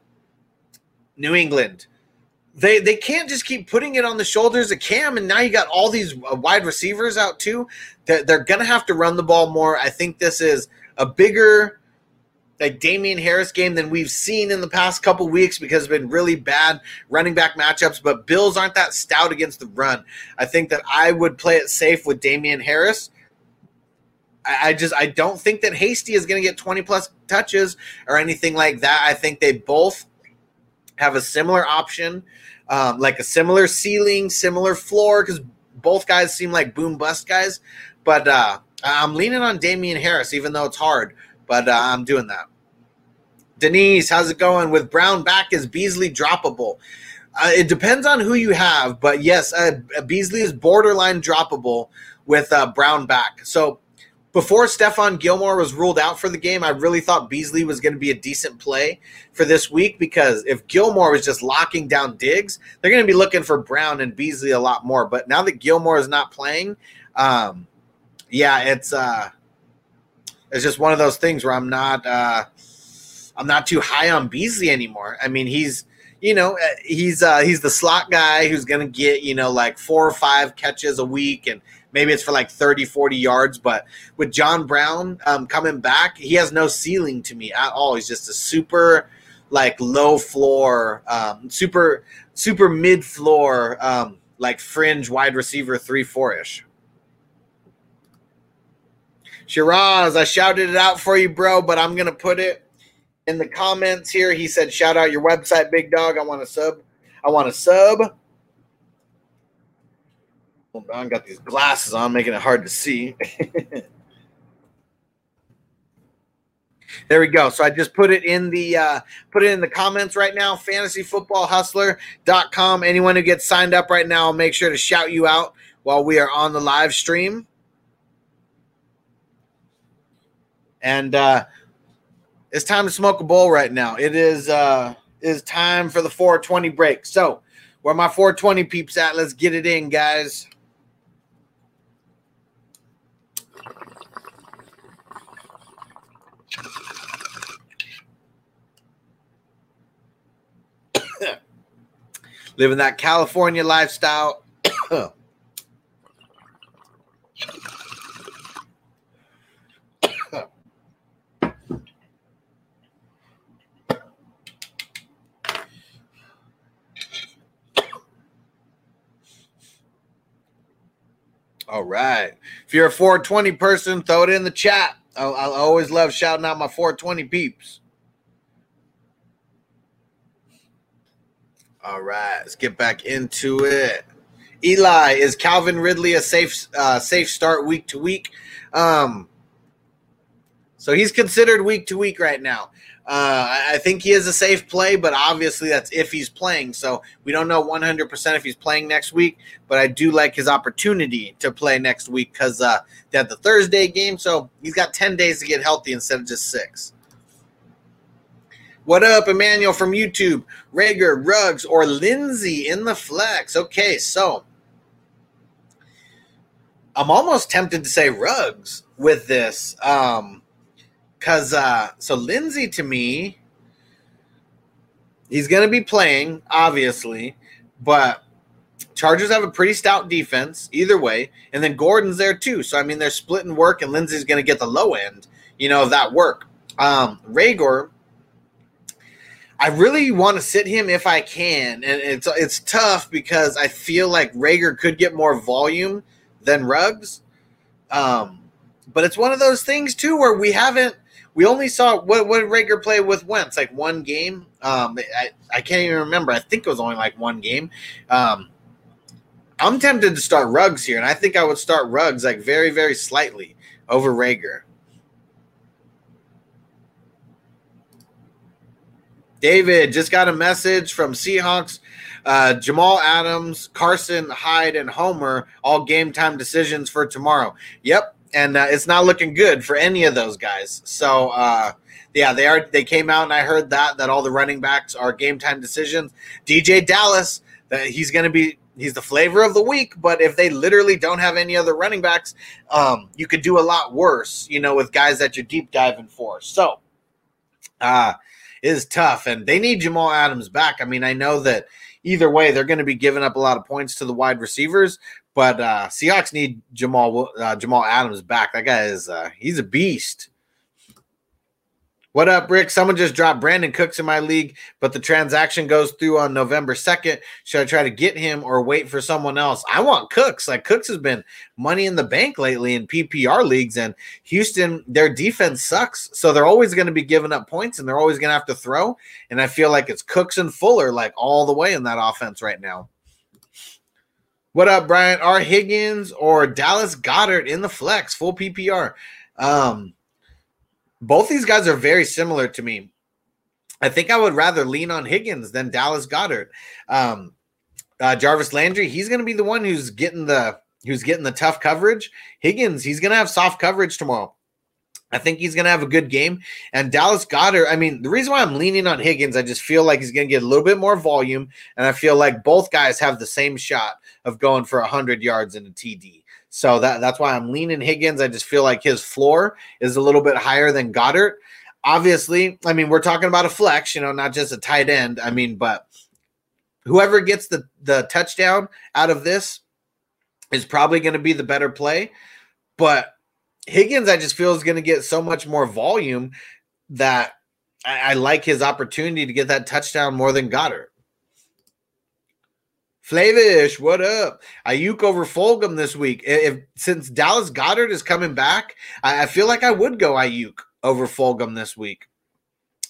New England, they they can't just keep putting it on the shoulders of Cam, and now you got all these uh, wide receivers out too. They're, they're gonna have to run the ball more. I think this is a bigger like Damien Harris game than we've seen in the past couple weeks because it's been really bad running back matchups. But Bills aren't that stout against the run. I think that I would play it safe with Damien Harris. I, I just I don't think that Hasty is going to get 20 plus touches or anything like that. I think they both have a similar option, um, like a similar ceiling, similar floor, because both guys seem like boom bust guys. But uh, I'm leaning on Damien Harris, even though it's hard but uh, I'm doing that. Denise, how's it going? With Brown back, is Beasley droppable? Uh, it depends on who you have, but yes, uh, Beasley is borderline droppable with uh, Brown back. So before Stephon Gilmore was ruled out for the game, I really thought Beasley was going to be a decent play for this week because if Gilmore was just locking down Diggs, they're going to be looking for Brown and Beasley a lot more. But now that Gilmore is not playing, um, yeah, it's uh, it's just one of those things where I'm not uh, I'm not too high on Beasley anymore. I mean, he's you know uh, he's uh, he's the slot guy who's going to get you know like four or five catches a week and maybe it's for like 30 40 yards but with john brown um, coming back he has no ceiling to me at all he's just a super like low floor um, super super mid floor um, like fringe wide receiver three four ish Shiraz, I shouted it out for you, bro, but I'm gonna put it in the comments here. He said, "Shout out your website, big dog. I want a sub. I want a sub." Hold on, got these glasses on, making it hard to see. there we go. So I just put it in the uh, put it in the comments right now. FantasyFootballHustler.com. Anyone who gets signed up right now, I'll make sure to shout you out while we are on the live stream. and uh, it's time to smoke a bowl right now. It is uh, is time for the 420 break. So, where my 420 peeps at? Let's get it in, guys. Living that California lifestyle. All right. If you're a 420 person, throw it in the chat. I, I always love shouting out my 420 peeps. All right, let's get back into it. Eli, is Calvin Ridley a safe uh, safe start week to week? Um, so he's considered week to week right now. Uh, I think he is a safe play, but obviously that's if he's playing. So we don't know 100% if he's playing next week, but I do like his opportunity to play next week because uh, they had the Thursday game. So he's got 10 days to get healthy instead of just six. What up, Emmanuel from YouTube? Reagor, Ruggs, or Lindsay in the flex? Okay, so I'm almost tempted to say Ruggs with this. Um, Cause uh so Lindsay to me, he's gonna be playing, obviously, but Chargers have a pretty stout defense either way, and then Gordon's there too. So I mean they're splitting work and Lindsay's gonna get the low end, you know, of that work. Um I really want to sit him if I can, and it's it's tough because I feel like Reagor could get more volume than Ruggs, Um, but it's one of those things too where we haven't we only saw what what Reagor play with Wentz like one game. Um, I I can't even remember. I think it was only like one game. Um, I'm tempted to start Ruggs here, and I think I would start Ruggs like very very slightly over Reagor. David just got a message from Seahawks. Uh, Jamal Adams, Carson, Hyde, and Homer all game time decisions for tomorrow. Yep, and uh, it's not looking good for any of those guys. So uh, yeah, they are. They came out and I heard that that all the running backs are game time decisions. DeeJay Dallas, that he's going to be. He's the flavor of the week, but if they literally don't have any other running backs, um, you could do a lot worse, you know, with guys that you're deep diving for. So, uh, is tough, and they need Jamal Adams back. I mean, I know that either way, they're going to be giving up a lot of points to the wide receivers, but uh, Seahawks need Jamal uh, Jamal Adams back. That guy is uh, he's a beast. What up, Rick? Someone just dropped Brandin Cooks in my league, but the transaction goes through on November 2nd. Should I try to get him or wait for someone else? I want Cooks. Like Cooks has been money in the bank lately in PPR leagues, and Houston, their defense sucks. So they're always going to be giving up points and they're always going to have to throw. And I feel like it's Cooks and Fuller, like all the way in that offense right now. What up, Brian? R. Higgins or Dallas Goedert in the flex, full PPR? Um, both these guys are very similar to me. I think I would rather lean on Higgins than Dallas Goedert. Um, uh, Jarvis Landry, he's going to be the one who's getting the who's getting the tough coverage. Higgins, he's going to have soft coverage tomorrow. I think he's going to have a good game. And Dallas Goedert, I mean, the reason why I'm leaning on Higgins, I just feel like he's going to get a little bit more volume. And I feel like both guys have the same shot of going for 100 yards in a TD. So that, that's why I'm leaning Higgins. I just feel like his floor is a little bit higher than Goedert. Obviously, I mean, we're talking about a flex, you know, not just a tight end. I mean, but whoever gets the, the touchdown out of this is probably going to be the better play. But Higgins, I just feel is going to get so much more volume that I, I, like his opportunity to get that touchdown more than Goedert. Flavish, what up? Aiyuk over Fulgham this week. If since Dallas Goedert is coming back, I, I feel like I would go Aiyuk over Fulgham this week.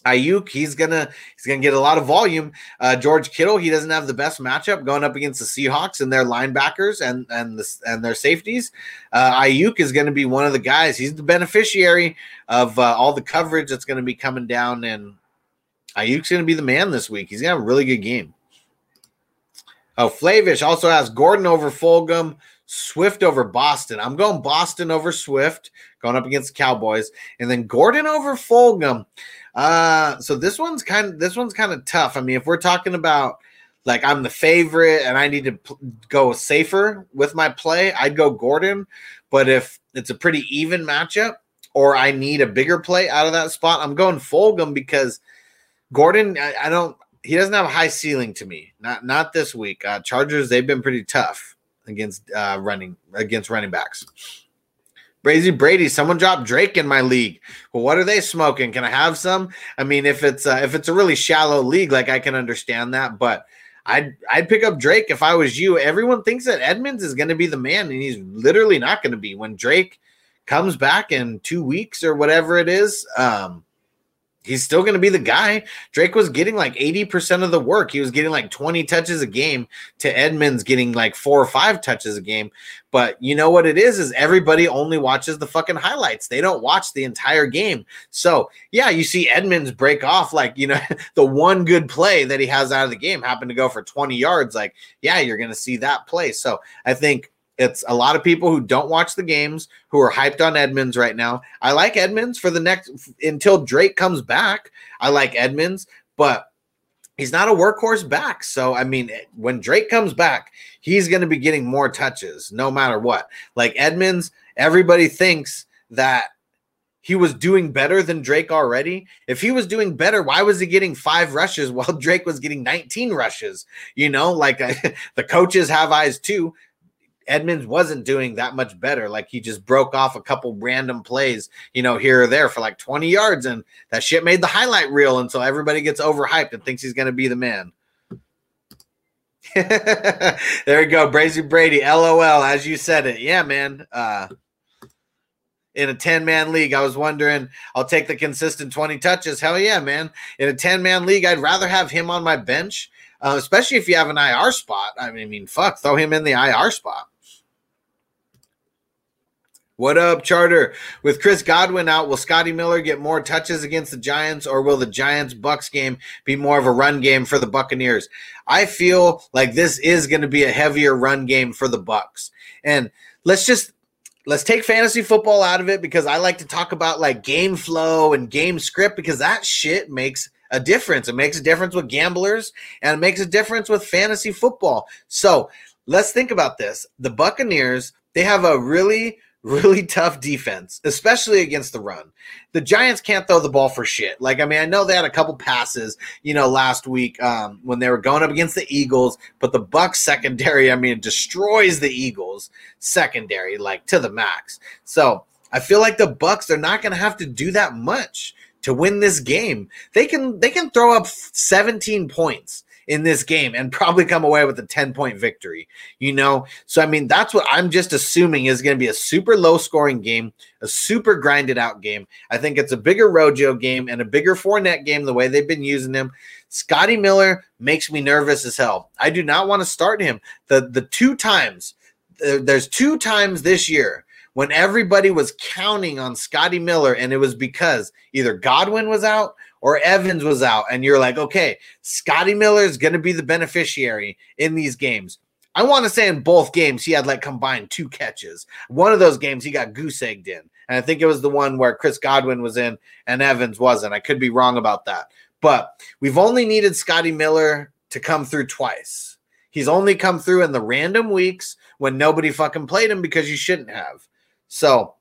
Aiyuk, he's gonna he's gonna get a lot of volume. Uh, George Kittle, he doesn't have the best matchup going up against the Seahawks and their linebackers and and the, and their safeties. Uh, Aiyuk is going to be one of the guys. He's the beneficiary of uh, all the coverage that's going to be coming down, and Aiyuk's going to be the man this week. He's gonna have a really good game. Oh, Flavish also has Gordon over Fulgham, Swift over Boston. I'm going Boston over Swift, going up against Cowboys, and then Gordon over Fulgham. Uh, so this one's kind of this one's kind of tough. I mean, if we're talking about like I'm the favorite and I need to go safer with my play, I'd go Gordon. But if it's a pretty even matchup or I need a bigger play out of that spot, I'm going Fulgham because Gordon, I, I don't he doesn't have a high ceiling to me. Not not this week. Uh, Chargers, they've been pretty tough against uh, running against running backs. Brazy Brady, someone dropped Drake in my league. Well, what are they smoking? Can I have some? I mean, if it's uh, if it's a really shallow league, like I can understand that, but I'd I'd pick up Drake if I was you. Everyone thinks that Edmonds is going to be the man, and he's literally not going to be. When Drake comes back in two weeks or whatever it is, um, he's still going to be the guy. Drake was getting like 80% of the work. He was getting like 20 touches a game to Edmonds getting like four or five touches a game. But you know what it is is everybody only watches the fucking highlights. They don't watch the entire game. So, yeah, you see Edmonds break off like, you know, the one good play that he has out of the game happened to go for 20 yards like, yeah, you're going to see that play. So, I think it's a lot of people who don't watch the games who are hyped on Edmonds right now. I like Edmonds for the next until Drake comes back. I like Edmonds, but he's not a workhorse back. So I mean, when Drake comes back, he's going to be getting more touches no matter what. Like Edmonds, everybody thinks that he was doing better than Drake already. If he was doing better, why was he getting five rushes while Drake was getting 19 rushes? You know, like the coaches have eyes too. Edmonds wasn't doing that much better. Like he just broke off a couple random plays, you know, here or there for like 20 yards, and that shit made the highlight reel. And so everybody gets overhyped and thinks he's going to be the man. there we go, Brazy Brady. LOL, as you said it. Yeah, man. Uh, in a 10 man league, I was wondering, I'll take the consistent 20 touches. Hell yeah, man. In a 10 man league, I'd rather have him on my bench, uh, especially if you have an IR spot. I mean, I mean, fuck, throw him in the IR spot. What up, Charter? With Chris Godwin out, will Scotty Miller get more touches against the Giants, or will the Giants Bucks game be more of a run game for the Buccaneers? I feel like this is going to be a heavier run game for the Bucks. And let's just let's take fantasy football out of it because I like to talk about like game flow and game script because that shit makes a difference. It makes a difference with gamblers and it makes a difference with fantasy football. So let's think about this. The Buccaneers, they have a really really tough defense, especially against the run. The Giants can't throw the ball for shit. Like, I mean, I know they had a couple passes, you know, last week um, when they were going up against the Eagles, but the Bucks secondary, I mean, destroys the Eagles secondary like to the max. So I feel like the Bucks, they're not going to have to do that much to win this game. They can they can throw up 17 points in this game and probably come away with a 10 point victory, you know? So, I mean, that's what I'm just assuming is going to be a super low scoring game, a super grinded out game. I think it's a bigger Rojo game and a bigger Fournette game the way they've been using him. Scotty Miller makes me nervous as hell. I do not want to start him. The, the two times, there's two times this year when everybody was counting on Scotty Miller, and it was because either Godwin was out or Evans was out, and you're like, okay, Scotty Miller is going to be the beneficiary in these games. I want to say in both games he had like combined two catches. One of those games he got goose egged in, and I think it was the one where Chris Godwin was in and Evans wasn't. I could be wrong about that, but we've only needed Scotty Miller to come through twice. He's only come through in the random weeks when nobody fucking played him because you shouldn't have. So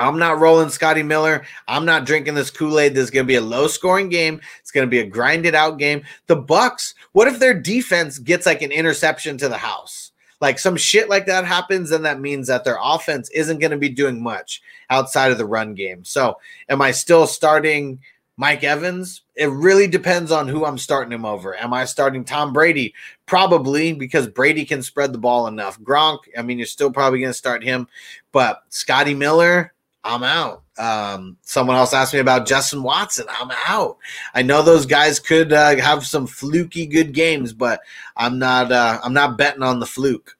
I'm not rolling Scotty Miller. I'm not drinking this Kool-Aid. This is going to be a low-scoring game. It's going to be a grinded out game. The Bucks, what if their defense gets like an interception to the house? Like some shit like that happens, then that means that their offense isn't going to be doing much outside of the run game. So, am I still starting Mike Evans? It really depends on who I'm starting him over. Am I starting Tom Brady? Probably because Brady can spread the ball enough. Gronk, I mean, you're still probably going to start him, but Scotty Miller, I'm out. Um, someone else asked me about Justin Watson. I'm out. I know those guys could uh, have some fluky good games, but I'm not. Uh, I'm not betting on the fluke.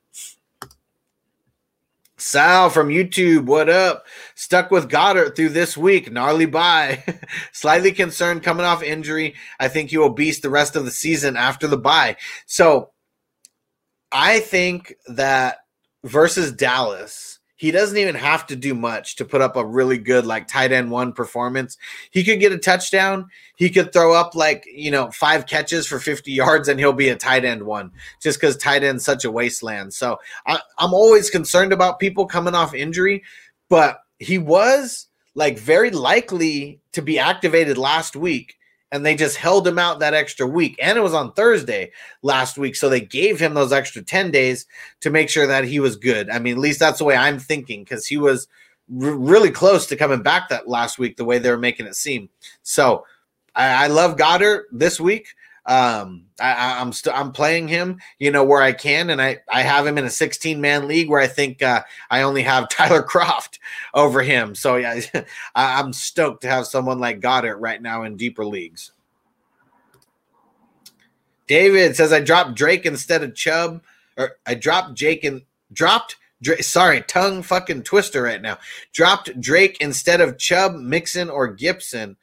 Sal from YouTube, what up? Stuck with Goedert through this week. Gnarly bye. Slightly concerned coming off injury. I think he will beast the rest of the season after the bye. So I think that versus Dallas, he doesn't even have to do much to put up a really good like tight end one performance. He could get a touchdown. He could throw up like, you know, five catches for 50 yards and he'll be a tight end one just because tight end's such a wasteland. So I, I'm always concerned about people coming off injury, but he was like very likely to be activated last week and they just held him out that extra week. And it was on Thursday last week. So they gave him those extra 10 days to make sure that he was good. I mean, at least that's the way I'm thinking because he was r- really close to coming back that last week, the way they were making it seem. So I, I love Goedert this week. Um, I, I'm still I'm playing him, you know, where I can, and I I have him in a 16 man league where I think uh, I only have Tyler Kroft over him. So yeah, I'm stoked to have someone like Goedert right now in deeper leagues. David says I dropped Drake instead of Chubb, or I dropped Jake and dropped. Drake, sorry, tongue fucking twister right now. Dropped Drake instead of Chubb, Mixon, or Gibson.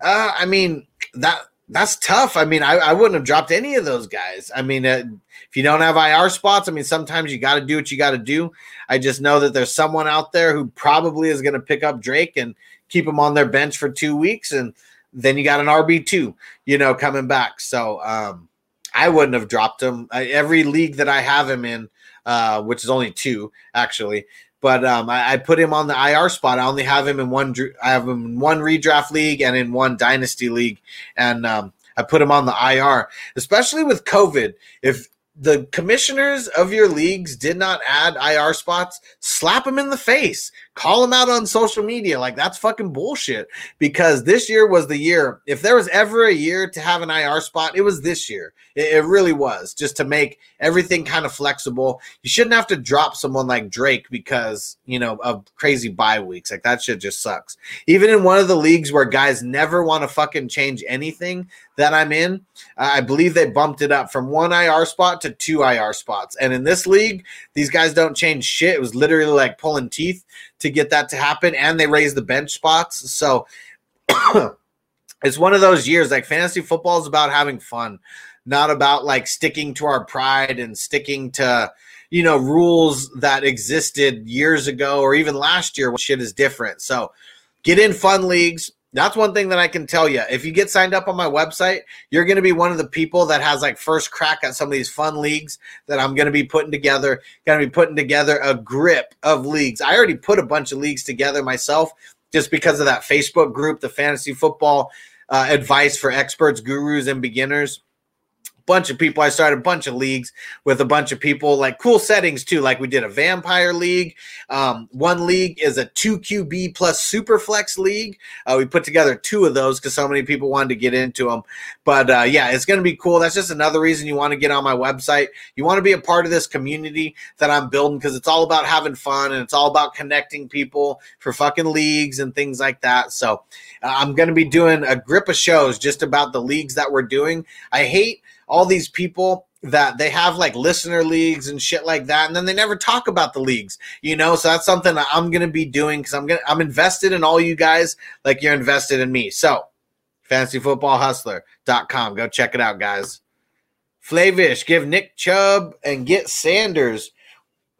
Uh, I mean that that's tough. I mean, I, I wouldn't have dropped any of those guys. I mean, uh, if you don't have IR spots, I mean, sometimes you got to do what you got to do. I just know that there's someone out there who probably is going to pick up Drake and keep him on their bench for two weeks, and then you got an RB two, you know, coming back. So um, I wouldn't have dropped him. I, every league that I have him in, uh, which is only two actually, but um, I, I, put him on the IR spot. I only have him in one. I have him in one redraft league and in one dynasty league, and um, I put him on the IR. Especially with COVID, if the commissioners of your leagues did not add IR spots, slap them in the face. Call them out on social media. Like that's fucking bullshit. Because this year was the year. If there was ever a year to have an IR spot, it was this year. It, it really was. Just to make everything kind of flexible. You shouldn't have to drop someone like Drake because, you know, of crazy bye weeks. Like that shit just sucks. Even in one of the leagues where guys never want to fucking change anything that I'm in, I believe they bumped it up from one IR spot to two IR spots. And in this league, these guys don't change shit. It was literally like pulling teeth to get that to happen. And they raised the bench spots. So it's one of those years like fantasy football is about having fun, not about like sticking to our pride and sticking to you know rules that existed years ago or even last year when shit is different. So get in fun leagues. That's one thing that I can tell you. If you get signed up on my website, you're going to be one of the people that has like first crack at some of these fun leagues that I'm going to be putting together. Going to be putting together a grip of leagues. I already put a bunch of leagues together myself just because of that Facebook group, the fantasy football uh, advice for experts, gurus, and beginners bunch of people. I started a bunch of leagues with a bunch of people, like cool settings too. Like we did a vampire league. Um, one league is a two QB plus super flex league. Uh, we put together two of those because so many people wanted to get into them. But uh, yeah, it's going to be cool. That's just another reason you want to get on my website. You want to be a part of this community that I'm building because it's all about having fun and it's all about connecting people for fucking leagues and things like that. So uh, I'm going to be doing a grip of shows just about the leagues that we're doing. I hate all these people that they have like listener leagues and shit like that and then they never talk about the leagues you know? So that's something that i'm gonna be doing because i'm gonna i'm invested in all you guys like you're invested in me. So fantasyfootballhustler.com go check it out guys. Flavish give nick chubb and get sanders.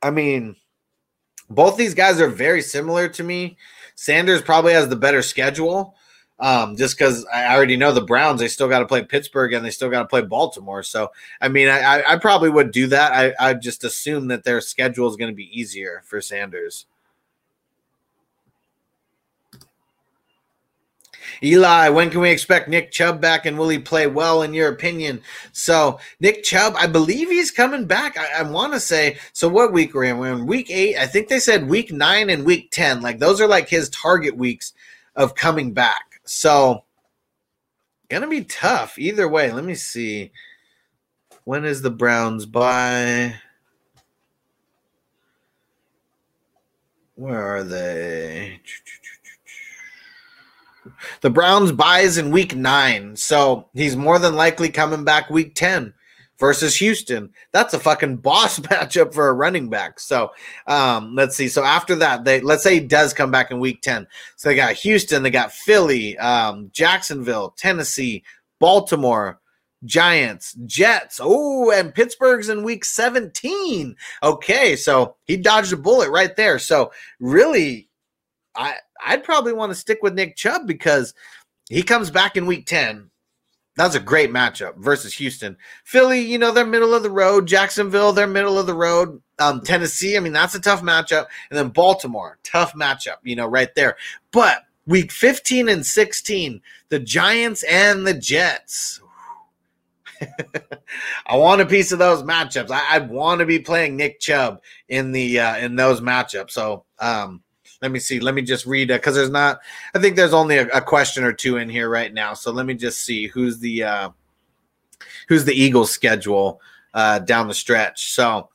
I mean both these guys are very similar to me. Sanders probably has the better schedule um, just because I already know the Browns, they still got to play Pittsburgh and they still got to play Baltimore. So, I mean, I, I probably would do that. I, I just assume that their schedule is going to be easier for Sanders. Eli, when can we expect Nick Chubb back and will he play well in your opinion? So, Nick Chubb, I believe he's coming back. I, I want to say, so what week we're in? We're in week eight. I think they said week nine and week 10. Like, those are like his target weeks of coming back. So, gonna be tough either way. Let me see. When is the Browns by? Where are they? The Browns buys in week nine, so he's more than likely coming back week 10 versus Houston. That's a fucking boss matchup for a running back. So um, let's see. So after that, they let's say he does come back in week 10. So they got Houston, they got Philly, um, Jacksonville, Tennessee, Baltimore. Giants, Jets, oh, and Pittsburgh's in week 17. Okay, so he dodged a bullet right there. So really, I I'd probably want to stick with Nick Chubb because he comes back in week 10 that's a great matchup versus Houston. Philly, you know, they're middle of the road. Jacksonville, they're middle of the road. Um, Tennessee, I mean, that's a tough matchup. And then Baltimore, tough matchup, you know, right there. But week 15 and 16, the Giants and the Jets. I want a piece of those matchups. I, I want to be playing Nick Chubb in the uh, in those matchups. So um, let me see. Let me just read because there's not. I think there's only a, a, question or two in here right now. So let me just see who's the uh, who's the Eagles schedule uh, down the stretch. So,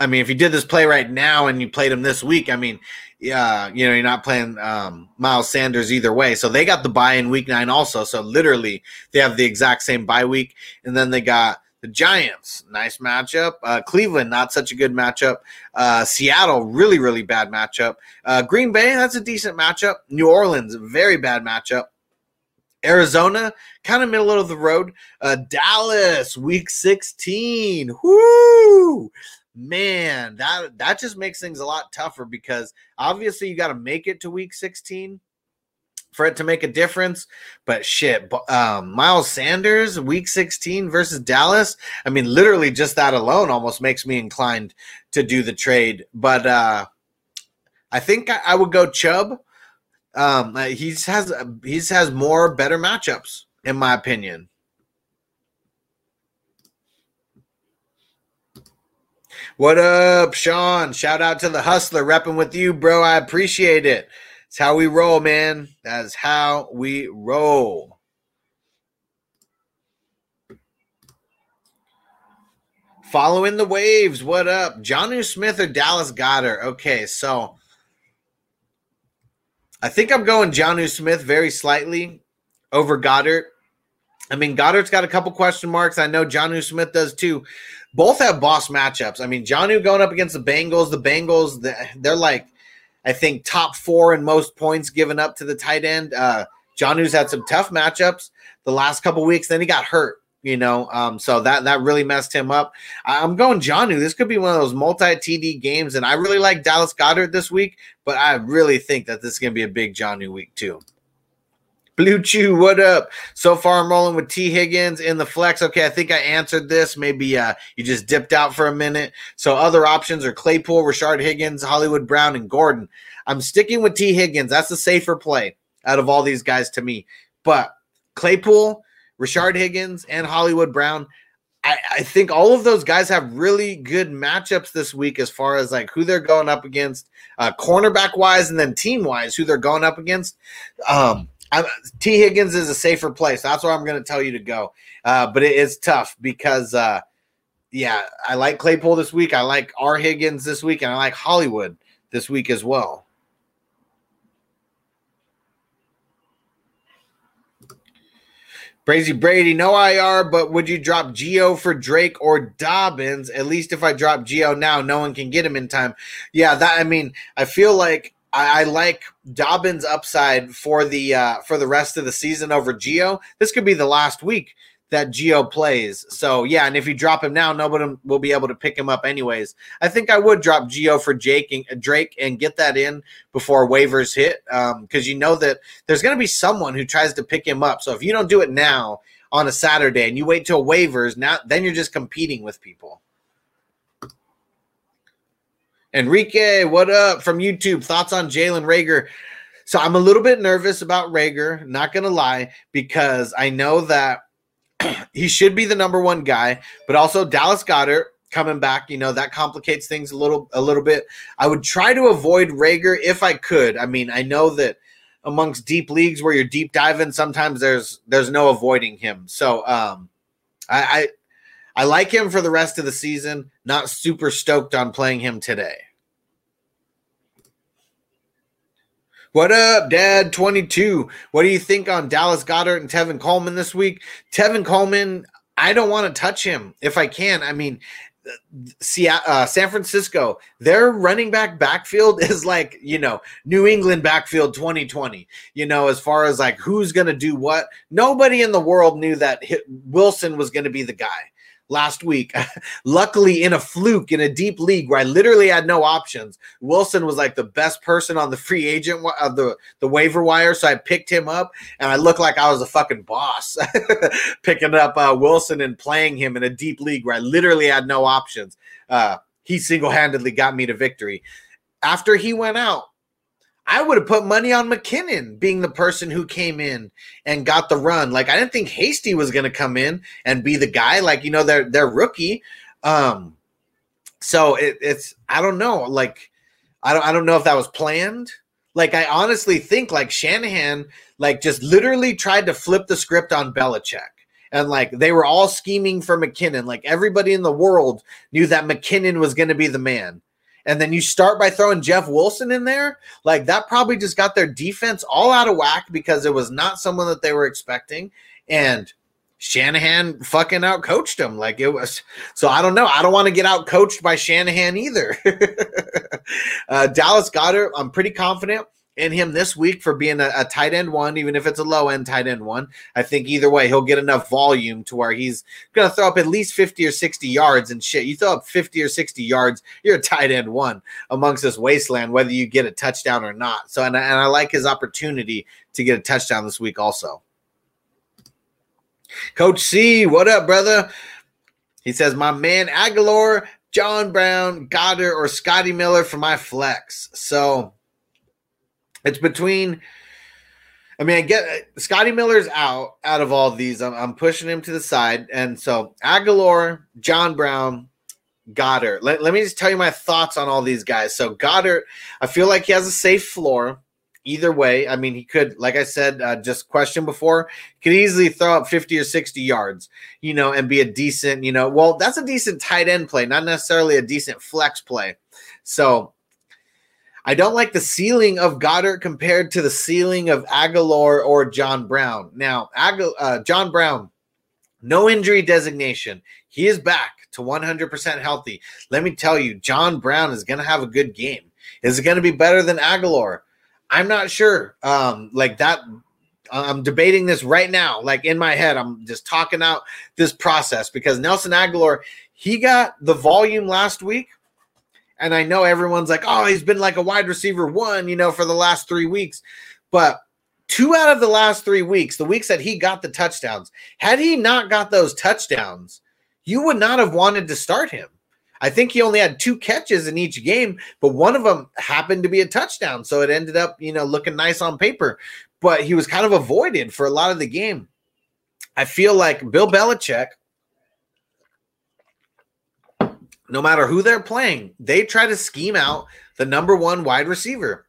I mean, if you did this play right now and you played him this week, I mean, yeah, you know, you're not playing um, Miles Sanders either way. So they got the buy in week nine also. So literally, they have the exact same bye week, and then they got the Giants, nice matchup. Uh, Cleveland, not such a good matchup. Uh, Seattle, really, really bad matchup. Uh, Green Bay, that's a decent matchup. New Orleans, very bad matchup. Arizona, kind of middle of the road. Uh, Dallas, week 16. Whoo! Man, that that just makes things a lot tougher because obviously you got to make it to week 16 for it to make a difference. But shit, um, Miles Sanders, week 16 versus Dallas. I mean, literally just that alone almost makes me inclined to do the trade. But uh, I think I, I would go Chubb. Um, uh, he's has he's has more better matchups in my opinion. What up, Sean? Shout out to the hustler repping with you, bro. I appreciate it. It's how we roll, man. That's how we roll. Following the waves. What up? Jonnu Smith or Dallas Goedert? Okay, so I think I'm going Jonnu Smith very slightly over Goedert. I mean, Goedert's got a couple question marks. I know Jonnu Smith does too. Both have boss matchups. I mean, Jonnu going up against the Bengals. The Bengals, they're like, I think, top four in most points given up to the tight end. Uh, Jonnu's had some tough matchups the last couple weeks. Then he got hurt you know um, so that that really messed him up i'm going Jonnu. this could be one of those multi td games and i really like dallas Goedert this week but i really think that this is going to be a big Jonnu week too blue chew what up? So far i'm rolling with t. Higgins in the flex. Okay i think i answered this. Maybe uh, you just dipped out for a minute. So other options are claypool rashard higgins hollywood brown and gordon. I'm sticking with t. Higgins. That's the safer play out of all these guys to me. But claypool Rashard Higgins and Hollywood Brown. I, I, think all of those guys have really good matchups this week as far as like who they're going up against, uh, cornerback wise, and then team wise, who they're going up against. Um, I'm, T. Higgins is a safer place. That's where I'm going to tell you to go. Uh, but it is tough because, uh, yeah, I like Claypool this week. I like R. Higgins this week, and I like Hollywood this week as well. Crazy Brady, no IR, but would you drop Gio for Drake or Dobbins? At least if I drop Gio now, no one can get him in time. Yeah, that I mean, I feel like I, I like Dobbins upside for the uh, for the rest of the season over Gio. This could be the last week that Gio plays. So yeah, and if you drop him now, nobody will be able to pick him up anyways. I think I would drop Gio for Jake and Drake and get that in before waivers hit, because um, you know that there's going to be someone who tries to pick him up. So if you don't do it now on a Saturday and you wait till waivers, now then you're just competing with people. Enrique, what up from YouTube? Thoughts on Jalen Reagor? So I'm a little bit nervous about Reagor, not gonna lie, because I know that he should be the number one guy, but also Dallas Goedert coming back, you know, that complicates things a little a little bit. I would try to avoid Reagor if I could. I mean, I know that amongst deep leagues where you're deep diving, sometimes there's there's no avoiding him. So um I I, I like him for the rest of the season, not super stoked on playing him today. What up, Dad? 22. What do you think on Dallas Goedert and Tevin Coleman this week? Tevin Coleman, I don't want to touch him if I can. I mean, uh, San Francisco, their running back backfield is like, you know, New England backfield 2020. You know, as far as like who's going to do what, nobody in the world knew that Wilson was going to be the guy last week. Luckily, in a fluke in a deep league where I literally had no options, Wilson was like the best person on the free agent of the the waiver wire, so I picked him up, and I looked like I was a fucking boss picking up uh, Wilson and playing him in a deep league where I literally had no options. Uh, he single handedly got me to victory. After he went out, I would have put money on McKinnon being the person who came in and got the run. Like I didn't think Hasty was going to come in and be the guy. Like you know they're they're rookie. Um, so it, it's I don't know. Like I don't I don't know if that was planned. Like I honestly think like Shanahan like just literally tried to flip the script on Belichick. And like they were all scheming for McKinnon. Like everybody in the world knew that McKinnon was going to be the man and then you start by throwing Jeff Wilson in there, like that probably just got their defense all out of whack because it was not someone that they were expecting. And Shanahan fucking out coached him. Like it was. So I don't know. I don't want to get out coached by Shanahan either. uh, Dallas Goedert, I'm pretty confident in him this week for being a, a, tight end one, even if it's a low end tight end one. I think either way, he'll get enough volume to where he's going to throw up at least 50 or 60 yards and shit. You throw up 50 or 60 yards, you're a tight end one amongst this wasteland, whether you get a touchdown or not. So, and I, and I like his opportunity to get a touchdown this week also. Coach C, what up, brother? He says, My man Agholor, John Brown, Goedert, or Scotty Miller for my flex. So, it's between. I mean, I get Scotty Miller's out out of all these. I'm, I'm pushing him to the side, and so Agholor, John Brown, Goedert. Let, let me just tell you my thoughts on all these guys. So Goedert, I feel like he has a safe floor. Either way, I mean, he could, like I said, uh, just question before, could easily throw up 50 or 60 yards, you know, and be a decent, you know, well, that's a decent tight end play, not necessarily a decent flex play. So I don't like the ceiling of Goedert compared to the ceiling of Agholor or John Brown. Now, Agu- uh, John Brown, no injury designation. He is back to 100% healthy. Let me tell you, John Brown is going to have a good game. Is it going to be better than Agholor? I'm not sure. Um, like that, I'm debating this right now. Like in my head, I'm just talking out this process because Nelson Agholor, he got the volume last week. And I know everyone's like, oh, he's been like a wide receiver one, you know, for the last three weeks. But two out of the last three weeks, the weeks that he got the touchdowns, had he not got those touchdowns, you would not have wanted to start him. I think he only had two catches in each game, but one of them happened to be a touchdown. So it ended up, you know, looking nice on paper, but he was kind of avoided for a lot of the game. I feel like Bill Belichick, no matter who they're playing, they try to scheme out the number one wide receiver,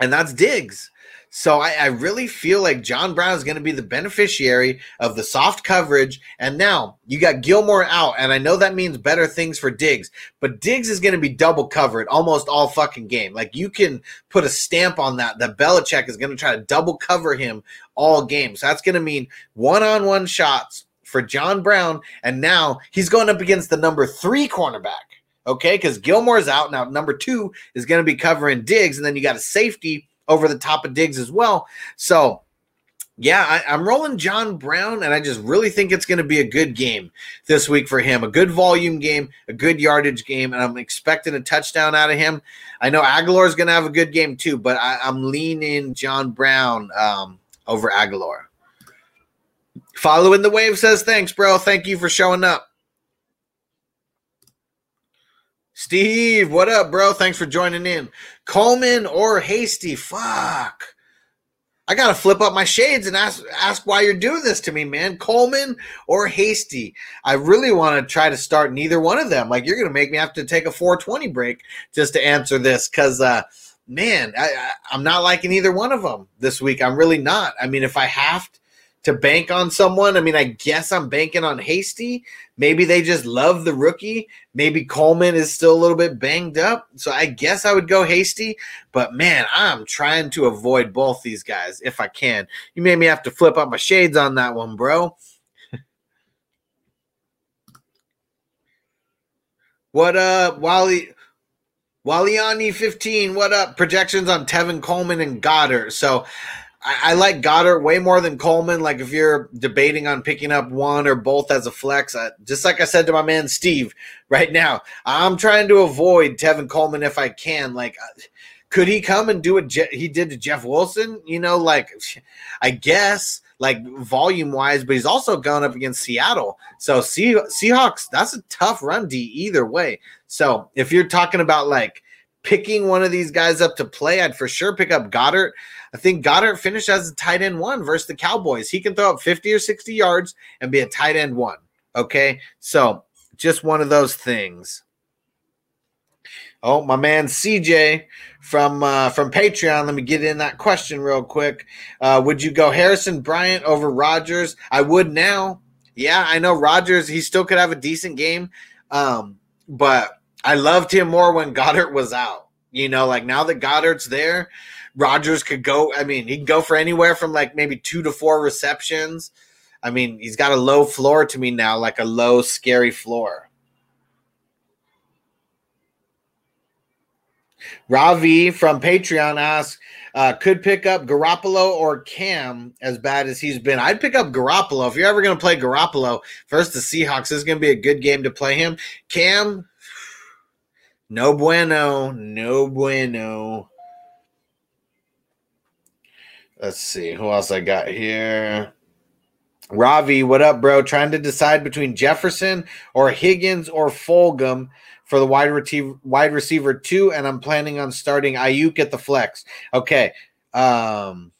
and that's Diggs. So I, I, really feel like John Brown is going to be the beneficiary of the soft coverage. And now you got Gilmore out, and I know that means better things for Diggs, but Diggs is going to be double covered almost all fucking game. Like you can put a stamp on that. That Belichick is going to try to double cover him all game. So that's going to mean one-on-one shots for John Brown, and now he's going up against the number three cornerback. Okay, because Gilmore's out now. Number two is going to be covering Diggs, and then you got a safety over the top of Diggs as well. So, yeah, I, am rolling John Brown, and I just really think it's going to be a good game this week for him. A good volume game, a good yardage game, and I'm expecting a touchdown out of him. I know Agholor is going to have a good game too, but I, am leaning John Brown um, over Agholor. Following the wave says, Thanks, bro. Thank you for showing up. Steve, what up, bro? Thanks for joining in. Coleman or Hasty? Fuck. I gotta flip up my shades and ask ask why you're doing this to me, man. Coleman or Hasty? I really want to try to start neither one of them. Like you're gonna make me have to take a 420 break just to answer this, because uh, man, I, I, I'm not liking either one of them this week. I'm really not. I mean, if I have to, to bank on someone. I mean, I guess I'm banking on Hasty. Maybe they just love the rookie. Maybe Coleman is still a little bit banged up. So I guess I would go Hasty. But man, I'm trying to avoid both these guys if I can. You made me have to flip up my shades on that one, bro. what up, Wally? Waliani 15, what up? Projections on Tevin Coleman and Goedert. So I, I, like Goedert way more than Coleman. Like if you're debating on picking up one or both as a flex, I, just like I said to my man Steve right now, I'm trying to avoid Tevin Coleman if I can. Like, uh, could he come and do what Je- he did to Jeff Wilson? You know, like I guess like volume wise, but he's also gone up against Seattle. So See- Seahawks, that's a tough run D either way. So if you're talking about like picking one of these guys up to play, I'd for sure pick up Goedert. I think Goedert finished as a tight end one versus the Cowboys. He can throw up 50 or 60 yards and be a tight end one. Okay. So just one of those things. Oh, my man CJ from uh, from Patreon. Let me get in that question real quick. Uh, would you go Harrison Bryant over Rodgers? I would now. Yeah, I know Rodgers. He still could have a decent game, um, but I loved him more when Goedert was out. You know, like now that Goedert's there, Rodgers could go. I mean, he can go for anywhere from like maybe two to four receptions. I mean, he's got a low floor to me now, like a low, scary floor. Ravi from Patreon asks, uh, could pick up Garoppolo or Cam as bad as he's been. I'd pick up Garoppolo. If you're ever going to play Garoppolo, first the Seahawks, this is going to be a good game to play him. Cam, no bueno, no bueno. Let's see who else I got here. Ravi, what up, bro? Trying to decide between Jefferson or Higgins or Fulgham for the wide receiver, wide receiver two, and I'm planning on starting Aiyuk at the flex. Okay, um,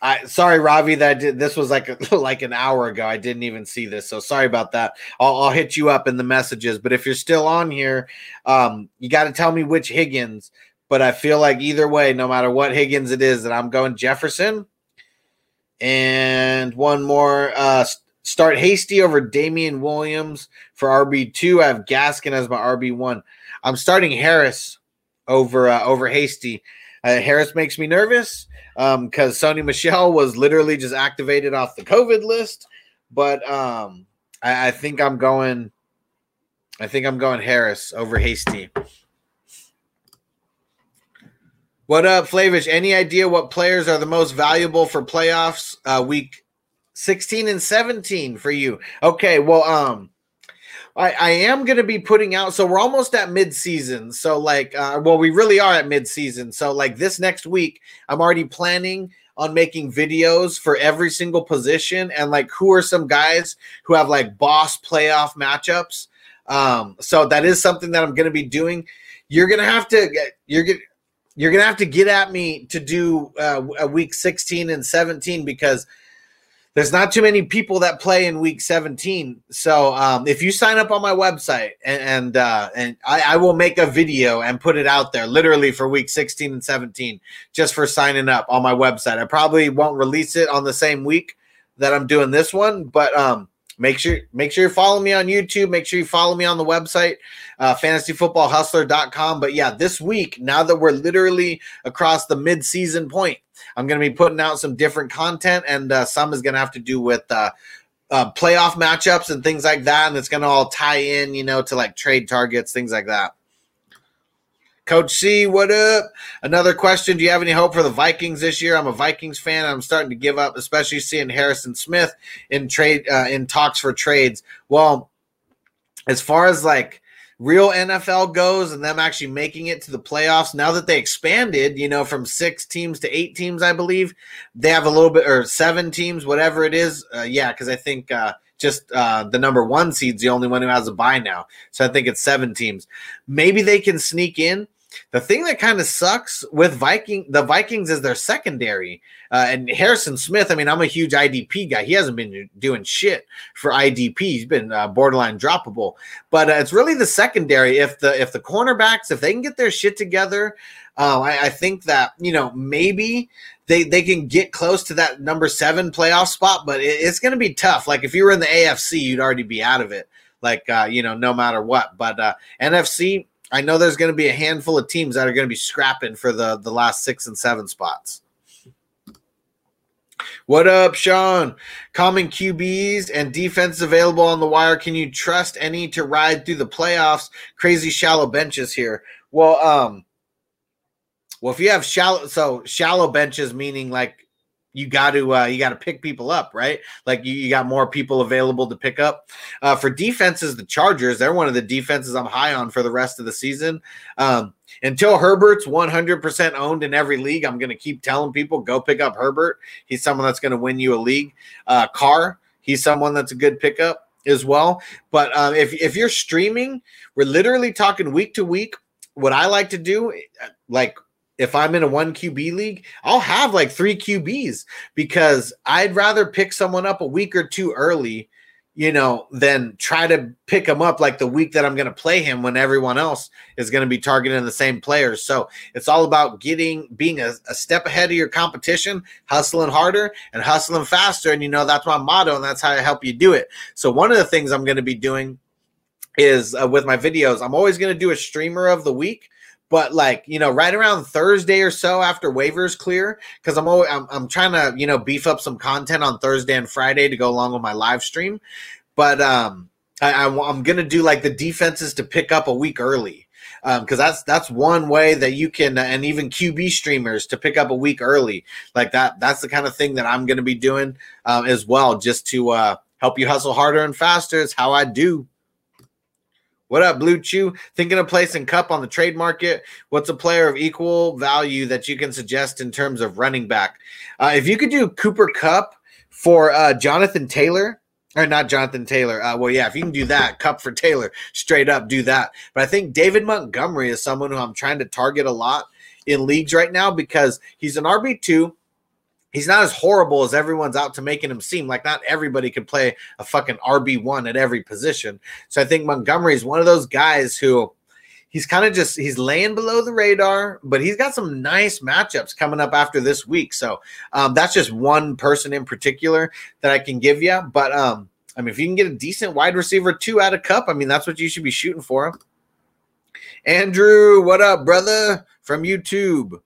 I sorry, Ravi, that I did, this was like like an hour ago. I didn't even see this, so sorry about that. I'll, I'll hit you up in the messages. But if you're still on here, um, you got to tell me which Higgins. But I feel like either way, no matter what Higgins it is, that I'm going Jefferson. And one more. Uh, start Hasty over Damien Williams for RB two. I have Gaskin as my RB one. I'm starting Harris over uh, over Hasty. Uh, Harris makes me nervous because um, Sony Michel was literally just activated off the COVID list. But um, I, I think I'm going. I think I'm going Harris over Hasty. What up, Flavish? Any idea what players are the most valuable for playoffs uh, week 16 and 17 for you? Okay, well, um, I, I am going to be putting out. So we're almost at mid-season. So like, uh, well, we really are at mid-season. So like this next week, I'm already planning on making videos for every single position and like who are some guys who have like boss playoff matchups. Um, so that is something that I'm going to be doing. You're going to have to get, you're going you're going to have to get at me to do uh, a week 16 and 17 because – there's not too many people that play in week 17. So um, if you sign up on my website and and, uh, and I, I, will make a video and put it out there literally for week 16 and 17 just for signing up on my website. I probably won't release it on the same week that I'm doing this one, but um, make sure make sure you follow me on YouTube. Make sure you follow me on the website, uh, fantasyfootballhustler.com. But yeah, this week, now that we're literally across the mid-season point, I'm going to be putting out some different content, and uh, some is going to have to do with uh, uh, playoff matchups and things like that. And it's going to all tie in, you know, to like trade targets, things like that. Coach C, what up? Another question. Do you have any hope for the Vikings this year? I'm a Vikings fan. I'm starting to give up, especially seeing Harrison Smith in trade uh, in talks for trades. Well, as far as like real NFL goes and them actually making it to the playoffs, now that they expanded, you know, from six teams to eight teams, I believe they have a little bit or seven teams, whatever it is. Uh, yeah, because I think uh, just uh, the number one seed's the only one who has a buy now. So I think it's seven teams. Maybe they can sneak in. The thing that kind of sucks with Viking, the Vikings is their secondary. Uh, and Harrison Smith, I mean, I'm a huge IDP guy. He hasn't been doing shit for IDP. He's been uh, borderline droppable. But uh, it's really the secondary. If the if the cornerbacks, if they can get their shit together, uh, I, I think that you know maybe they they can get close to that number seven playoff spot. But it, it's going to be tough. Like if you were in the AFC, you'd already be out of it. Like uh, you know, no matter what. But uh, NFC, I know there's going to be a handful of teams that are going to be scrapping for the the last six and seven spots. What up, Sean? Common QBs and defense available on the wire. Can you trust any to ride through the playoffs? Crazy shallow benches here. Well, um, well, if you have shallow, so shallow benches meaning like you got to uh, you got to pick people up, right? Like you, you got more people available to pick up. Uh, for defenses, the Chargers they're one of the defenses I'm high on for the rest of the season. Um, until Herbert's 100% owned in every league, I'm going to keep telling people go pick up Herbert. He's someone that's going to win you a league. Uh, Carr, he's someone that's a good pickup as well. But uh, if if you're streaming, we're literally talking week to week. What I like to do, like if I'm in a one QB league, I'll have like three QBs because I'd rather pick someone up a week or two early, you know, than try to pick him up like the week that I'm going to play him when everyone else is going to be targeting the same players. So it's all about getting, being a, a, step ahead of your competition, hustling harder and hustling faster. And, you know, that's my motto and that's how I help you do it. So one of the things I'm going to be doing is uh, with my videos, I'm always going to do a streamer of the week but like you know right around thursday or so after waivers clear because i'm always I'm, I'm trying to you know beef up some content on thursday and friday to go along with my live stream but um I, I, i'm gonna do like the defenses to pick up a week early because um, that's that's one way that you can and even qb streamers to pick up a week early like that that's the kind of thing that i'm going to be doing um, as well just to uh, help you hustle harder and faster it's how i do what up, Blue Chew? Thinking of placing Kupp on the trade market? What's a player of equal value that you can suggest in terms of running back? Uh, if you could do Cooper Kupp for uh, Jonathan Taylor, or not Jonathan Taylor. Uh, well, yeah, if you can do that, Kupp for Taylor, straight up do that. But I think David Montgomery is someone who I'm trying to target a lot in leagues right now because he's an RB2 he's not as horrible as everyone's out to making him seem. Like not everybody could play a fucking RB one at every position. So I think Montgomery is one of those guys who he's kind of just he's laying below the radar, but he's got some nice matchups coming up after this week. So um, that's just one person in particular that I can give you. But um, I mean, if you can get a decent wide receiver two out of Kupp, I mean, that's what you should be shooting for. Andrew, what up, brother? From YouTube.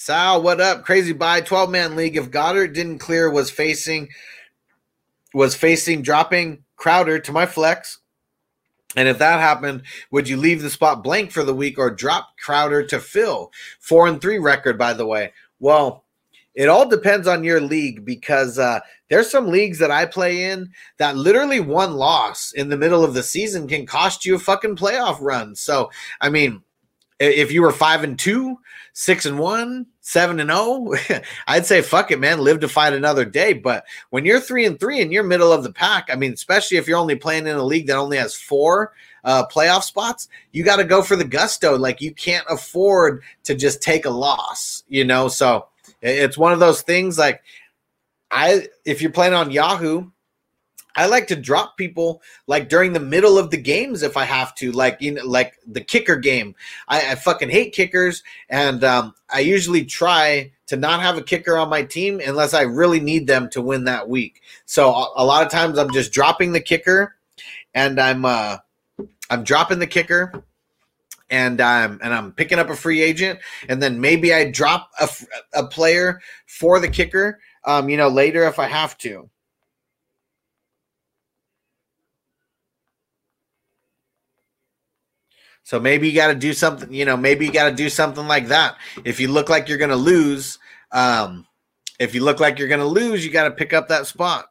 Sal, what up? Crazy buy 12 man league. If Goedert didn't clear, was facing was facing dropping Crowder to my flex. And if that happened, would you leave the spot blank for the week or drop Crowder to fill? Four and three record, by the way. Well, it all depends on your league because uh, there's some leagues that I play in that literally one loss in the middle of the season can cost you a fucking playoff run. So, I mean, if you were five and two, six and one, seven and oh, I'd say fuck it, man. Live to fight another day. But when you're three and three and you're middle of the pack, I mean, especially if you're only playing in a league that only has four uh, playoff spots, you got to go for the gusto. Like you can't afford to just take a loss, you know. So it's one of those things. Like I, if you're playing on Yahoo, I like to drop people like during the middle of the games if I have to, like you know, like the kicker game. I, I fucking hate kickers, and um, I usually try to not have a kicker on my team unless I really need them to win that week. So a, a lot of times I'm just dropping the kicker, and I'm uh, I'm dropping the kicker, and I'm and I'm picking up a free agent, and then maybe I drop a, a player for the kicker, um, you know, later if I have to. So maybe you got to do something, you know, maybe you got to do something like that. If you look like you're going to lose, um, if you look like you're going to lose, you got to pick up that spot.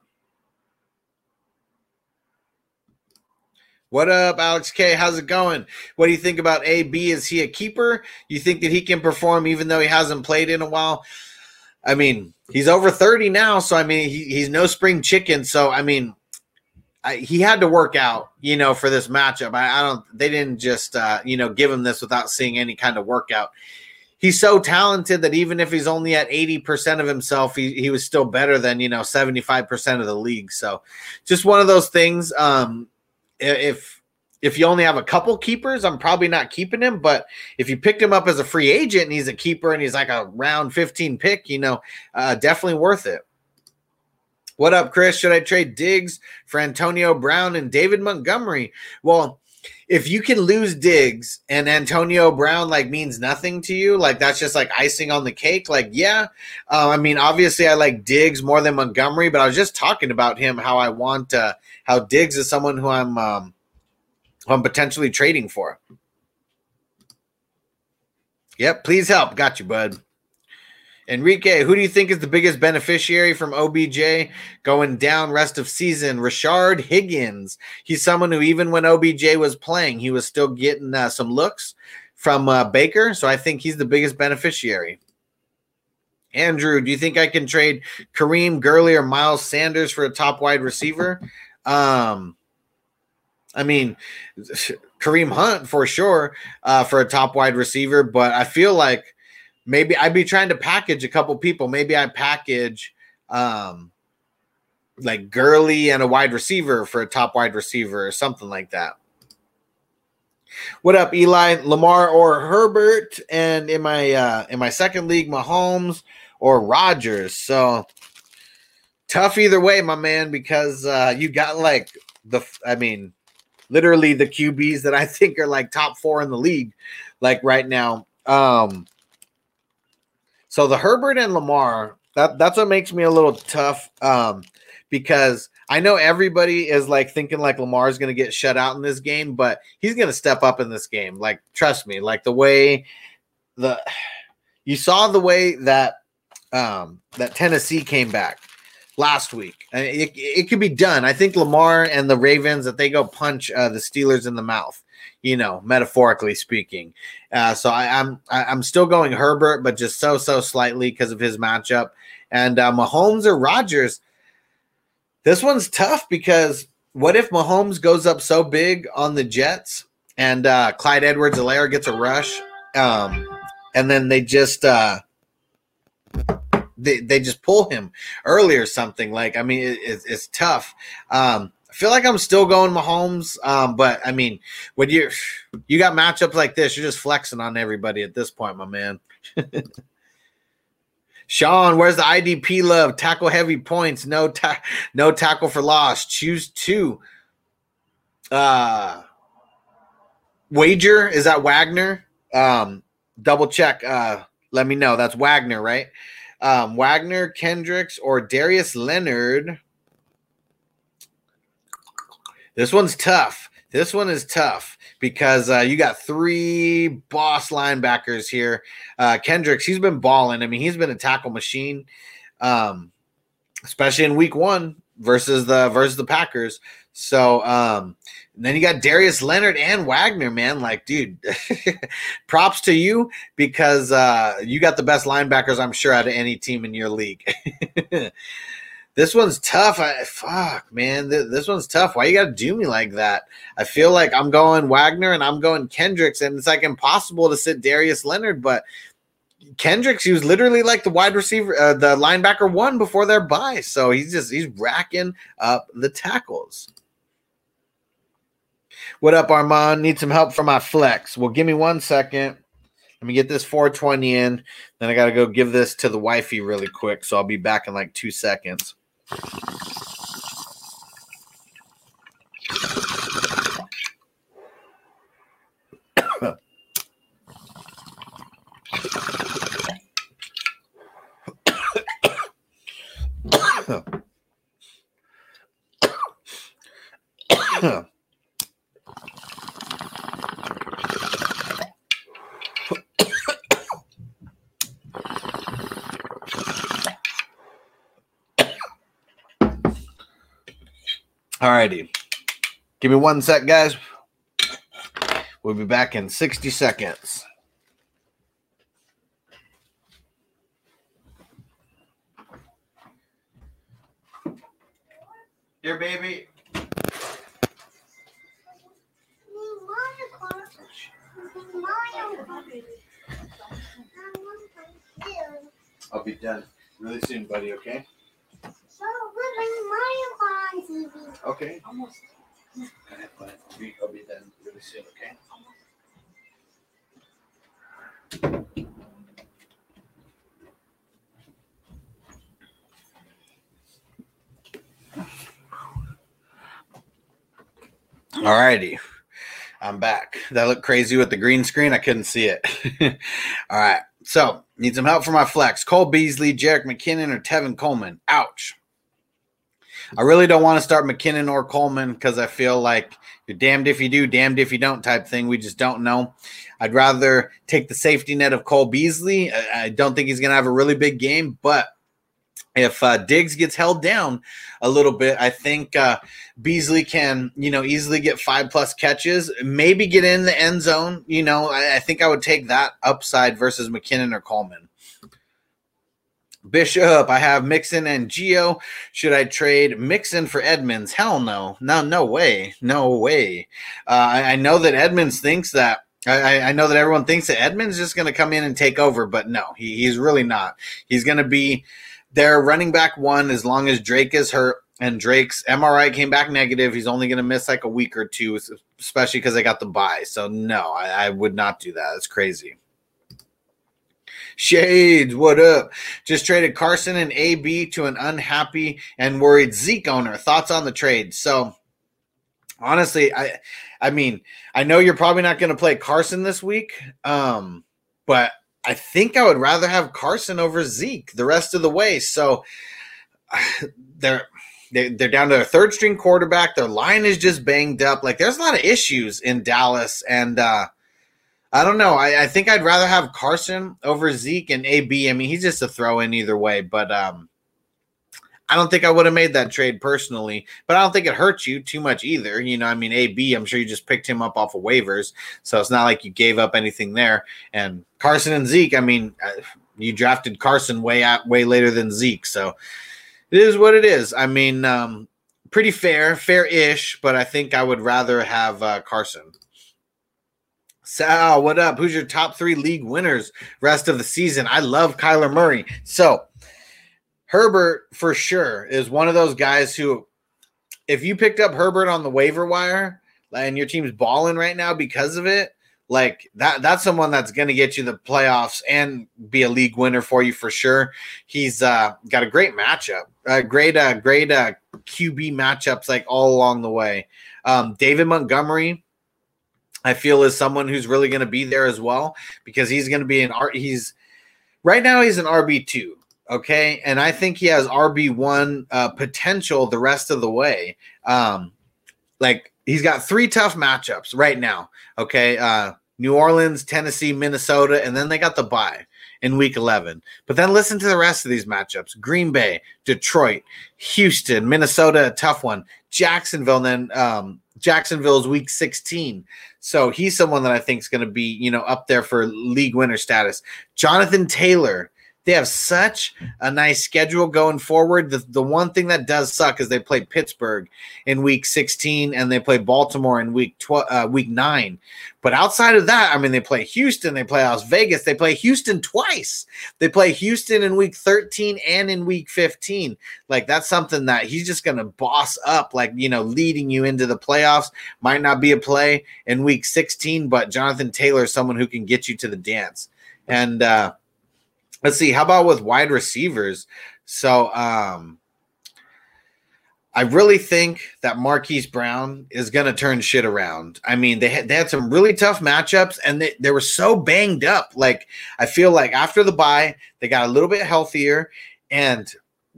What up, Alex K? How's it going? What do you think about AB? Is he a keeper? You think that he can perform even though he hasn't played in a while? I mean, he's over 30 now, so I mean, he, he's no spring chicken. So, I mean, I, he had to work out, you know, for this matchup. I, I don't. They didn't just, uh, you know, give him this without seeing any kind of workout. He's so talented that even if he's only at eighty percent of himself, he, he was still better than you know seventy five percent of the league. So, just one of those things. Um, if if you only have a couple keepers, I'm probably not keeping him. But if you picked him up as a free agent and he's a keeper and he's like a round 15 pick, you know, uh, definitely worth it. What up, Chris? Should I trade Diggs for Antonio Brown and David Montgomery? Well, if you can lose Diggs and Antonio Brown like means nothing to you, like that's just like icing on the cake. Like, yeah, uh, I mean, obviously I like Diggs more than Montgomery, but I was just talking about him how I want uh, how Diggs is someone who I'm um, who I'm potentially trading for. Yep, please help. Got you, bud. Enrique, who do you think is the biggest beneficiary from OBJ going down rest of season? Rashard Higgins. He's someone who, even when OBJ was playing, he was still getting uh, some looks from uh, Baker. So I think he's the biggest beneficiary. Andrew, do you think I can trade Kareem Gurley or Miles Sanders for a top wide receiver? Um, I mean, Kareem Hunt for sure uh, for a top wide receiver, but I feel like maybe I'd be trying to package a couple people. Maybe I package um like Gurley and a wide receiver for a top wide receiver or something like that. What up, Eli, Lamar or Herbert? And in my uh in my second league, Mahomes or Rodgers. So tough either way, my man, because uh you got like the I mean, literally the QBs that I think are like top four in the league, like right now. Um so the Herbert and Lamar, that that's what makes me a little tough. Um, because I know everybody is like thinking like Lamar is going to get shut out in this game, but he's going to step up in this game. Like, trust me, like the way the you saw the way that um that Tennessee came back last week. It, it could be done. I think Lamar and the Ravens that they go punch uh, the Steelers in the mouth you know, metaphorically speaking. Uh, so I, I'm I, I'm still going Herbert, but just so so slightly because of his matchup. And uh, Mahomes or Rodgers. this one's tough because what if Mahomes goes up so big on the Jets and uh, Clyde Edwards-Helaire gets a rush, um, and then they just uh, they, they just pull him early or something. Like, I mean, it, it's, it's tough. Um, feel like I'm still going Mahomes, um, but I mean, when you you got matchups like this, you're just flexing on everybody at this point, my man. Sean, where's the IDP love? Tackle heavy points, no ta- no tackle for loss. Choose two. Uh wager is that Wagner? Um, double check. Uh, let me know. That's Wagner, right? Um, Wagner, Kendricks, or Darius Leonard. This one's tough. This one is tough because uh, you got three boss linebackers here. Uh, Kendricks, he's been balling. I mean, he's been a tackle machine, um, especially in week one versus the versus the Packers. So um, then you got Darius Leonard and Wagner, man. Like, dude, props to you because uh, you got the best linebackers, I'm sure, out of any team in your league. this one's tough. I, fuck, man. Th- this one's tough. Why you got to do me like that? I feel like I'm going Wagner and I'm going Kendricks, and it's like impossible to sit Darius Leonard, but Kendricks, he was literally like the wide receiver, uh, the linebacker one before their bye. So he's just he's racking up the tackles. What up, Armand? Need some help for my flex. Well, give me one second. Let me get this 420 in. Then I got to go give this to the wifey really quick. So I'll be back in like two seconds. Huh. Alrighty. Give me one sec, guys. We'll be back in 60 seconds. Here, baby. I'll be done really soon, buddy, okay? Okay. Almost. I'll be, I'll be done really soon, okay? Alrighty. I'm back. That looked crazy with the green screen. I couldn't see it. All right. So, need some help for my flex. Cole Beasley, Jerick McKinnon, or Tevin Coleman. Ouch. I really don't want to start McKinnon or Coleman because I feel like you're damned if you do, damned if you don't type thing. We just don't know. I'd rather take the safety net of Cole Beasley. I don't think he's going to have a really big game, but if uh, Diggs gets held down a little bit, I think uh, Beasley can, you know, easily get five plus catches, maybe get in the end zone. You know, I, I think I would take that upside versus McKinnon or Coleman. Bishop, I have Mixon and Gio. Should I trade Mixon for Edmonds? Hell no. No, no way. No way. Uh, I, I know that Edmonds thinks that. I, I know that everyone thinks that Edmonds is just going to come in and take over, but no, he, he's really not. He's going to be their running back one as long as Drake is hurt. And Drake's MRI came back negative. He's only going to miss like a week or two, especially because they got the buy. So no, I, I would not do that. It's crazy. Shades, what up? Just traded Carson and AB to an unhappy and worried Zeke owner. Thoughts on the trade? So, honestly, I, I mean, I know you're probably not going to play Carson this week, um, but I think I would rather have Carson over Zeke the rest of the way. So, they're they, they're down to their third string quarterback. Their line is just banged up. Like there's a lot of issues in Dallas, and uh, I don't know. I, I think I'd rather have Carson over Zeke and AB. I mean, he's just a throw in either way, but um, I don't think I would have made that trade personally. But I don't think it hurts you too much either. You know, I mean, AB. I'm sure you just picked him up off of waivers, so it's not like you gave up anything there. And Carson and Zeke. I mean, uh, you drafted Carson way out way later than Zeke, so it is what it is. I mean, um, pretty fair, fair-ish, but I think I would rather have uh, Carson. Sal, what up? Who's your top three league winners rest of the season? I love Kyler Murray. So Herbert for sure is one of those guys who, if you picked up Herbert on the waiver wire and your team's balling right now because of it, like that that's someone that's going to get you the playoffs and be a league winner for you for sure. He's uh, got a great matchup, great uh, great uh, QB matchups like all along the way. Um, David Montgomery, I feel is someone who's really going to be there as well because he's going to be an art. He's right now he's an RB two. Okay, and I think he has RB one uh, potential the rest of the way. Um, like he's got three tough matchups right now. Okay, uh, New Orleans, Tennessee, Minnesota, and then they got the bye in week 11. But then listen to the rest of these matchups Green Bay, Detroit, Houston, Minnesota, a tough one, Jacksonville, and then um, Jacksonville's week 16. So he's someone that I think is going to be, you know, up there for league winner status. Jonathan Taylor, they have such a nice schedule going forward. The, the one thing that does suck is they play Pittsburgh in week 16 and they play Baltimore in week 12, uh, week 9. But outside of that, I mean, they play Houston, they play Las Vegas, they play Houston twice. They play Houston in week 13 and in week 15. Like, that's something that he's just going to boss up, like, you know, leading you into the playoffs. Might not be a play in week 16, but Jonathan Taylor is someone who can get you to the dance. And, uh, let's see how about with wide receivers so um I really think that Marquise Brown is going to turn shit around. I mean, they had, they had some really tough matchups and they, they were so banged up. Like, I feel like after the bye, they got a little bit healthier and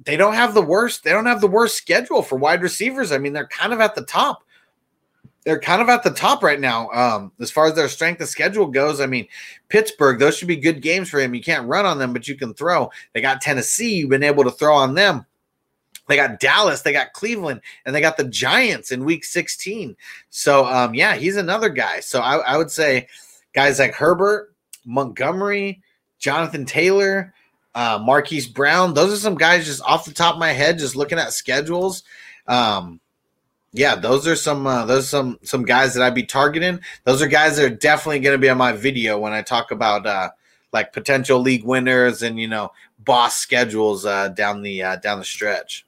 they don't have the worst, they don't have the worst schedule for wide receivers. I mean, they're kind of at the top they're kind of at the top right now um, as far as their strength of schedule goes. I mean, Pittsburgh, those should be good games for him. You can't run on them, but you can throw. They got Tennessee, you've been able to throw on them. They got Dallas, they got Cleveland, and they got the Giants in week 16. So, um, yeah, he's another guy. So I, I would say guys like Herbert, Montgomery, Jonathan Taylor, uh, Marquise Brown, those are some guys just off the top of my head, just looking at schedules. Um, yeah, those are some uh, those are some some guys that I'd be targeting. Those are guys that are definitely going to be on my video when I talk about uh, like potential league winners and you know boss schedules uh, down the uh, down the stretch.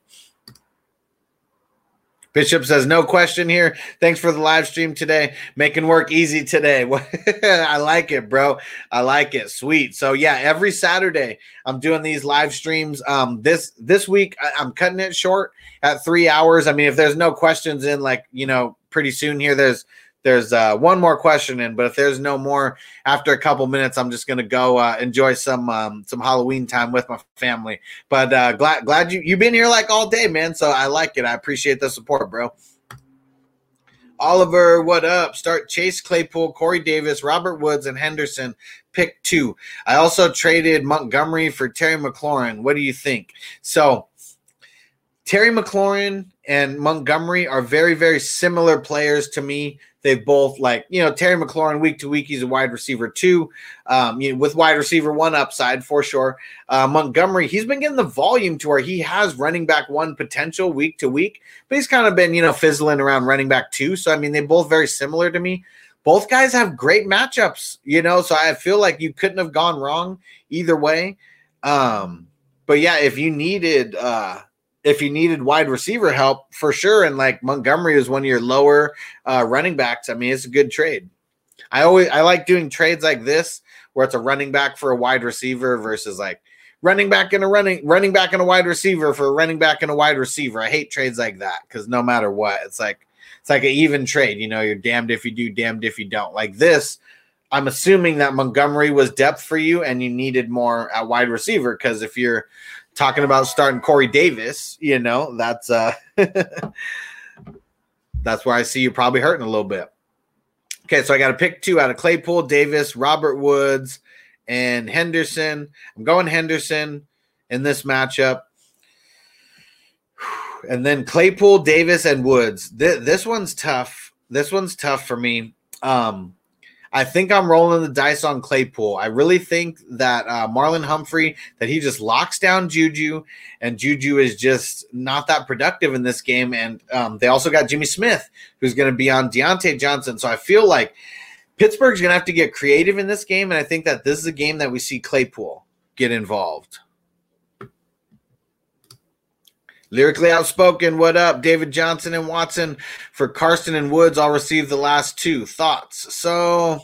Bishop says, no question here. Thanks for the live stream today. Making work easy today. I like it, bro. I like it. Sweet. So yeah, every Saturday I'm doing these live streams. Um, this this week I, I'm cutting it short at three hours. I mean, if there's no questions in like, you know, pretty soon here, there's there's uh, one more question in, but if there's no more after a couple minutes, I'm just gonna go uh, enjoy some um, some Halloween time with my family. But uh, glad glad you you've been here like all day, man. So I like it. I appreciate the support, bro. Oliver, what up? Start Chase Claypool, Corey Davis, Robert Woods, and Henderson. Pick two. I also traded Montgomery for Terry McLaurin. What do you think? So Terry McLaurin and Montgomery are very, very similar players to me. They've both like you know Terry McLaurin week to week. He's a wide receiver too, um, you know, with wide receiver one upside for sure. Uh, Montgomery, he's been getting the volume to where he has running back one potential week to week, but he's kind of been you know fizzling around running back two. So I mean, they both very similar to me. Both guys have great matchups, you know. So I feel like you couldn't have gone wrong either way. Um, but yeah, if you needed. uh if you needed wide receiver help for sure, and like Montgomery is one of your lower uh, running backs, I mean, it's a good trade. I always I like doing trades like this where it's a running back for a wide receiver versus like running back and a running running back and a wide receiver for a running back and a wide receiver. I hate trades like that because no matter what, it's like it's like an even trade. You know, you're damned if you do, damned if you don't. Like this, I'm assuming that Montgomery was depth for you and you needed more at wide receiver because if you're talking about starting Corey Davis, you know, that's uh that's where I see you probably hurting a little bit. Okay, so I got to pick two out of Claypool, Davis, Robert Woods, and Henderson. I'm going Henderson in this matchup. And then Claypool, Davis, and Woods. Th- this one's tough. This one's tough for me. Um, I think I'm rolling the dice on Claypool. I really think that uh, Marlon Humphrey that he just locks down Juju, and Juju is just not that productive in this game. And um, they also got Jimmy Smith, who's going to be on Diontae Johnson. So I feel like Pittsburgh's going to have to get creative in this game, and I think that this is a game that we see Claypool get involved. Lyrically outspoken. What up, David Johnson and Watson? For Carson and Woods, I'll receive the last two thoughts. So,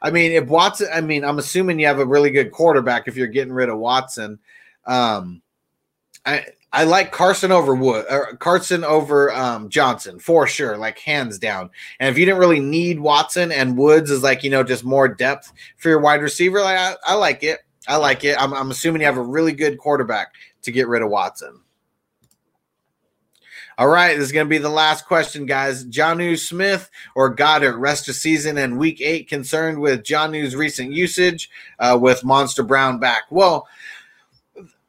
I mean, if Watson, I mean, I'm assuming you have a really good quarterback if you're getting rid of Watson. Um, I I like Carson over Wood, or Carson over um, Johnson for sure, like hands down. And if you didn't really need Watson and Woods is like you know just more depth for your wide receiver, like I, I like it. I like it. I'm, I'm assuming you have a really good quarterback to get rid of Watson. All right, this is going to be the last question, guys. Jonnu Smith or Goedert rest of season and week eight concerned with Jonnu's recent usage uh, with Monster Brown back. Well,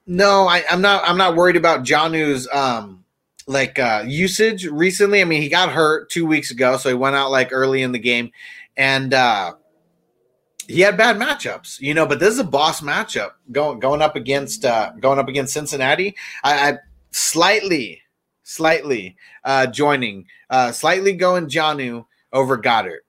no, I, I'm not. I'm not worried about Jonnu's um, like uh, usage recently. I mean, he got hurt two weeks ago, so he went out like early in the game, and uh, he had bad matchups, you know. But this is a boss matchup going going up against uh, going up against Cincinnati. I, I slightly, slightly uh, joining, uh, slightly going Jonnu over Goedert.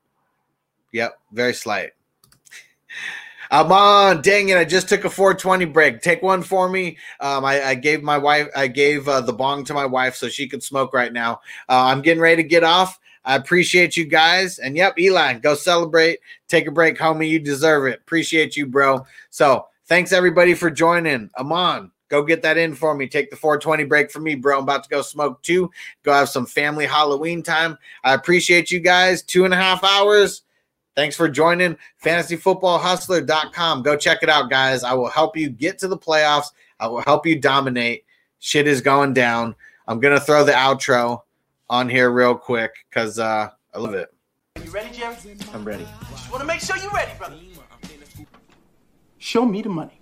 Yep, very slight. I'm on. Dang it! I just took a 420 break. Take one for me. Um, I, I gave my wife. I gave uh, the bong to my wife so she could smoke right now. Uh, I'm getting ready to get off. I appreciate you guys. And yep, Eli, go celebrate. Take a break, homie. You deserve it. Appreciate you, bro. So thanks everybody for joining. Amon, go get that in for me. Take the 420 break for me, bro. I'm about to go smoke too. Go have some family Halloween time. I appreciate you guys. Two and a half hours. Thanks for joining fantasyfootballhustler.com. Go check it out, guys. I will help you get to the playoffs. I will help you dominate. Shit is going down. I'm going to throw the outro on here real quick because uh, I love it. You ready, Jerry? I'm ready. Just want to make sure you're ready, brother. Show me the money.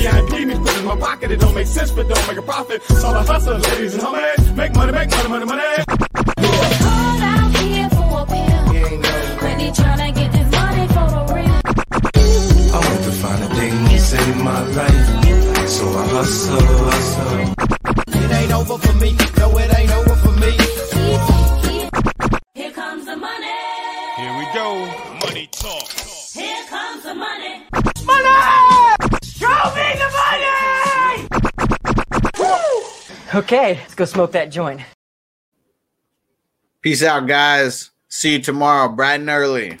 Yeah, I need me put in my pocket. It don't make sense, but don't make a profit. So I hustle, ladies and homies. Make money, make money, money, money. Call out here for a pill. Really tryna get this money for the real. I want to find a thing to save my life. So I hustle, hustle. It ain't over for me. No, it ain't over for me. Here comes the money. Here we go. Money talk. Here comes the money. Okay, let's go smoke that joint. Peace out, guys. See you tomorrow, bright and early.